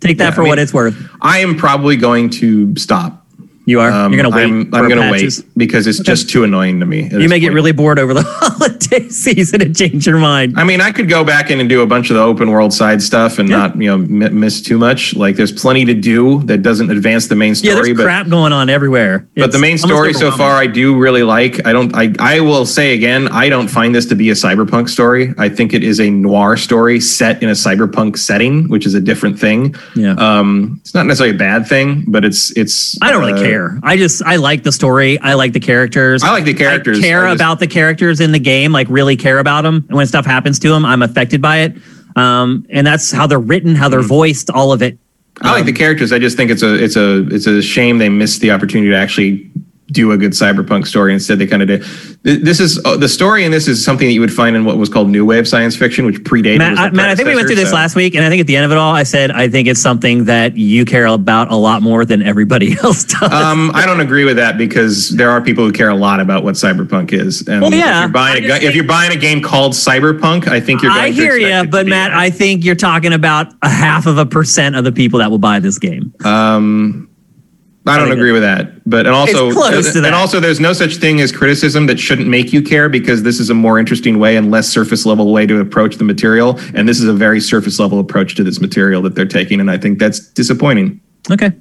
take that yeah, for I mean, what it's worth. I am probably going to stop you are. Um, You're gonna wait. I'm, I'm gonna wait because it's okay. just too annoying to me. You may point. get really bored over the holiday season and change your mind. I mean, I could go back in and do a bunch of the open world side stuff and yeah. not you know miss too much. Like there's plenty to do that doesn't advance the main story. Yeah, there's but, crap going on everywhere. But the main story so far, I do really like. I don't. I I will say again, I don't find this to be a cyberpunk story. I think it is a noir story set in a cyberpunk setting, which is a different thing. Yeah. Um, it's not necessarily a bad thing, but it's it's. I don't uh, really care care. I just I like the story. I like the characters. I like the characters. I care I just, about the characters in the game. Like really care about them. And when stuff happens to them, I'm affected by it. Um, and that's how they're written, how they're mm. voiced, all of it. I like the um, characters. I just think it's a it's a it's a shame they missed the opportunity to actually do a good cyberpunk story. Instead, they kind of did. This is uh, the story, and this is something that you would find in what was called new wave science fiction, which predated. Matt, I, Matt I think we went through this so. last week, and I think at the end of it all, I said I think it's something that you care about a lot more than everybody else does. Um, I don't agree with that because there are people who care a lot about what cyberpunk is. And well, yeah, if you're buying a, if you're buying a game called Cyberpunk, I think you're. I hear you, but Matt. I think you're talking about a half of a percent of the people that will buy this game. Um. I don't agree with that. But and also and also there's no such thing as criticism that shouldn't make you care because this is a more interesting way and less surface level way to approach the material and this is a very surface level approach to this material that they're taking and I think that's disappointing. Okay.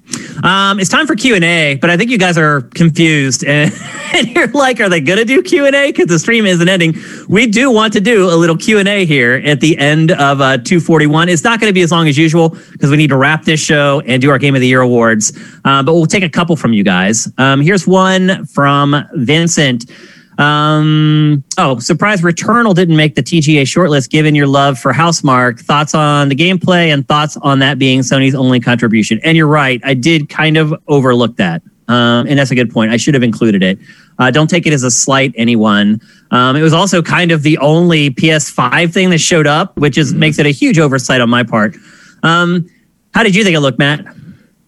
Um, it's time for Q&A, but I think you guys are confused and, and you're like, are they going to do Q&A? Because the stream isn't ending. We do want to do a little Q&A here at the end of uh, 241. It's not going to be as long as usual because we need to wrap this show and do our Game of the Year awards. Uh, but we'll take a couple from you guys. Um, here's one from Vincent. Um, oh, surprise! Returnal didn't make the TGA shortlist. Given your love for Housemarque, thoughts on the gameplay and thoughts on that being Sony's only contribution. And you're right, I did kind of overlook that, um, and that's a good point. I should have included it. Uh, don't take it as a slight, anyone. Um, it was also kind of the only PS5 thing that showed up, which is mm-hmm. makes it a huge oversight on my part. Um, how did you think it looked, Matt?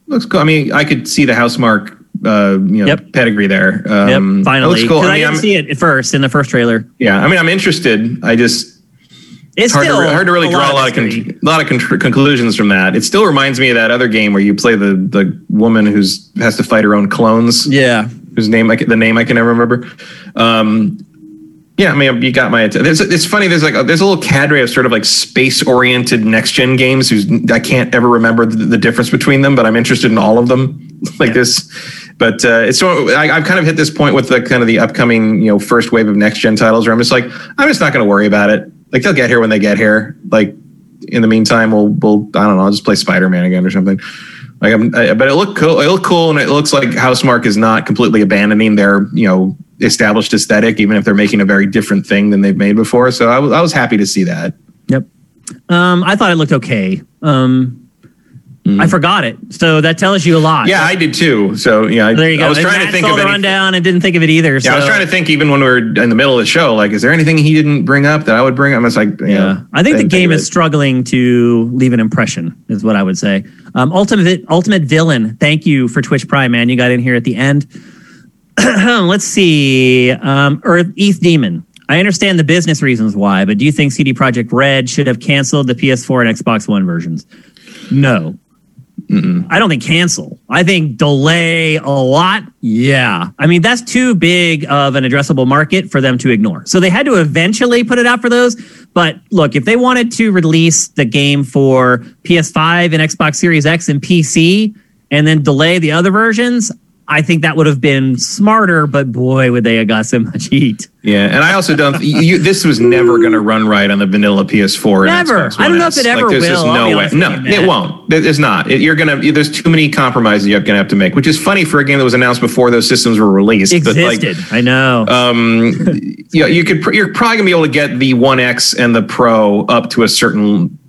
Looks cool. I mean, I could see the Housemarque uh, you know, yep. pedigree there. Um, yep, finally. It cool. I, mean, I didn't I'm, see it at first in the first trailer. Yeah, I mean, I'm interested. I just it's hard, still to, hard to really a draw lot a lot of, con- lot of con- conclusions from that. It still reminds me of that other game where you play the the woman who's has to fight her own clones. Yeah, whose name I can, the name I can never remember. Um, yeah, I mean, you got my attention. It's, it's funny. There's like a, there's a little cadre of sort of like space oriented next gen games who's I can't ever remember the, the, difference between them, but I'm interested in all of them. like yeah. this, but uh, it's so I, have kind of hit this point with the kind of the upcoming you know first wave of next gen titles where I'm just like I'm just not going to worry about it. Like they'll get here when they get here. Like in the meantime, we'll we'll I don't know. I'll just play Spider Man again or something. Like I'm, I, but it looked cool. It looked cool, and it looks like Housemarque is not completely abandoning their you know established aesthetic, even if they're making a very different thing than they've made before. So I was I was happy to see that. Yep. Um, I thought it looked okay. Um, I forgot it. So that tells you a lot. Yeah, I did too. So yeah, I, there you go. I was And trying Matt to think of the rundown and didn't think of it either. Yeah, I was trying to think even when we were in the middle of the show, like, is there anything he didn't bring up that I would bring up? I was like, you Yeah, know, I think the game of is struggling to leave an impression, is what I would say. Um, ultimate Ultimate Villain, thank you for Twitch Prime, man. You got in here at the end. Let's see. Um, Earth ETH Demon. I understand the business reasons why, but do you think CD Projekt Red should have canceled the PS4 and Xbox One versions? No. I don't think cancel. I think delay a lot. Yeah. I mean, that's too big of an addressable market for them to ignore. So they had to eventually put it out for those. But look, if they wanted to release the game for PS5 and Xbox Series X and PC and then delay the other versions, I think that would have been smarter, but boy, would they have got so much heat. Yeah, and I also don't. you, this was never going to run right on the vanilla PS4. Never. I don't know if it ever there's will, I'll no way. No, it won't. It's not. It, you're gonna. There's too many compromises you're gonna have to make, which is funny for a game that was announced before those systems were released. but, like, Existed. I know. um, yeah, you could. You're probably gonna be able to get the One X and the Pro up to a certain,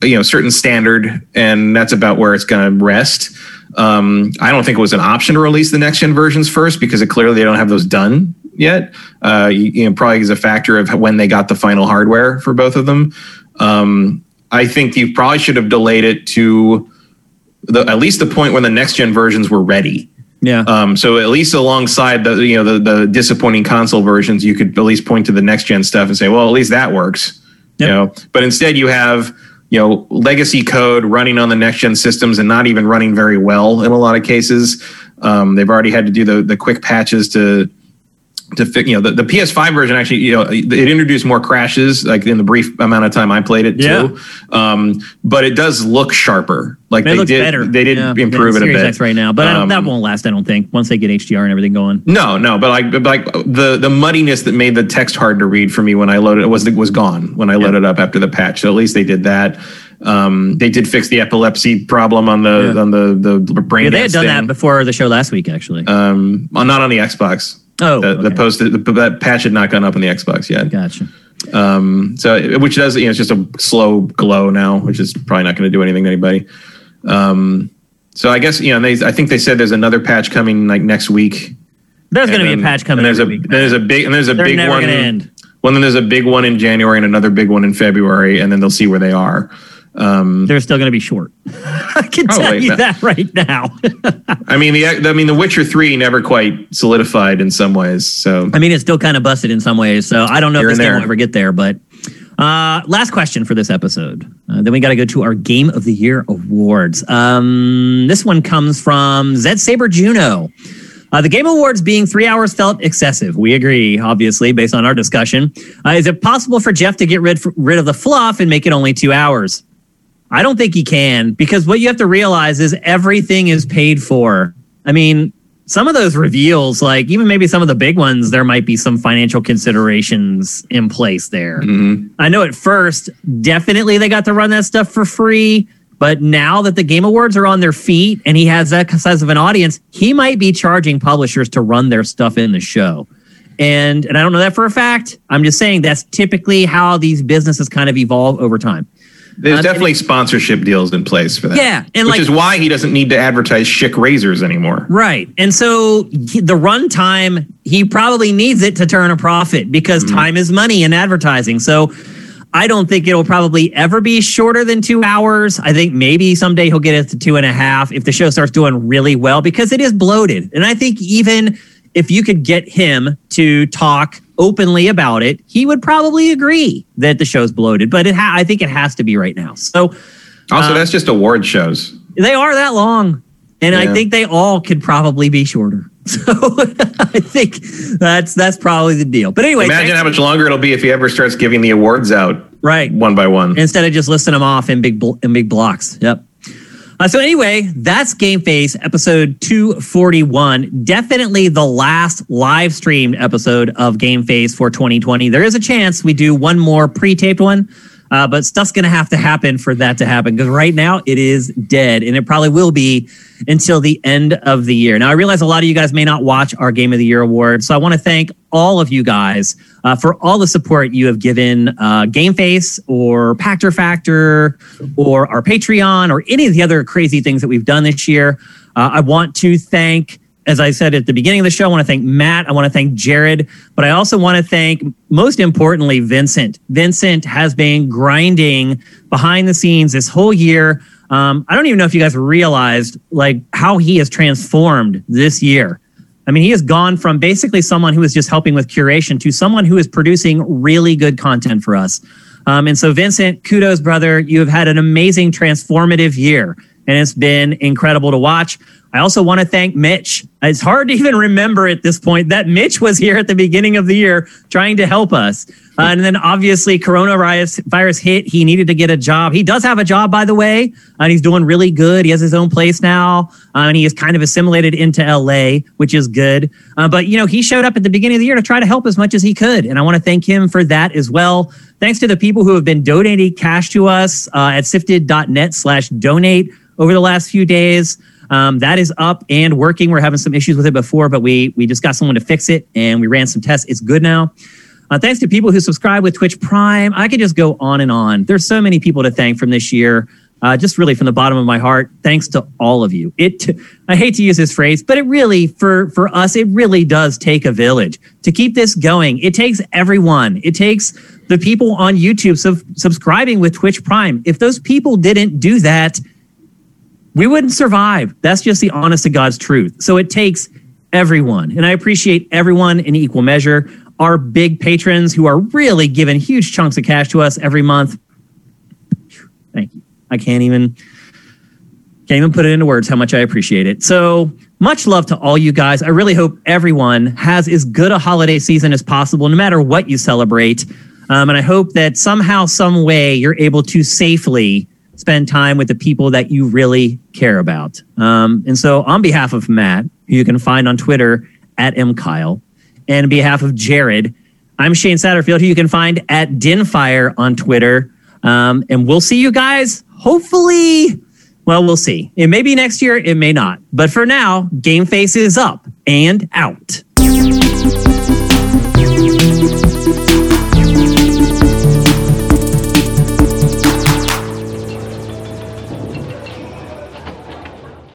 you know, certain standard, and that's about where it's gonna rest. Um, I don't think it was an option to release the next gen versions first because it clearly they don't have those done yet. Uh, you, you know, probably is a factor of when they got the final hardware for both of them. Um, I think you probably should have delayed it to the, at least the point when the next gen versions were ready. yeah. Um, so at least alongside the you know the the disappointing console versions, you could at least point to the next gen stuff and say, well, at least that works. Yep. You know, but instead you have you know legacy code running on the next gen systems and not even running very well in a lot of cases. Um, they've already had to do the the quick patches to to fix you know the, the PS5 version actually you know it introduced more crashes like in the brief amount of time I played it Yeah. too. Um, but it does look sharper. Like It they looks did better. they did Yeah, improve it a bit. X right now, but I don't, that Um, won't last. I don't think once they get HDR and everything going. No, no, but like, but like the the muddiness that made the text hard to read for me when I loaded it was was gone when I loaded up after the patch. So at least they did that. Um, they did fix the epilepsy problem on the Yeah. on the the brain. Yeah, they had done thing. that before the show last week, actually. Um, not on the Xbox. Oh, The, the post the, that patch had not gone up on the Xbox yet. Gotcha. Um, so which does you know it's just a slow glow now, which is probably not going to do anything to anybody. Um, so I guess you know they I think they said there's another patch coming like next week. There's going to be a patch coming there's a week. there's a big and there's a They're big never one. going to end. Well, then there's a big one in January and another big one in February, and then they'll see where they are. Um, They're still going to be short. I can tell you that right now. I mean, the I mean, The Witcher Three never quite solidified in some ways. So I mean, it's still kind of busted in some ways. So I don't know if this game will ever get there. But uh, last question for this episode. Uh, then we got to go to our Game of the Year awards. Um, this one comes from Zed Saber Juno. Uh, the Game Awards being three hours felt excessive. We agree, obviously, based on our discussion. Uh, is it possible for Geoff to get rid, rid of the fluff and make it only two hours? I don't think he can because what you have to realize is everything is paid for. I mean, some of those reveals, like even maybe some of the big ones, there might be some financial considerations in place there. mhm. I know at first, definitely they got to run that stuff for free. But now that the Game Awards are on their feet and he has that size of an audience, he might be charging publishers to run their stuff in the show. And and I don't know that for a fact. I'm just saying that's typically how these businesses kind of evolve over time. There's Uh, definitely sponsorship deals in place for that. Yeah, and which like- is why he doesn't need to advertise Schick razors anymore. Right. And so the runtime, he probably needs it to turn a profit because time is money in advertising. So I don't think it'll probably ever be shorter than two hours. I think maybe someday he'll get it to two and a half if the show starts doing really well because it is bloated. And I think even if you could get him to talk openly about it, he would probably agree that the show's bloated. But it ha- I think it has to be right now. So Also, Uh, that's just award shows. they are that long. And I think they all could probably be shorter. So I think that's that's probably the deal. But anyway, Imagine how much longer it'll be if he ever starts giving the awards out right. one by one. Instead of just listing them off in big bl- in big blocks. Yep. Uh, so anyway, that's Game Face episode 241. Definitely the last live streamed episode of Game Face for 2020. There is a chance we do one more pre-taped one. Uh, but stuff's going to have to happen for that to happen because right now it is dead and it probably will be until the end of the year. Now, I realize a lot of you guys may not watch our Game of the Year award. So I want to thank all of you guys uh, for all the support you have given uh, GameFace or Pachter Factor or our Patreon or any of the other crazy things that we've done this year. Uh, I want to thank as I said at the beginning of the show, I want to thank Matt. I want to thank Jared, but I also want to thank, most importantly, Vincent. Vincent has been grinding behind the scenes this whole year. Um, I don't even know if you guys realized like how he has transformed this year. I mean, he has gone from basically someone who is just helping with curation to someone who is producing really good content for us. Um, and so, Vincent, kudos, brother. You have had an amazing, transformative year, and it's been incredible to watch. I also want to thank Mitch. It's hard to even remember at this point that Mitch was here at the beginning of the year trying to help us. Uh, and then obviously coronavirus virus hit. He needed to get a job. He does have a job, by the way, and he's doing really good. He has his own place now, uh, and he is kind of assimilated into LA, which is good. Uh, but you know, he showed up at the beginning of the year to try to help as much as he could, and I want to thank him for that as well. Thanks to the people who have been donating cash to us uh, at sifted.net slash donate over the last few days. Um, that is up and working. We're having some issues with it before, but we we just got someone to fix it and we ran some tests. It's good now. Uh, thanks to people who subscribe with Twitch Prime. I could just go on and on. There's so many people to thank from this year. Uh, just really from the bottom of my heart, thanks to all of you. It, I hate to use this phrase, but it really, for for us, it really does take a village to keep this going. It takes everyone. It takes the people on YouTube sub- subscribing with Twitch Prime. If those people didn't do that, we wouldn't survive. That's just the honest to God's truth. So it takes everyone. And I appreciate everyone in equal measure. Our big patrons who are really giving huge chunks of cash to us every month. Thank you. I can't even can't even put it into words how much I appreciate it. So much love to all you guys. I really hope everyone has as good a holiday season as possible, no matter what you celebrate. Um, and I hope that somehow, some way, you're able to safely spend time with the people that you really care about. Um, and so, on behalf of Matt, who you can find on Twitter at mkyle, and on behalf of Jared, I'm Shane Satterfield, who you can find at Dinfire on Twitter. Um, and we'll see you guys hopefully. Well, we'll see. It may be next year, it may not. But for now, Game Face is up and out.